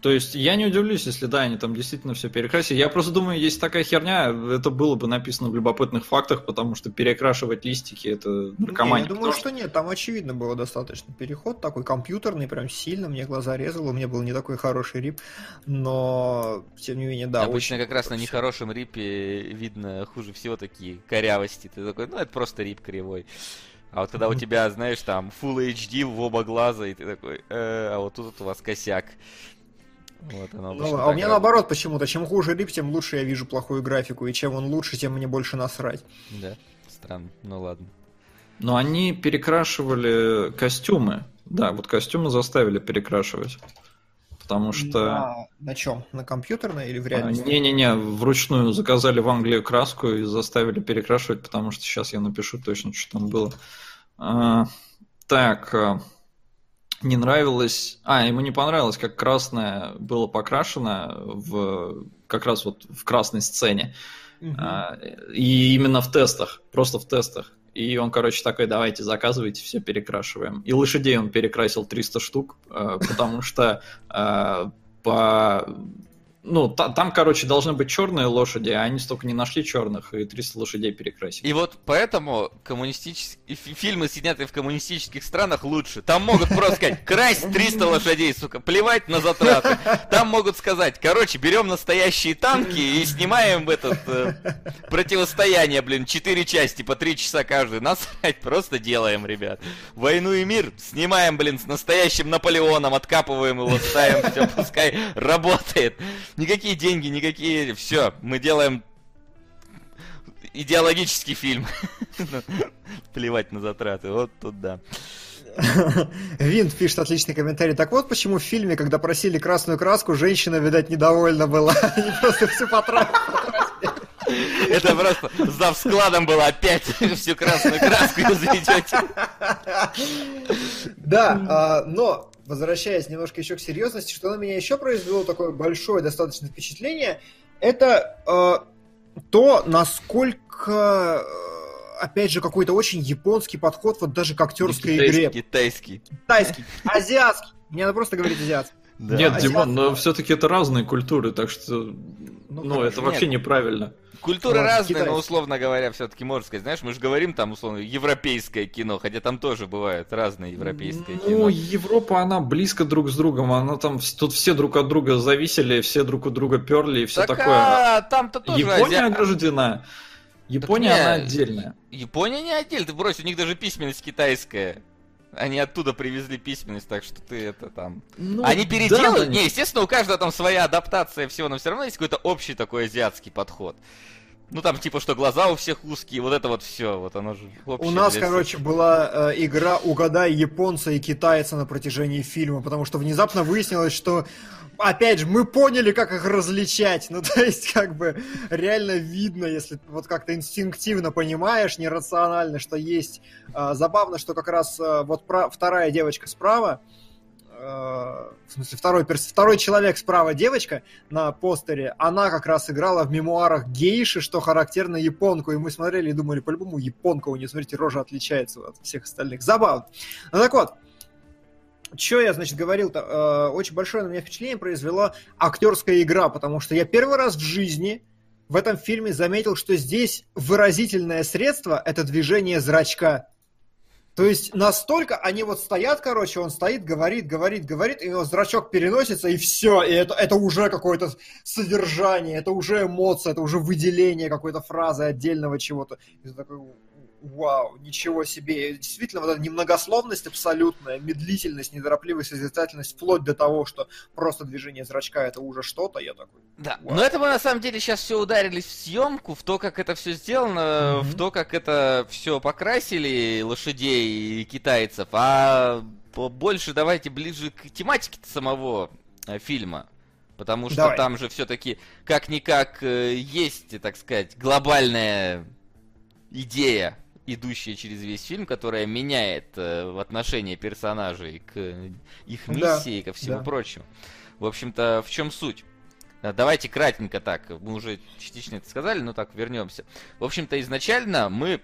S4: То есть я не удивлюсь, если да, они там действительно все перекрасили. Я просто думаю, есть такая херня, это было бы написано в любопытных фактах, потому что перекрашивать листики это наркомания.
S3: Не, я думаю, что... что нет, там очевидно было достаточно переход, такой компьютерный, прям сильно, мне глаза резало, у меня был не такой хороший рип, но тем не менее, да.
S2: Обычно как раз на нехорошем рипе видно хуже всего такие корявости. Ты такой, ну это просто рип кривой. А вот когда у тебя, знаешь, там Full HD в оба глаза, и ты такой, э, а вот тут у вас косяк.
S3: Вот, ну, а у меня наоборот почему-то. Чем хуже рип, тем лучше я вижу плохую графику. И чем он лучше, тем мне больше насрать.
S2: Да, странно. Ну ладно.
S4: Но они перекрашивали костюмы. Да, вот костюмы заставили перекрашивать. Потому что...
S3: На, на чем? На компьютерной или в реальности?
S4: Не-не-не, вручную заказали в Англии краску и заставили перекрашивать, потому что сейчас я напишу точно, что там было. А, так, а, не нравилось... А, ему не понравилось, как красное было покрашено в как раз вот в красной сцене. Угу. А, и именно в тестах, просто в тестах. И он, короче, такой, давайте заказывайте, все перекрашиваем. И лошадей он перекрасил 300 штук, а, потому что а, по ну, та, там, короче, должны быть черные лошади, а они столько не нашли черных, и 300 лошадей перекрасили.
S2: И вот поэтому коммунистические фильмы, снятые в коммунистических странах, лучше. Там могут просто сказать, красть 300 лошадей, сука, плевать на затраты. Там могут сказать, короче, берем настоящие танки и снимаем этот э, противостояние, блин, 4 части по 3 часа каждый. Насрать, просто делаем, ребят. Войну и мир снимаем, блин, с настоящим Наполеоном, откапываем его, ставим, все, пускай работает. Никакие деньги, никакие... Все, мы делаем идеологический фильм. Плевать на затраты. Вот тут да.
S3: Винт пишет отличный комментарий. Так вот почему в фильме, когда просили красную краску, женщина, видать, недовольна была. Они просто всю потратили.
S2: Это просто зав складом было опять всю красную краску изведете.
S3: Да, а, но возвращаясь немножко еще к серьезности, что на меня еще произвело такое большое достаточно впечатление, это э, то, насколько, э, опять же, какой-то очень японский подход вот даже к актерской игре.
S2: Китайский.
S3: Китайский, азиатский. Мне надо просто говорить азиатский.
S2: Да.
S4: Нет,
S3: А
S4: Димон, но все-таки это разные культуры, так что, ну,
S3: хорошо.
S4: это вообще
S2: Нет.
S4: неправильно.
S2: Культуры
S3: Ладно,
S2: разные, но условно говоря, все-таки можно сказать. Знаешь, мы же говорим там, условно, европейское кино, хотя там тоже бывают разные европейские
S4: Ну,
S2: кино.
S4: Европа, она близко друг с другом, она там, тут все друг от друга зависели, все друг от друга перли и все
S2: Так,
S4: такое.
S2: а, там-то тоже
S4: Япония
S2: азиа-
S4: ограждена. Япония,
S2: не,
S4: она отдельная.
S2: Япония не отдельно, ты брось, у них даже письменность китайская. Они оттуда привезли письменность, так что ты это там...
S4: Ну,
S2: Они
S4: да,
S2: переделали?
S4: но
S2: Не, естественно, у каждого там своя адаптация всего, но все равно есть какой-то общий такой азиатский подход. Ну там типа, что глаза у всех узкие, вот это вот все, вот оно же
S3: У нас,
S2: для
S3: короче, была э, игра «Угадай японца и китайца» на протяжении фильма, потому что внезапно выяснилось, что, опять же, мы поняли, как их различать. Ну, то есть, как бы, реально видно, если вот как-то инстинктивно понимаешь, нерационально, что есть. Э, забавно, что как раз э, вот пра- вторая девочка справа, э, в смысле, второй, второй человек справа девочка на постере, она как раз играла в мемуарах гейши, что характерно японку, и мы смотрели и думали, по-любому японка у нее, смотрите, рожа отличается от всех остальных. Забавно. Ну так вот, что я, значит, говорил-то? Э, очень большое на меня впечатление произвела актерская игра, потому что я первый раз в жизни в этом фильме заметил, что здесь выразительное средство — это движение зрачка. То есть настолько они вот стоят, короче, он стоит, говорит, говорит, говорит, и у него зрачок переносится, и все, и это, это уже какое-то содержание, это уже эмоция, это уже выделение какой-то фразы отдельного чего-то. И ты такой, вау, ничего себе. Действительно, вот эта немногословность абсолютная, медлительность, неторопливость, созерцательность, вплоть до того, что просто движение зрачка это уже что-то, я такой.
S2: Да,
S3: Вау.
S2: но это мы на самом деле сейчас все ударились в съемку, в то, как это все сделано,
S3: Мгм.
S2: в то, как это все покрасили лошадей и китайцев, а больше давайте ближе к тематике самого э, фильма. Потому что
S3: Давай.
S2: там же все-таки как-никак э, есть, так сказать, глобальная идея, идущая через весь фильм, которая меняет э, в отношении персонажей к э, их
S3: Да,
S2: миссии и ко всему
S3: да.
S2: прочему. В общем-то, в чем суть? А, Давайте кратенько так, мы уже частично это сказали, но так вернемся. В общем-то, изначально мы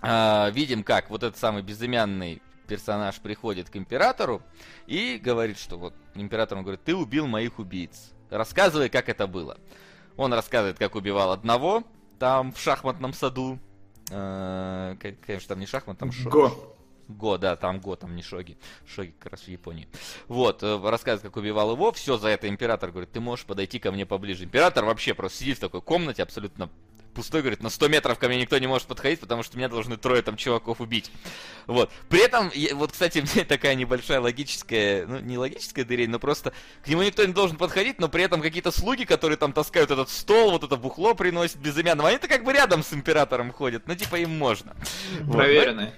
S2: а, видим, как вот этот самый безымянный персонаж приходит к императору и говорит, что вот император ему говорит, ты убил моих убийц. Рассказывай, как это было. Он рассказывает, как убивал одного там в шахматном саду. Э, Конечно, там не шахмат, там шо-
S4: Го.
S2: Го, да, там Го, там не Шоги. Шоги как раз в Японии. Вот, э, рассказывает, как убивал его. Все за это император говорит, ты можешь подойти ко мне поближе. Император вообще просто сидит в такой комнате, абсолютно пустой, говорит, на 100 метров ко мне никто не может подходить, потому что меня должны трое там чуваков убить. Вот. При этом, вот, кстати, мне такая небольшая логическая, ну, не логическая дырень, но просто к нему никто не должен подходить, но при этом какие-то слуги, которые там таскают этот стол, вот это бухло приносят безымянного, они-то как бы рядом с императором ходят, ну, типа, им можно. Вот.
S4: Проверенные.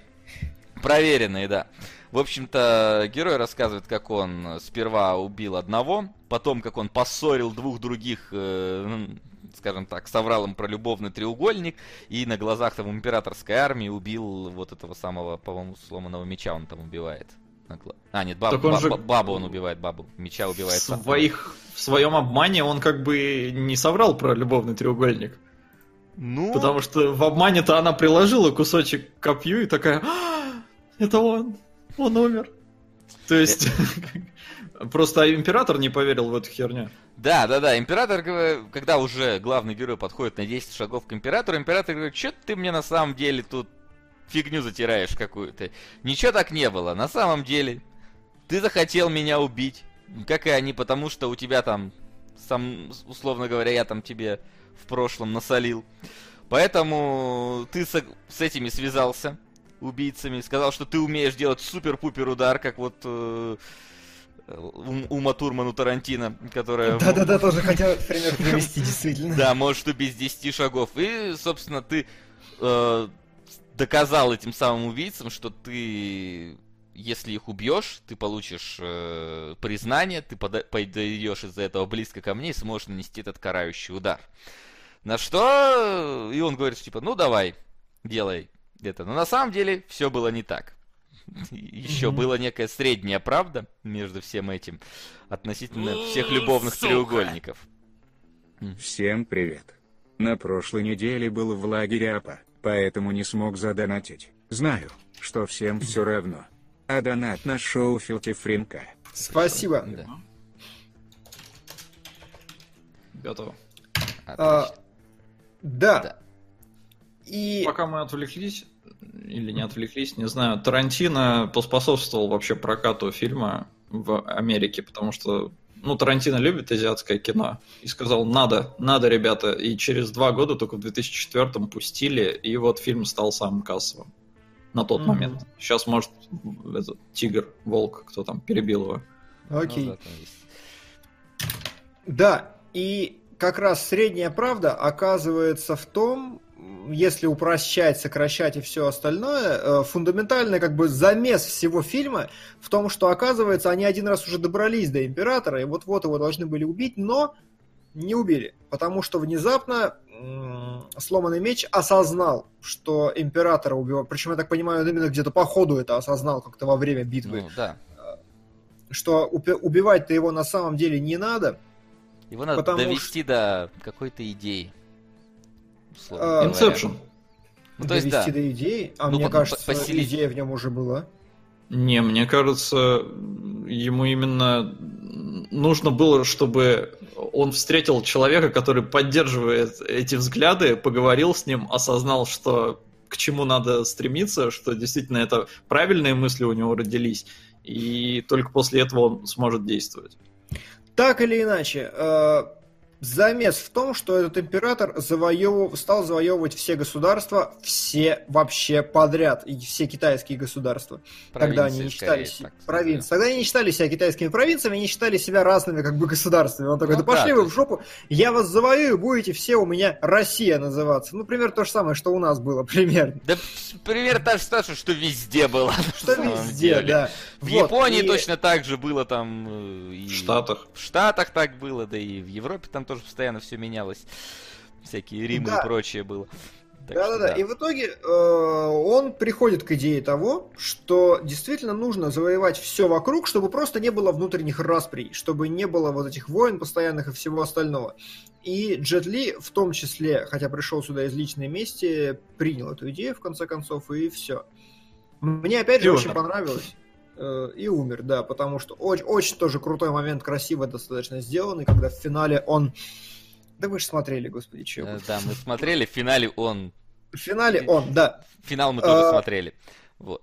S2: Проверенные, да. В общем-то, герой рассказывает, как он сперва убил одного, потом как он поссорил двух других, э, скажем так, соврал им про любовный треугольник, и на глазах там императорской армии убил вот этого самого, по-моему, сломанного меча он там убивает. А, нет, бабу,
S4: Так он
S2: ба-
S4: же-
S2: ба- бабу он убивает, бабу. Меча
S4: В,
S2: убивает
S4: своих, в своем обмане он как бы не соврал про любовный треугольник.
S2: Ну,
S4: Потому что в обмане-то она приложила кусочек копью и такая, «А, это он, он умер. То есть, просто император не поверил в эту херню.
S2: Да, да, да. Император, когда уже главный герой подходит на 10 шагов к императору, император говорит, что ты мне на самом деле тут фигню затираешь какую-то. Ничего так не было. На самом деле, ты захотел меня убить, как и они, потому что у тебя там, сам, условно говоря, я там тебе в прошлом насолил. Поэтому ты с, с этими связался, убийцами, сказал, что ты умеешь делать супер-пупер удар, как вот э, Ум- Ума Турману Тарантино, которая...
S3: Да-да-да, тоже хотел пример привести, действительно.
S2: Да, можешь убить с 10 шагов. И, собственно, ты э, доказал этим самым убийцам, что ты, если их убьешь, ты получишь э, признание, ты подойдешь из-за этого близко ко мне и сможешь нанести этот карающий удар. На что и он говорит, типа, ну давай, делай это. Но на самом деле все было не так. Еще была некая средняя правда между всем этим относительно всех любовных
S1: сука.
S2: треугольников.
S5: Всем привет. На прошлой неделе был в лагере АПА, поэтому не смог задонатить. Знаю, что всем все равно. А донат на шоу Филти Фринка.
S3: Спасибо.
S2: Да,
S4: Готово.
S3: А. Да.
S2: Да.
S3: И
S4: Пока мы отвлеклись, или не отвлеклись, не знаю, Тарантино поспособствовал вообще прокату фильма в Америке, потому что, ну, Тарантино любит азиатское кино, и сказал, надо, надо, ребята, и через два года, только в 2004 пустили, и вот фильм стал самым кассовым на тот
S3: Мгм.
S4: момент. Сейчас, может, этот тигр, волк, кто там, перебил его.
S3: окей.
S2: Ну да, там есть.
S3: Да, и как раз средняя правда оказывается в том, если упрощать, сокращать и все остальное, э, фундаментальный как бы замес всего фильма в том, что оказывается они один раз уже добрались до императора и вот-вот его должны были убить, но не убили, потому что внезапно м, сломанный меч осознал, что императора убивал, причем я так понимаю, он именно где-то по ходу это осознал как-то во время битвы,
S2: Ну, да.
S3: что убе- убивать-то его на самом деле не надо,
S2: Его надо довести до какой-то идеи. Условно
S3: А.
S4: Inception.
S2: Ну, то есть, да.
S3: довести до идеи, а
S2: Ну,
S3: мне
S2: по-
S3: кажется,
S2: по- поселить.
S3: идея в нем уже была.
S4: Не, мне кажется, ему именно нужно было, чтобы он встретил человека, который поддерживает эти взгляды, поговорил с ним, осознал, что к чему надо стремиться, что действительно это правильные мысли у него родились, и только после этого он сможет действовать.
S3: Так или иначе, э, замес в том, что этот император завоевыв- стал завоевывать все государства, все вообще подряд, и все китайские государства. Тогда они
S2: Провинции,
S3: не считали
S2: так
S3: провинции. Тогда они не считали себя китайскими провинциями, они считали себя разными как бы государствами. Он такой,
S2: Ну
S3: да пошли
S2: да,
S3: вы в жопу, я вас завоюю, будете все у меня Россия называться. Ну, примерно то же самое, что у нас было, примерно.
S2: Да, примерно та же ситуация, что везде было.
S3: Что везде,
S2: деле.
S3: да.
S2: В
S3: Вот,
S2: Японии
S3: и-
S2: точно так же было там. э, и
S4: В Штатах.
S2: В Штатах так было, да и в Европе там тоже постоянно все менялось. Всякие Римы
S3: Да.
S2: и прочее было. Так
S3: Да,
S2: что
S3: да, да. И в итоге э, он приходит к идее того, что действительно нужно завоевать все вокруг, чтобы просто не было внутренних расприй, чтобы не было вот этих войн постоянных и всего остального. И Джет Ли в том числе, хотя пришел сюда из личной мести, принял эту идею в конце концов, и все. Мне опять же очень понравилось. Э, И умер, да, потому что очень, очень тоже крутой момент, красиво достаточно сделанный, когда в финале он... Да вы же смотрели, господи, чё.
S2: Э, Да, мы смотрели, в финале он...
S3: В финале он, да.
S2: Финал мы тоже
S3: А,
S2: смотрели. Вот.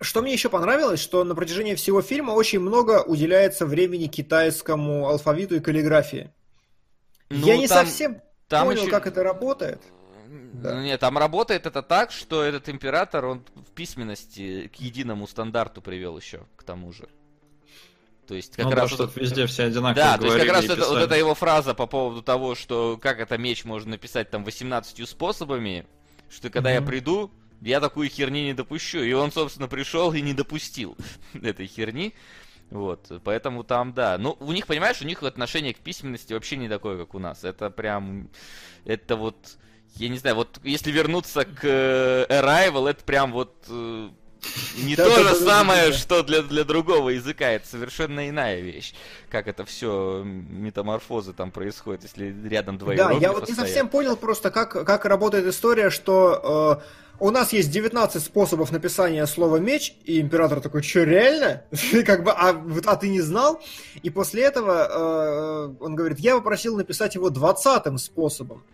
S3: Что мне еще понравилось, что на протяжении всего фильма очень много уделяется времени китайскому алфавиту и каллиграфии.
S2: Ну,
S3: Я не
S2: там-
S3: совсем
S2: Там
S3: понял,
S2: еще-
S3: как это работает. Да.
S2: Ну, Нет, там работает это так, что этот император, он в письменности к единому стандарту привел еще, к тому же. То есть как
S4: ну
S2: раз
S4: да,
S2: вот-
S4: что везде все одинаково
S2: Да, то есть как раз это, вот эта его фраза по поводу того, что как это меч можно написать там 18 способами, что когда я
S3: Мгм.
S2: приду, я такую херни не допущу. И он, собственно, пришел и не допустил этой херни. Вот, поэтому там, да. Ну, у них, понимаешь, у них отношение к письменности вообще не такое, как у нас. Это прям, это вот, я не знаю, вот если вернуться к э, Arrival, это прям вот э, не то же самое, что для, для другого языка. Это совершенно иная вещь. Как это все метаморфозы там происходят, если рядом два
S3: Да, я вот не совсем понял просто, как, как работает история, что э, у нас есть 19 способов написания слова меч, и император такой, что, реально? как бы, а, а ты не знал? И после этого э, он говорит, я попросил написать его 20 способом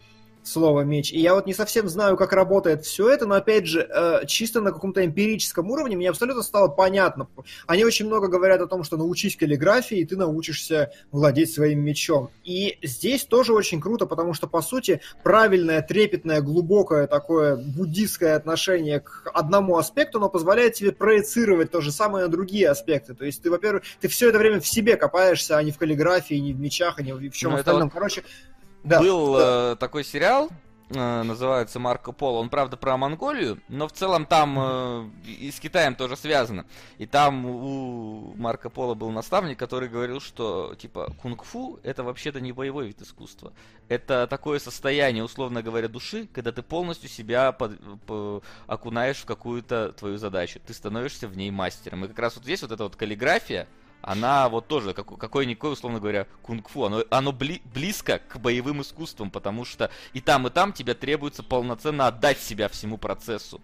S3: слова меч. И я вот не совсем знаю, как работает все это, но опять же, э, чисто на каком-то эмпирическом уровне мне абсолютно стало понятно. Они очень много говорят о том, что научись каллиграфии, и ты научишься владеть своим мечом. И здесь тоже очень круто, потому что, по сути, правильное, трепетное, глубокое такое буддистское отношение к одному аспекту, оно позволяет тебе проецировать то же самое на другие аспекты. То есть ты, во-первых, ты все это время в себе копаешься, а не в каллиграфии, не в мечах, а не в чем
S2: Ну, это
S3: остальном.
S2: вот
S3: Короче, да.
S2: Был
S3: да.
S2: э, такой сериал, э, называется Марко Поло. Он, правда, про Монголию, но в целом там э, и с Китаем тоже связано. И там у Марко Поло был наставник, который говорил, что, типа, кунг-фу это вообще-то не боевой вид искусства. Это такое состояние, условно говоря, души, когда ты полностью себя под, по, окунаешь в какую-то твою задачу. Ты становишься в ней мастером. И как раз вот здесь вот эта вот каллиграфия, она вот тоже, как, какой-никакой, условно говоря, кунг-фу, оно, оно бли, близко к боевым искусствам, потому что и там, и там тебе требуется полноценно отдать себя всему процессу.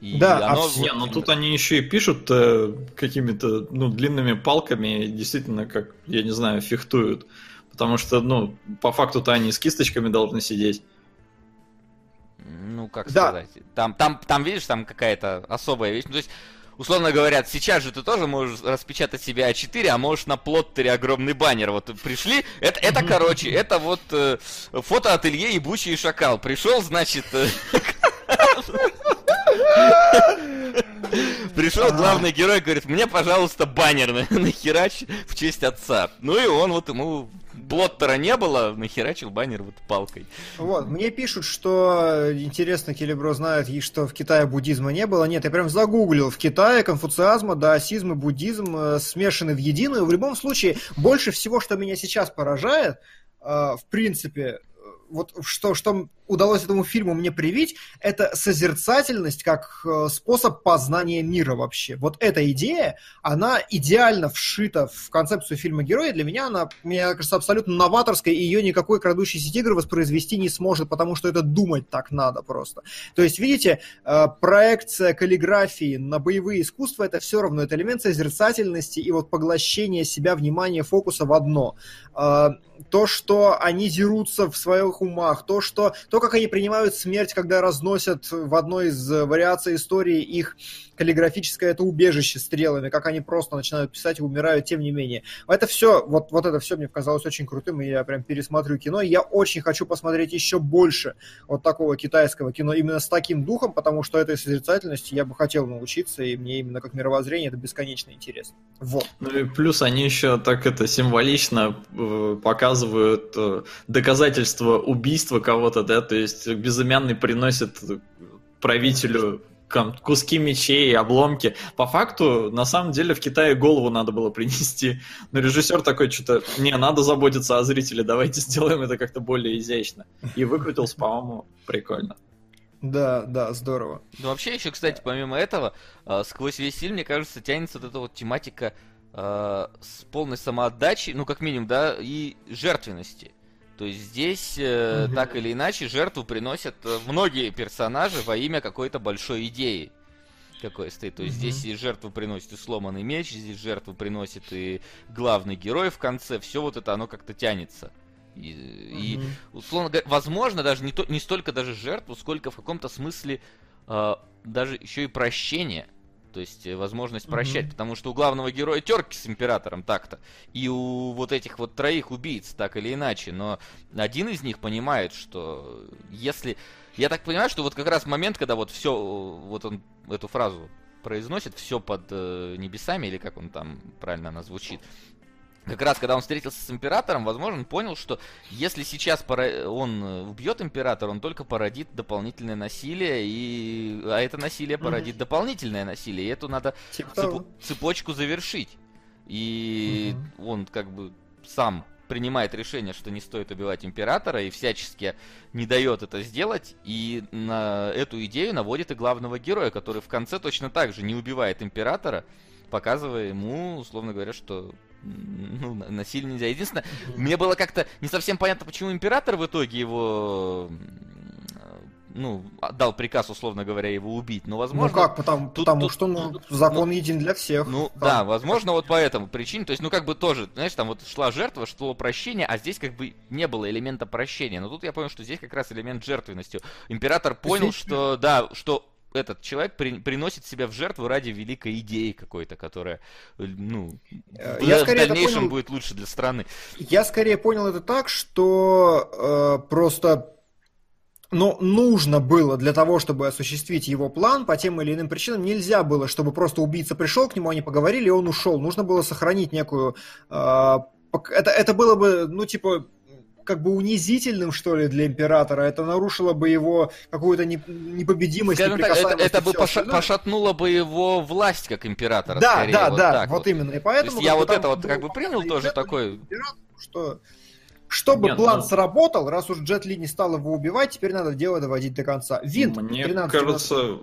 S4: И да, оно... а... Не, но тут они еще и пишут э, какими-то ну, длинными палками, действительно, как, я не знаю, фехтуют. Потому что, ну, по факту-то они с кисточками должны сидеть.
S2: Ну, как да. сказать. Там, там, там, видишь, там какая-то особая вещь. Ну, то есть, условно говоря, сейчас же ты тоже можешь распечатать себе А4, а можешь на плоттере огромный баннер. Вот пришли, это, это короче, это вот э, фотоателье ебучий шакал. Пришел, значит... Э, Пришел главный герой, говорит, мне, пожалуйста, баннер нахерач в честь отца. Ну и он вот ему Блоттера не было, нахерачил баннер вот палкой.
S3: Вот, мне пишут, что интересно, Келебро знает, что в Китае буддизма не было. Нет, я прям загуглил. В Китае конфуциазма, даосизм и буддизм э, смешаны в единую. В любом случае, больше всего, что меня сейчас поражает, э, в принципе, вот что, что удалось этому фильму мне привить, это созерцательность как э, способ познания мира вообще. Вот эта идея, она идеально вшита в концепцию фильма «Герои». Для меня она, мне кажется, абсолютно новаторская, и ее никакой крадущийся тигр воспроизвести не сможет, потому что это думать так надо просто. То есть, видите, э, проекция каллиграфии на боевые искусства, это все равно, это элемент созерцательности и вот поглощение себя, внимания, фокуса в одно. Э, то, что они дерутся в своих умах, то, что, то, как они принимают смерть, когда разносят в одной из вариаций истории их каллиграфическое это убежище стрелами, как они просто начинают писать и умирают, тем не менее. Это все, вот, вот это все мне показалось очень крутым, и я прям пересмотрю кино, и я очень хочу посмотреть еще больше вот такого китайского кино именно с таким духом, потому что этой созерцательности я бы хотел научиться, и мне именно как мировоззрение это бесконечно интересно. Вот.
S4: Ну и плюс они еще так это символично э, показывают э, доказательство убийства кого-то, да, то есть безымянный приносит правителю куски мечей, обломки. По факту, на самом деле, в Китае голову надо было принести. Но режиссер такой что-то, не, надо заботиться о зрителе, давайте сделаем это как-то более изящно. И выкрутился, по-моему, прикольно.
S3: Да, да, здорово.
S2: Ну, вообще еще, кстати, помимо этого, э, сквозь весь фильм, мне кажется, тянется вот эта вот тематика э, с полной самоотдачей, ну, как минимум, да, и жертвенности. То есть здесь э, угу. так или иначе жертву приносят э, многие персонажи во имя какой-то большой идеи. Какой стоит. То есть здесь и жертву приносит и сломанный меч, здесь жертву приносит и главный герой в конце. Все вот это оно как-то тянется. И, и условно говоря, возможно, даже не, то, не столько даже жертву, сколько в каком-то смысле э, даже еще и прощение. То есть э, возможность прощать, mm-hmm. потому что у главного героя терки с императором так-то, и у вот этих вот троих убийц так или иначе, но один из них понимает, что если... Я так понимаю, что вот как раз момент, когда вот все, вот он эту фразу произносит, все под э, небесами, или как он там правильно она звучит, как раз когда он встретился с императором, возможно, он понял, что если сейчас он э, убьет императора, он только породит дополнительное насилие, и... а это насилие породит mm-hmm. дополнительное насилие, и эту надо типа цеп... цепочку завершить. И mm-hmm. он как бы сам принимает решение, что не стоит убивать императора, и всячески не дает это сделать, и на эту идею наводит и главного героя, который в конце точно так же не убивает императора, показывая ему, условно говоря, что ну, насилие нельзя. Единственное, мне было как-то не совсем понятно, почему император в итоге его ну, дал приказ, условно говоря, его убить. Но, возможно...
S3: Ну как, потому, тут, потому тут, что ну, ну, закон ну, един для всех.
S2: Ну, там. да, возможно, вот по этому причине. То есть, ну, как бы тоже, знаешь, там вот шла жертва, шло прощение, а здесь как бы не было элемента прощения. Но тут я понял, что здесь как раз элемент жертвенности. Император понял, здесь... что, да, что этот человек при, приносит себя в жертву ради великой идеи какой-то, которая, ну, э, я в дальнейшем понял, будет лучше для страны.
S3: Я скорее понял это так, что э, просто но нужно было для того, чтобы осуществить его план по тем или иным причинам, нельзя было, чтобы просто убийца пришел к нему, они поговорили, и он ушел. Нужно было сохранить некую... Э, это, это было бы, ну, типа, как бы унизительным, что ли, для императора. Это нарушило бы его какую-то не- непобедимость,
S2: Скажем так, это, это бы поша- пошатнуло бы его власть как императора.
S3: Да,
S2: скорее,
S3: да,
S2: вот
S3: да,
S2: так
S3: вот именно. И поэтому
S2: То есть я вот это вот как бы принял тоже такой-
S3: что чтобы
S4: Нет,
S3: план
S4: ну-
S3: сработал, раз уж Джет Ли не стал его убивать, теперь надо дело доводить до конца. Винт
S4: Мне
S3: 13
S4: кажется,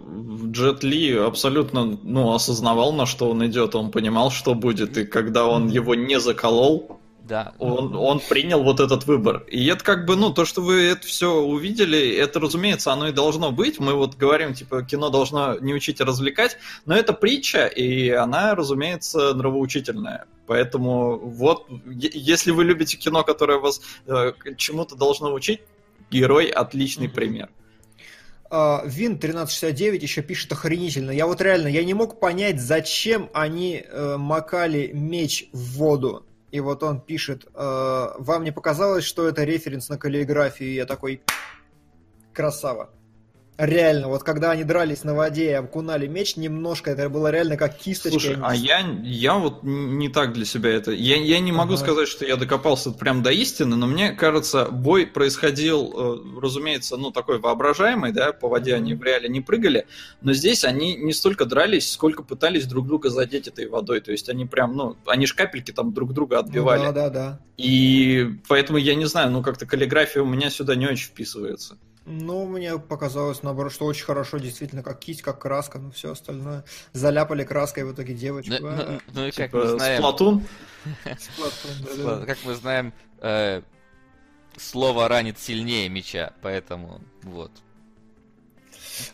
S4: Джет Ли абсолютно ну, осознавал, на что он идет, он понимал, что будет, и когда он его не заколол,
S2: Да.
S4: он, он принял вот этот выбор. И это как бы, ну, то, что вы это все увидели, это, разумеется, оно и должно быть. Мы вот говорим, типа, кино должно не учить, а развлекать, но это притча, и она, разумеется, нравоучительная. Поэтому вот, если вы любите кино, которое вас э, чему-то должно учить, герой отличный
S2: Мгм.
S4: пример.
S3: А, Вин 1369 еще пишет охренительно. Я вот реально, я не мог понять, зачем они э, макали меч в воду. И вот он пишет, э, вам не показалось, что это референс на каллиграфию? И я такой, красава. Реально, вот когда они дрались на воде и окунали меч, немножко это было реально как кисточка.
S4: Слушай, а я, я вот не так для себя это... Я, я не могу
S3: Ага.
S4: сказать, что я докопался прям до истины, но мне кажется, бой происходил, э, разумеется, ну, такой воображаемый, да, по воде они в реале не прыгали, но здесь они не столько дрались, сколько пытались друг друга задеть этой водой, то есть они прям, ну, они ж капельки там друг друга
S3: Ну
S4: отбивали.
S3: да, да, да.
S4: И поэтому я не знаю, ну, как-то каллиграфия у меня сюда не очень вписывается.
S3: Ну, мне показалось, наоборот, что очень хорошо, действительно, как кисть, как краска, ну все остальное. Заляпали краской в итоге девочку.
S2: Ну,
S3: а,
S2: ну- ну и как
S4: Типа,
S2: мы знаем,
S4: Сплатун?
S2: Как мы знаем, э, слово ранит сильнее меча, поэтому вот.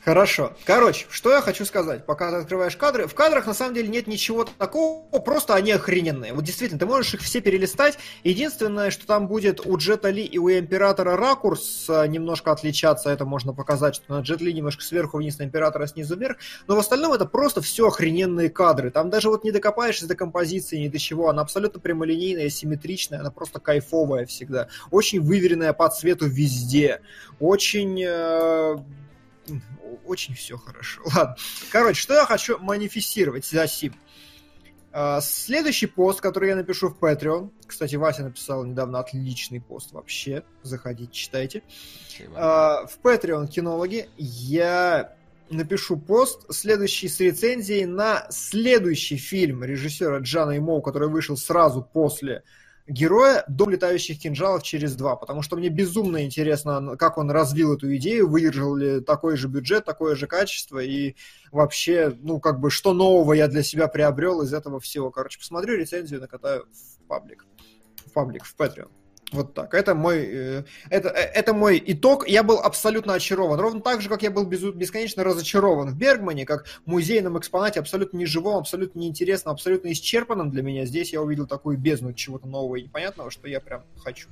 S3: Хорошо. Короче, что я хочу сказать, пока ты открываешь кадры. В кадрах на самом деле нет ничего такого, просто они охрененные. Вот действительно, ты можешь их все перелистать. Единственное, что там будет у Джета Ли и у Императора ракурс а, немножко отличаться. Это можно показать, что на Джет Ли немножко сверху вниз, на Императора снизу вверх. Но в остальном это просто все охрененные кадры. Там даже вот не докопаешься до композиции, ни до чего. Она абсолютно прямолинейная, симметричная, она просто кайфовая всегда. Очень выверенная по цвету везде. Очень... э, очень все хорошо. Ладно. Короче, что я хочу манифестировать за сим. А, Следующий пост, который я напишу в Patreon. Кстати, Вася написал недавно отличный пост вообще. Заходите, читайте. А, В Patreon кинологи я напишу пост, следующий с рецензией на следующий фильм режиссера Джана Имоу, который вышел сразу после героя «Дом летающих кинжалов через два», потому что мне безумно интересно, как он развил эту идею, выдержал ли такой же бюджет, такое же качество, и вообще, ну, как бы, что нового я для себя приобрел из этого всего. Короче, посмотрю рецензию, накатаю в паблик. В паблик, в Patreon. Вот так. Это мой, э, это, э, это мой итог. Я был абсолютно очарован. Ровно так же, как я был бесконечно разочарован в Бергмане, как музейном экспонате, абсолютно неживом, абсолютно неинтересном, абсолютно исчерпанном для меня. Здесь я увидел такую бездну чего-то нового и непонятного, что я прям хочу.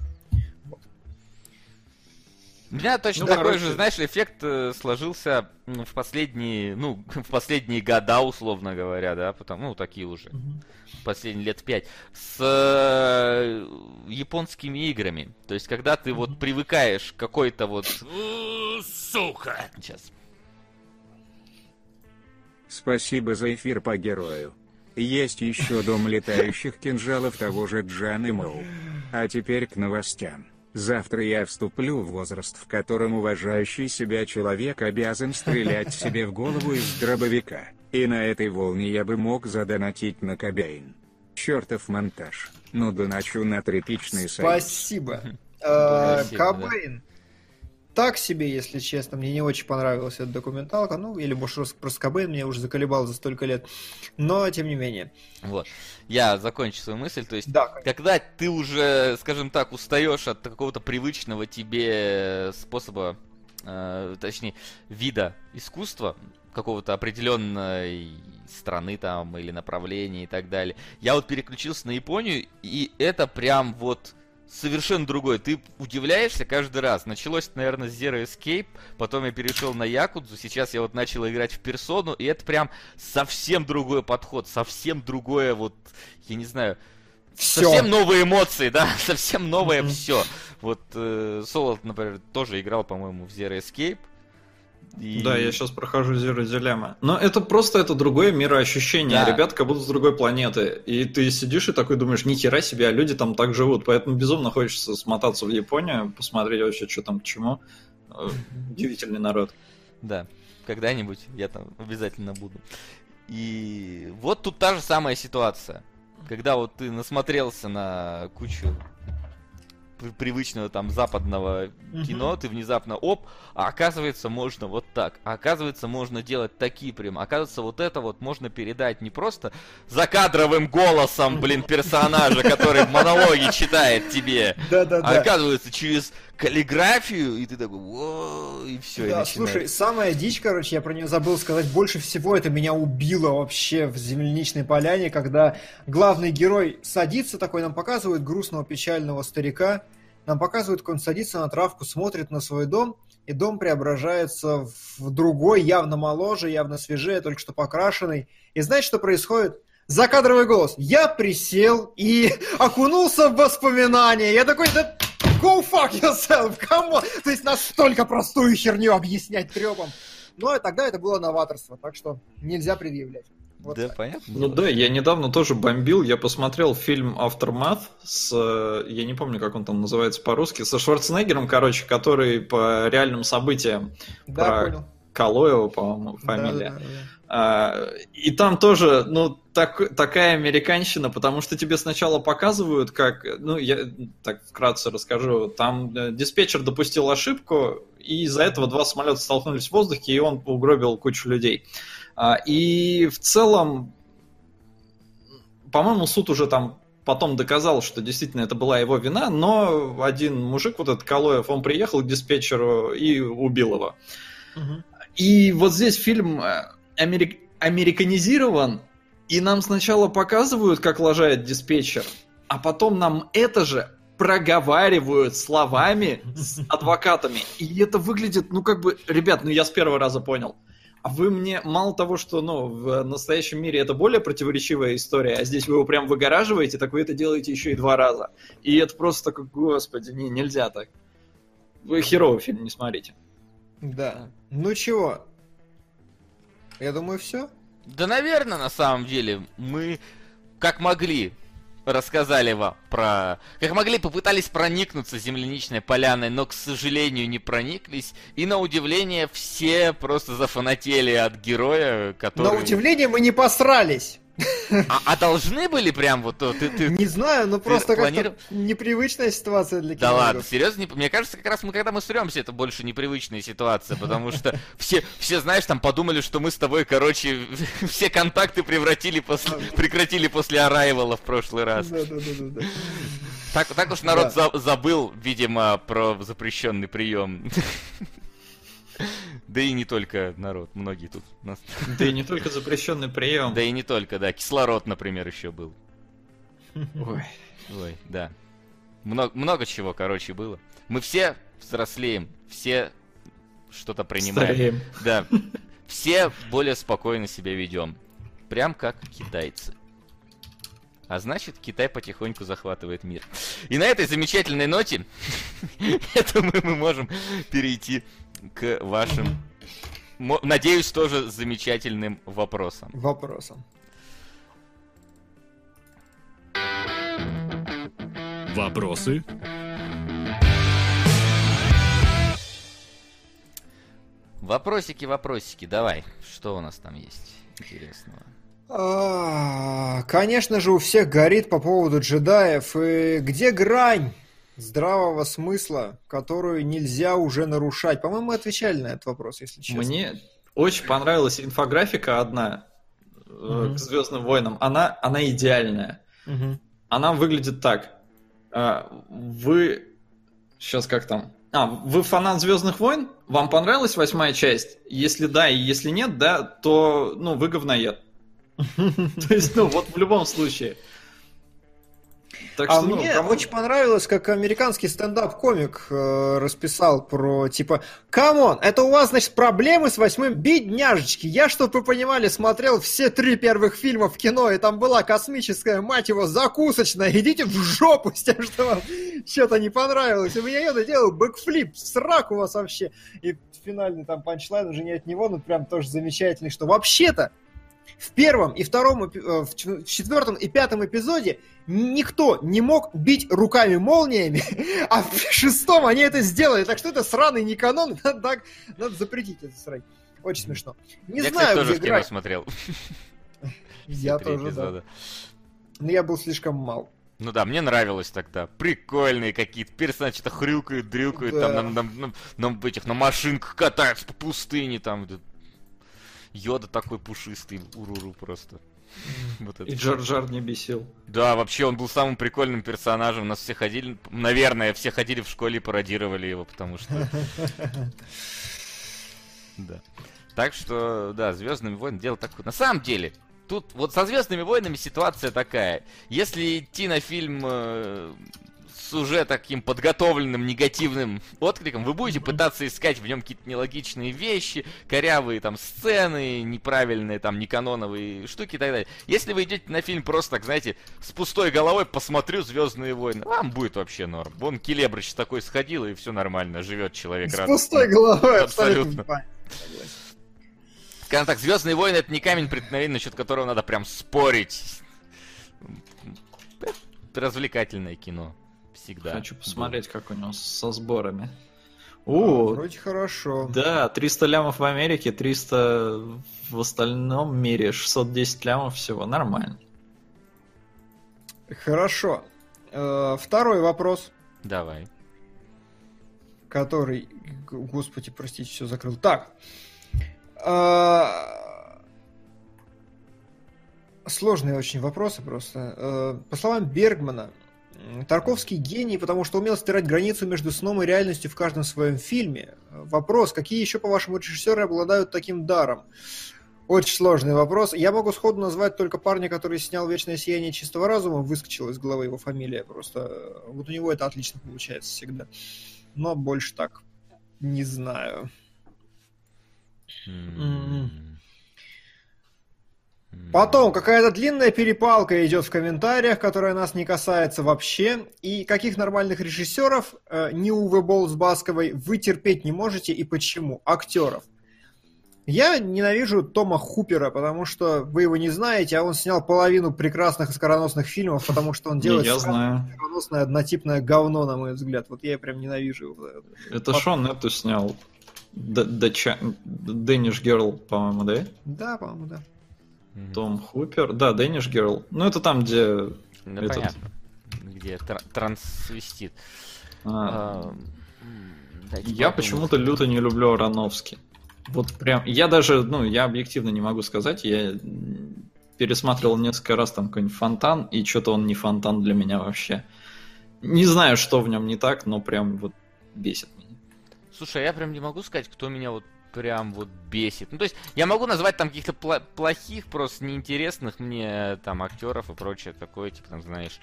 S2: У меня точно
S4: Ну,
S2: такой
S4: короче.
S2: же, знаешь, эффект э, сложился в последние, ну, в последние года, условно говоря, да, потому, ну, такие уже, последние лет пять, с э, японскими играми. То есть, когда ты вот привыкаешь к какой-то вот...
S1: Сука!
S2: Сейчас.
S5: Спасибо за эфир по герою. Есть еще дом летающих кинжалов того же Джан и Моу. А теперь к новостям. Завтра я вступлю в возраст, в котором уважающий себя человек обязан стрелять себе в голову из дробовика. И на этой волне я бы мог задонатить на Кобейн. Чертов монтаж. Ну доначу на тряпичный сайт.
S3: Спасибо. Э,
S2: Спасибо,
S3: Кобейн. Так себе, если честно. Мне не очень понравилась эта документалка. Ну, или, может, рос- просто Кобейн меня уже заколебал за столько лет. Но, тем не менее.
S2: Вот. Я закончу свою мысль. То есть,
S3: Да,
S2: когда ты уже, скажем так, устаешь от какого-то привычного тебе способа, э, точнее, вида искусства, какого-то определенной страны там или направления и так далее. Я вот переключился на Японию, и это прям вот совершенно другой. Ты удивляешься каждый раз. Началось, наверное, с Zero Escape, потом я перешел на Якудзу, сейчас я вот начал играть в Персону, и это прям совсем другой подход, совсем другое вот, я не знаю,
S3: все.
S2: Совсем новые эмоции, да, совсем новое все. Вот э, Солод, например, тоже играл, по-моему, в Zero Escape. И-
S4: Да, я сейчас прохожу Zero Dilemma. Но это просто это другое мироощущение.
S2: Да.
S4: Ребята как будто с другой планеты. И ты сидишь и такой думаешь, ни хера себе, а люди там так живут. Поэтому безумно хочется смотаться в Японию, посмотреть вообще, что там к чему. Э, Удивительный народ.
S2: Да, когда-нибудь я там обязательно буду. И вот тут та же самая ситуация. Когда вот ты насмотрелся на кучу привычного там западного кино, ты внезапно оп, а оказывается можно вот так, а оказывается можно делать такие прям, оказывается вот это вот можно передать не просто закадровым голосом, блин, персонажа, который монологи читает тебе, а оказывается через каллиграфию, и ты такой, «Во», и все, и
S3: Да,
S2: начинается.
S3: слушай, самая дичь, короче, я про нее забыл сказать, больше всего это меня убило вообще в земляничной поляне, когда главный герой садится такой, нам показывают грустного, печального старика, нам показывают, как он садится на травку, смотрит на свой дом, и дом преображается в другой, явно моложе, явно свежее, только что покрашенный. И знаете, что происходит? Закадровый голос. Я присел и окунулся в воспоминания. Я такой, да go fuck yourself, come on. То есть настолько простую херню объяснять трепом. Но и тогда это было новаторство, так что нельзя предъявлять. Вот
S2: да,
S3: так.
S2: понятно.
S4: Ну да, я недавно тоже бомбил, я посмотрел фильм Aftermath с, э, я не помню, как он там называется по-русски, со Шварценеггером, короче, который по реальным событиям,
S3: Да,
S4: про
S3: понял.
S4: Калоева, по-моему, фамилия.
S3: Да, да, да.
S4: А, И там тоже, ну, так, такая американщина, потому что тебе сначала показывают, как, ну, я так вкратце расскажу, там э, диспетчер допустил ошибку, и из-за этого два самолета столкнулись в воздухе, и он угробил кучу людей. А, И в целом, по-моему, суд уже там потом доказал, что действительно это была его вина, но один мужик, вот этот Калоев, он приехал к диспетчеру и убил его.
S3: Мгм.
S4: И вот здесь фильм э, америк- американизирован, и нам сначала показывают, как лажает диспетчер, а потом нам это же проговаривают словами с адвокатами. И это выглядит, ну как бы, ребят, ну я с первого раза понял. А вы мне мало того, что ну, в настоящем мире это более противоречивая история, а здесь вы его прям выгораживаете, так вы это делаете еще и два раза. И это просто такой, господи, не, нельзя так. Вы херовый фильм не смотрите.
S3: Да. Ну чего? Я думаю, все.
S2: Да, наверное, на самом деле, мы как могли рассказали вам про... Как могли, попытались проникнуться земляничной поляной, но, к сожалению, не прониклись. И, на удивление, все просто зафанатели от героя, который...
S3: На удивление мы не посрались.
S2: А, а должны были прям вот... Ты, ты...
S3: Не знаю, но просто как-то
S2: планировал?
S3: непривычная ситуация для
S2: Да
S3: кинологов.
S2: ладно, серьезно? не- Мне кажется, как раз мы, когда мы сремся, это больше непривычная ситуация, потому что все, все, знаешь, там подумали, что мы с тобой, короче, все контакты превратили после, прекратили после Арайвала в прошлый раз.
S3: Да, да, да, да, да.
S2: Так, так уж народ за- забыл, видимо, про запрещенный прием. Да и не только народ, многие тут. нас-
S4: Да и не только запрещенный прием.
S2: Да и не только, да. Кислород, например, еще был.
S4: Ой.
S2: Ой, да. Много, много чего, короче, было. Мы все взрослеем, все что-то принимаем.
S4: Стареем.
S2: Да. Все более спокойно себя ведем. Прям как китайцы. А значит, Китай потихоньку захватывает мир. И на этой замечательной ноте, я думаю, мы можем перейти к вашим, надеюсь, тоже замечательным вопросам.
S3: Вопросом.
S1: Вопросы?
S2: Вопросики, вопросики, давай. Что у нас там есть интересного?
S3: А, Конечно же, у всех горит по поводу джедаев. И где грань здравого смысла, которую нельзя уже нарушать? По-моему, мы отвечали на этот вопрос, если честно.
S4: Мне очень понравилась инфографика одна
S3: Мгм.
S4: к Звездным войнам. Она, она идеальная.
S3: Мгм.
S4: Она выглядит так. А, Вы... Сейчас как там? А, вы фанат Звездных войн? Вам понравилась восьмая часть? Если да и если нет, да, то, ну, вы говноед. То есть, ну, вот в любом случае. Так
S3: а
S4: что, ну,
S3: мне
S4: кому-
S3: очень понравилось, как американский стендап-комик э, расписал про, типа, come on, это у вас, значит, проблемы с восьмым бедняжечки. Я, чтобы вы понимали, смотрел все три первых фильма в кино, и там была космическая, мать его, закусочная. Идите в жопу с тем, что вам что-то не понравилось. У меня Йода делал backflip, сраку вас вообще. И финальный там punchline уже не от него, но прям тоже замечательный, что вообще-то в первом и втором, э, в четвертом и пятом эпизоде никто не мог бить руками молниями, а в шестом они это сделали. Так что это сраный не канон, надо, надо запретить это срать. Очень смешно. Не
S2: я,
S3: знаю,
S2: кстати, тоже
S3: где
S2: в кино
S3: играть.
S2: смотрел.
S3: Я тоже, да. Но я был слишком мал.
S2: Ну да, мне нравилось тогда. Прикольные какие-то персонажи, что-то хрюкают, дрюкают,
S3: Да.
S2: там на, на- на- на этих, на машинках катаются по пустыне, там. Да. Йода такой пушистый, уруру просто. Вот
S4: И
S2: всё.
S4: Джар-Джар не бесил.
S2: Да, вообще он был самым прикольным персонажем. Нас все ходили, наверное, все ходили в школе и пародировали его, потому что... Да. Так что, да, Звездными войнами дело такое. На самом деле, тут вот со Звездными войнами ситуация такая. Если идти на фильм э, с уже таким подготовленным негативным откликом, вы будете пытаться искать в нем какие-то нелогичные вещи, корявые там сцены, неправильные там неканоновые штуки и так далее. Если вы идете на фильм просто так, знаете, с пустой головой, посмотрю Звездные войны, вам будет вообще норм. Вон Келебрыч такой сходил, и все нормально, живет человек
S3: С
S2: радостно.
S3: пустой головой абсолютно.
S2: Абсолютно. Скажем так, Звездные войны это не камень преткновения, насчет которого надо прям спорить. Развлекательное кино. Всегда.
S4: Хочу посмотреть, как у него со сборами.
S3: А,
S4: О,
S3: Вроде хорошо.
S4: да, 300 лямов в Америке, 300 в остальном мире, 610 лямов всего, нормально.
S3: Хорошо. Э, Второй вопрос.
S2: Давай.
S3: который... Господи, простите, все закрыл. Так. А, Сложные очень вопросы просто. Э, По словам Бергмана, Тарковский гений, потому что умел стирать границу между сном и реальностью в каждом своем фильме. Вопрос, какие еще, по-вашему, режиссеры обладают таким даром? Очень сложный вопрос. Я могу сходу назвать только парня, который снял «Вечное сияние чистого разума», выскочила из головы его фамилия просто. э, Вот у него это отлично получается всегда. Но больше так не знаю.
S2: М.
S3: Потом какая-то длинная перепалка идет в комментариях, которая нас не касается вообще. И каких нормальных режиссеров, э, не Уве Болл с Басковой, вы терпеть не можете и почему? Актеров. Я ненавижу Тома Хупера, потому что вы его не знаете, а он снял половину прекрасных и скороносных фильмов, потому что он делает скороносное однотипное говно, на мой взгляд. Вот я прям ненавижу его.
S4: Это Шон эту снял. Д- Дача- Danish Girl, по-моему, да?
S3: Да, по-моему, да.
S2: Мгм.
S4: Том Хупер. Да, Danish Girl. Ну, это там, где...
S2: Ну,
S4: этот-
S2: понятно. Где тра- трансвестит.
S4: а,
S2: А,
S4: Я почему-то люто не люблю Ароновски. Вот прям... Я даже, ну, я объективно не могу сказать. Я пересматривал несколько раз там какой-нибудь фонтан, и что-то он не фонтан для меня вообще. Не знаю, что в нем не так, но прям вот бесит меня.
S2: Слушай, а я прям не могу сказать, кто меня вот прям вот бесит. Ну, то есть, я могу назвать там каких-то пла- плохих, просто неинтересных мне там актеров и прочее такое, типа, там, знаешь,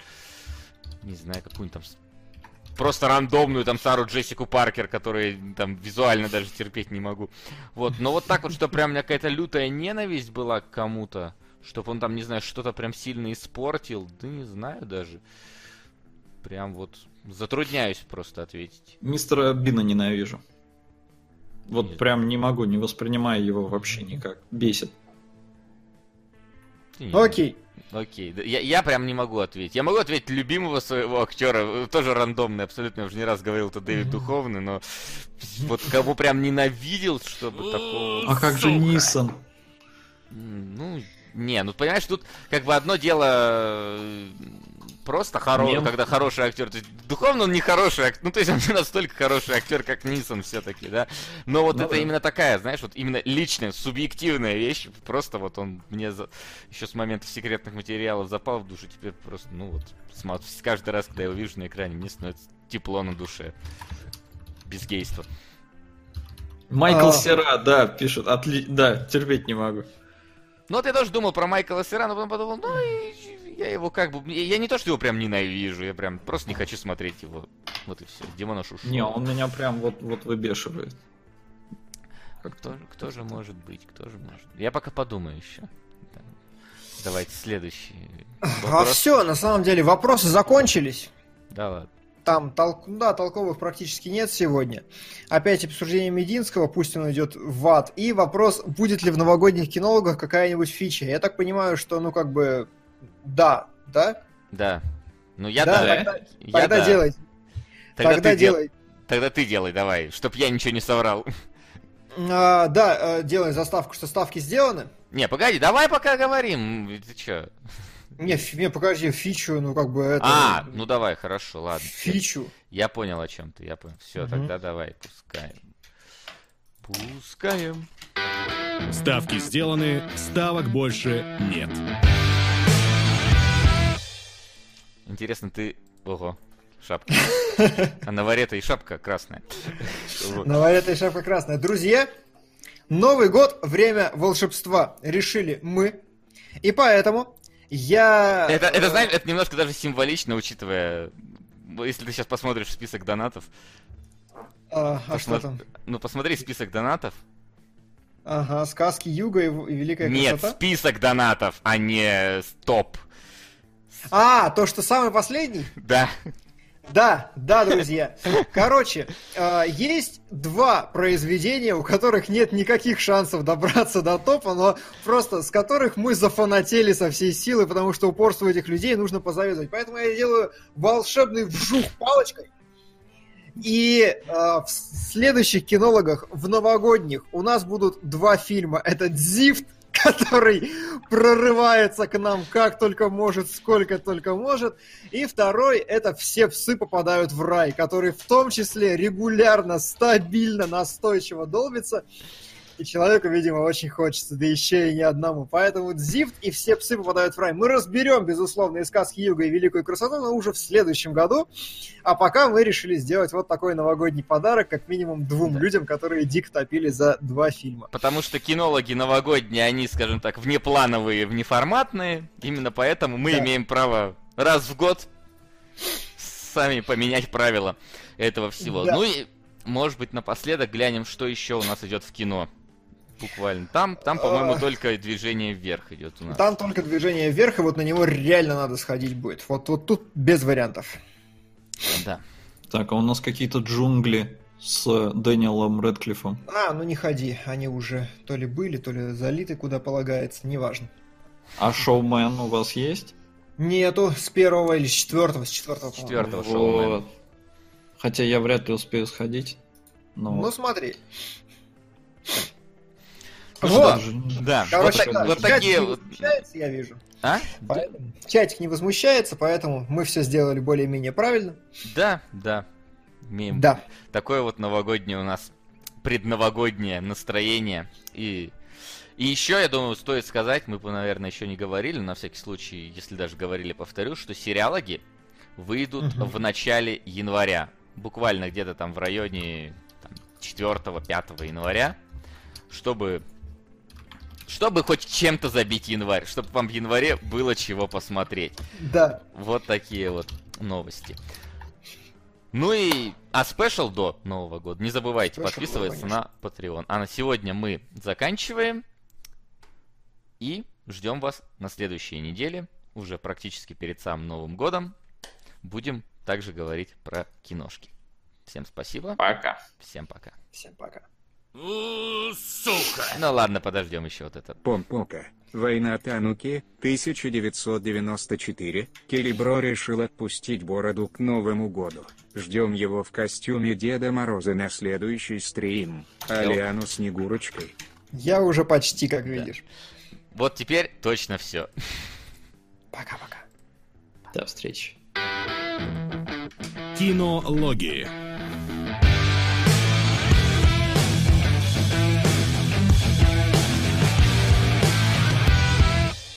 S2: не знаю, какую-нибудь там просто рандомную там Сару Джессику Паркер, который там визуально даже терпеть не могу. Вот, но вот так вот, что прям у меня какая-то лютая ненависть была к кому-то, чтобы он там, не знаю, что-то прям сильно испортил, да не знаю даже. Прям вот затрудняюсь просто ответить.
S4: Мистера Бина ненавижу. Вот
S2: Нет.
S4: прям не могу, не воспринимаю его вообще никак. Бесит.
S2: Ты не
S3: Окей.
S2: Окей, я, я прям не могу ответить. Я могу ответить любимого своего актера, тоже рандомный, абсолютно, я уже не раз говорил, это Дэвид Духовный, но вот кого прям ненавидел, чтобы такого...
S4: А как же. Нисон?
S2: Ну, не, ну понимаешь, тут как бы одно дело просто хоро...
S4: Мем.
S2: когда хороший актер. То есть, духовно он не хороший актер, ну то есть он не настолько хороший актер, как Нисон все-таки, да. Но вот
S4: Ну
S2: это
S4: да.
S2: именно такая, знаешь, вот именно личная, субъективная вещь. Просто вот он мне за... еще с момента секретных материалов запал в душу, теперь просто, ну вот, смотрю, каждый раз, когда я его вижу на экране, мне становится тепло на душе. Без гейства.
S4: Майкл
S3: А.
S4: Сера, да, пишет. Отли... Да, терпеть не могу.
S2: Ну вот я тоже думал про Майкла Сера, но потом подумал, ну и, я его как бы... Я я не то, что его прям ненавижу, я прям просто не хочу смотреть его. Вот и все. Демона Шушу.
S4: Не, он меня прям вот, вот выбешивает.
S2: Кто, же- кто же может быть? Кто же может? Я пока подумаю еще. Да. Давайте следующий.
S3: А
S2: вопрос.
S3: все, на самом деле, вопросы закончились.
S2: Да ладно.
S3: Там толк... да, толковых практически нет сегодня. Опять обсуждение Мединского, пусть он идет в ад. И вопрос, будет ли в новогодних кинологах какая-нибудь фича. Я так понимаю, что, ну, как бы, да, да?
S2: Да. Ну я
S3: да,
S2: да.
S3: тогда,
S2: Я
S3: тогда
S2: да.
S3: делай.
S2: Тогда,
S3: Тогда,
S2: ты дел-
S3: делай.
S2: Тогда ты делай, давай, чтоб я ничего не соврал.
S3: А, да, э, делай заставку, что ставки сделаны.
S2: Не, погоди, давай пока говорим. Ты чё?
S3: Не, не, покажи фичу, ну, как бы, это...
S2: А, ну давай, хорошо, ладно.
S3: Фичу.
S2: Я понял о чем ты, я понял. Все,
S3: Мгм.
S2: тогда давай, пускаем. Пускаем.
S1: Ставки сделаны, ставок больше нет.
S2: Интересно, ты... Ого, шапка. А на варе-то и шапка красная.
S3: На этой шапка красная. Друзья, Новый год – время волшебства. Решили мы. И поэтому я...
S2: Это, это,
S3: э,
S2: знаешь, это немножко даже символично, учитывая... ну, Если ты сейчас посмотришь список донатов,
S3: А, а что там?
S2: ну посмотри список донатов.
S3: Ага, сказки Юга и, и Великая
S2: Нет,
S3: красота.
S2: список донатов, а не топ.
S3: А, то, что самый последний?
S2: Да.
S3: Да, да, друзья. Короче, э, есть два произведения, у которых нет никаких шансов добраться до топа, но просто с которых мы зафанатели со всей силы, потому что упорству этих людей нужно позавидовать. Поэтому я делаю волшебный вжух палочкой. И э, в следующих кинологах, в новогодних, у нас будут два фильма. Это «Дзифт», который прорывается к нам как только может, сколько только может. И второй это «Все псы попадают в рай», который в том числе регулярно, стабильно, настойчиво долбится. И человеку, видимо, очень хочется, да еще и не одному. Поэтому Дзифт и «Все псы попадают в рай». Мы разберем, безусловно, и сказки Юга и Великую красоту, но уже в следующем году. А пока мы решили сделать вот такой новогодний подарок, как минимум двум
S2: Да.
S3: людям, которые дико топили за два фильма.
S2: Потому что кинологи новогодние, они, скажем так, внеплановые, внеформатные. Именно поэтому мы
S3: Да.
S2: имеем право раз в год сами поменять правила этого всего.
S3: Да.
S2: Ну и, может быть, напоследок глянем, что еще у нас идет в кино. Буквально. Там, там, по-моему,
S3: А.
S2: только движение вверх идет у нас.
S3: Там только движение вверх, и вот на него реально надо сходить будет. Вот, вот тут без вариантов.
S2: Да.
S4: Так, а у нас какие-то джунгли с Дэниелом Редклиффом.
S3: А, ну не ходи, они уже то ли были, то ли залиты, куда полагается, неважно.
S4: А шоумен у вас есть?
S3: Нету с первого или с четвертого, с четвертого.
S2: С четвертого шоумена.
S4: Хотя я вряд ли успею сходить. Но...
S3: Ну смотри. Вот.
S2: Да,
S3: Короче,
S2: вот, так- вот такие вот...
S3: возмущается, я вижу.
S2: А?
S3: Поэтому чатик не возмущается, поэтому мы все сделали более-менее правильно.
S2: Да, да. Имеем
S3: Да.
S2: такое вот новогоднее у нас предновогоднее настроение. И, и еще, я думаю, стоит сказать, мы, бы, наверное, еще не говорили, на всякий случай, если даже говорили, повторю, что сериалоги выйдут
S3: Мгм.
S2: в начале января. Буквально где-то там в районе там, 4-5 января, чтобы чтобы хоть чем-то забить январь, чтобы вам в январе было чего посмотреть.
S3: Да.
S2: Вот такие вот новости. Ну и... А спешл до Нового года. Не забывайте
S3: Special,
S2: подписываться на Patreon. А на сегодня мы заканчиваем. И ждем вас на следующей неделе. Уже практически перед самым Новым годом. Будем также говорить про киношки. Всем спасибо.
S4: Пока.
S2: Всем пока.
S3: Всем пока.
S1: Сука!
S2: Ну ладно, подождем еще вот это.
S5: Помпока. Война Тануки, 1994. Келебро решил отпустить бороду к Новому году. Ждем его в костюме Деда Мороза на следующий стрим. Алиану Снегурочкой.
S3: Я уже почти, как видишь.
S2: Вот теперь точно все.
S3: Пока-пока.
S4: До встречи.
S1: Кинологии.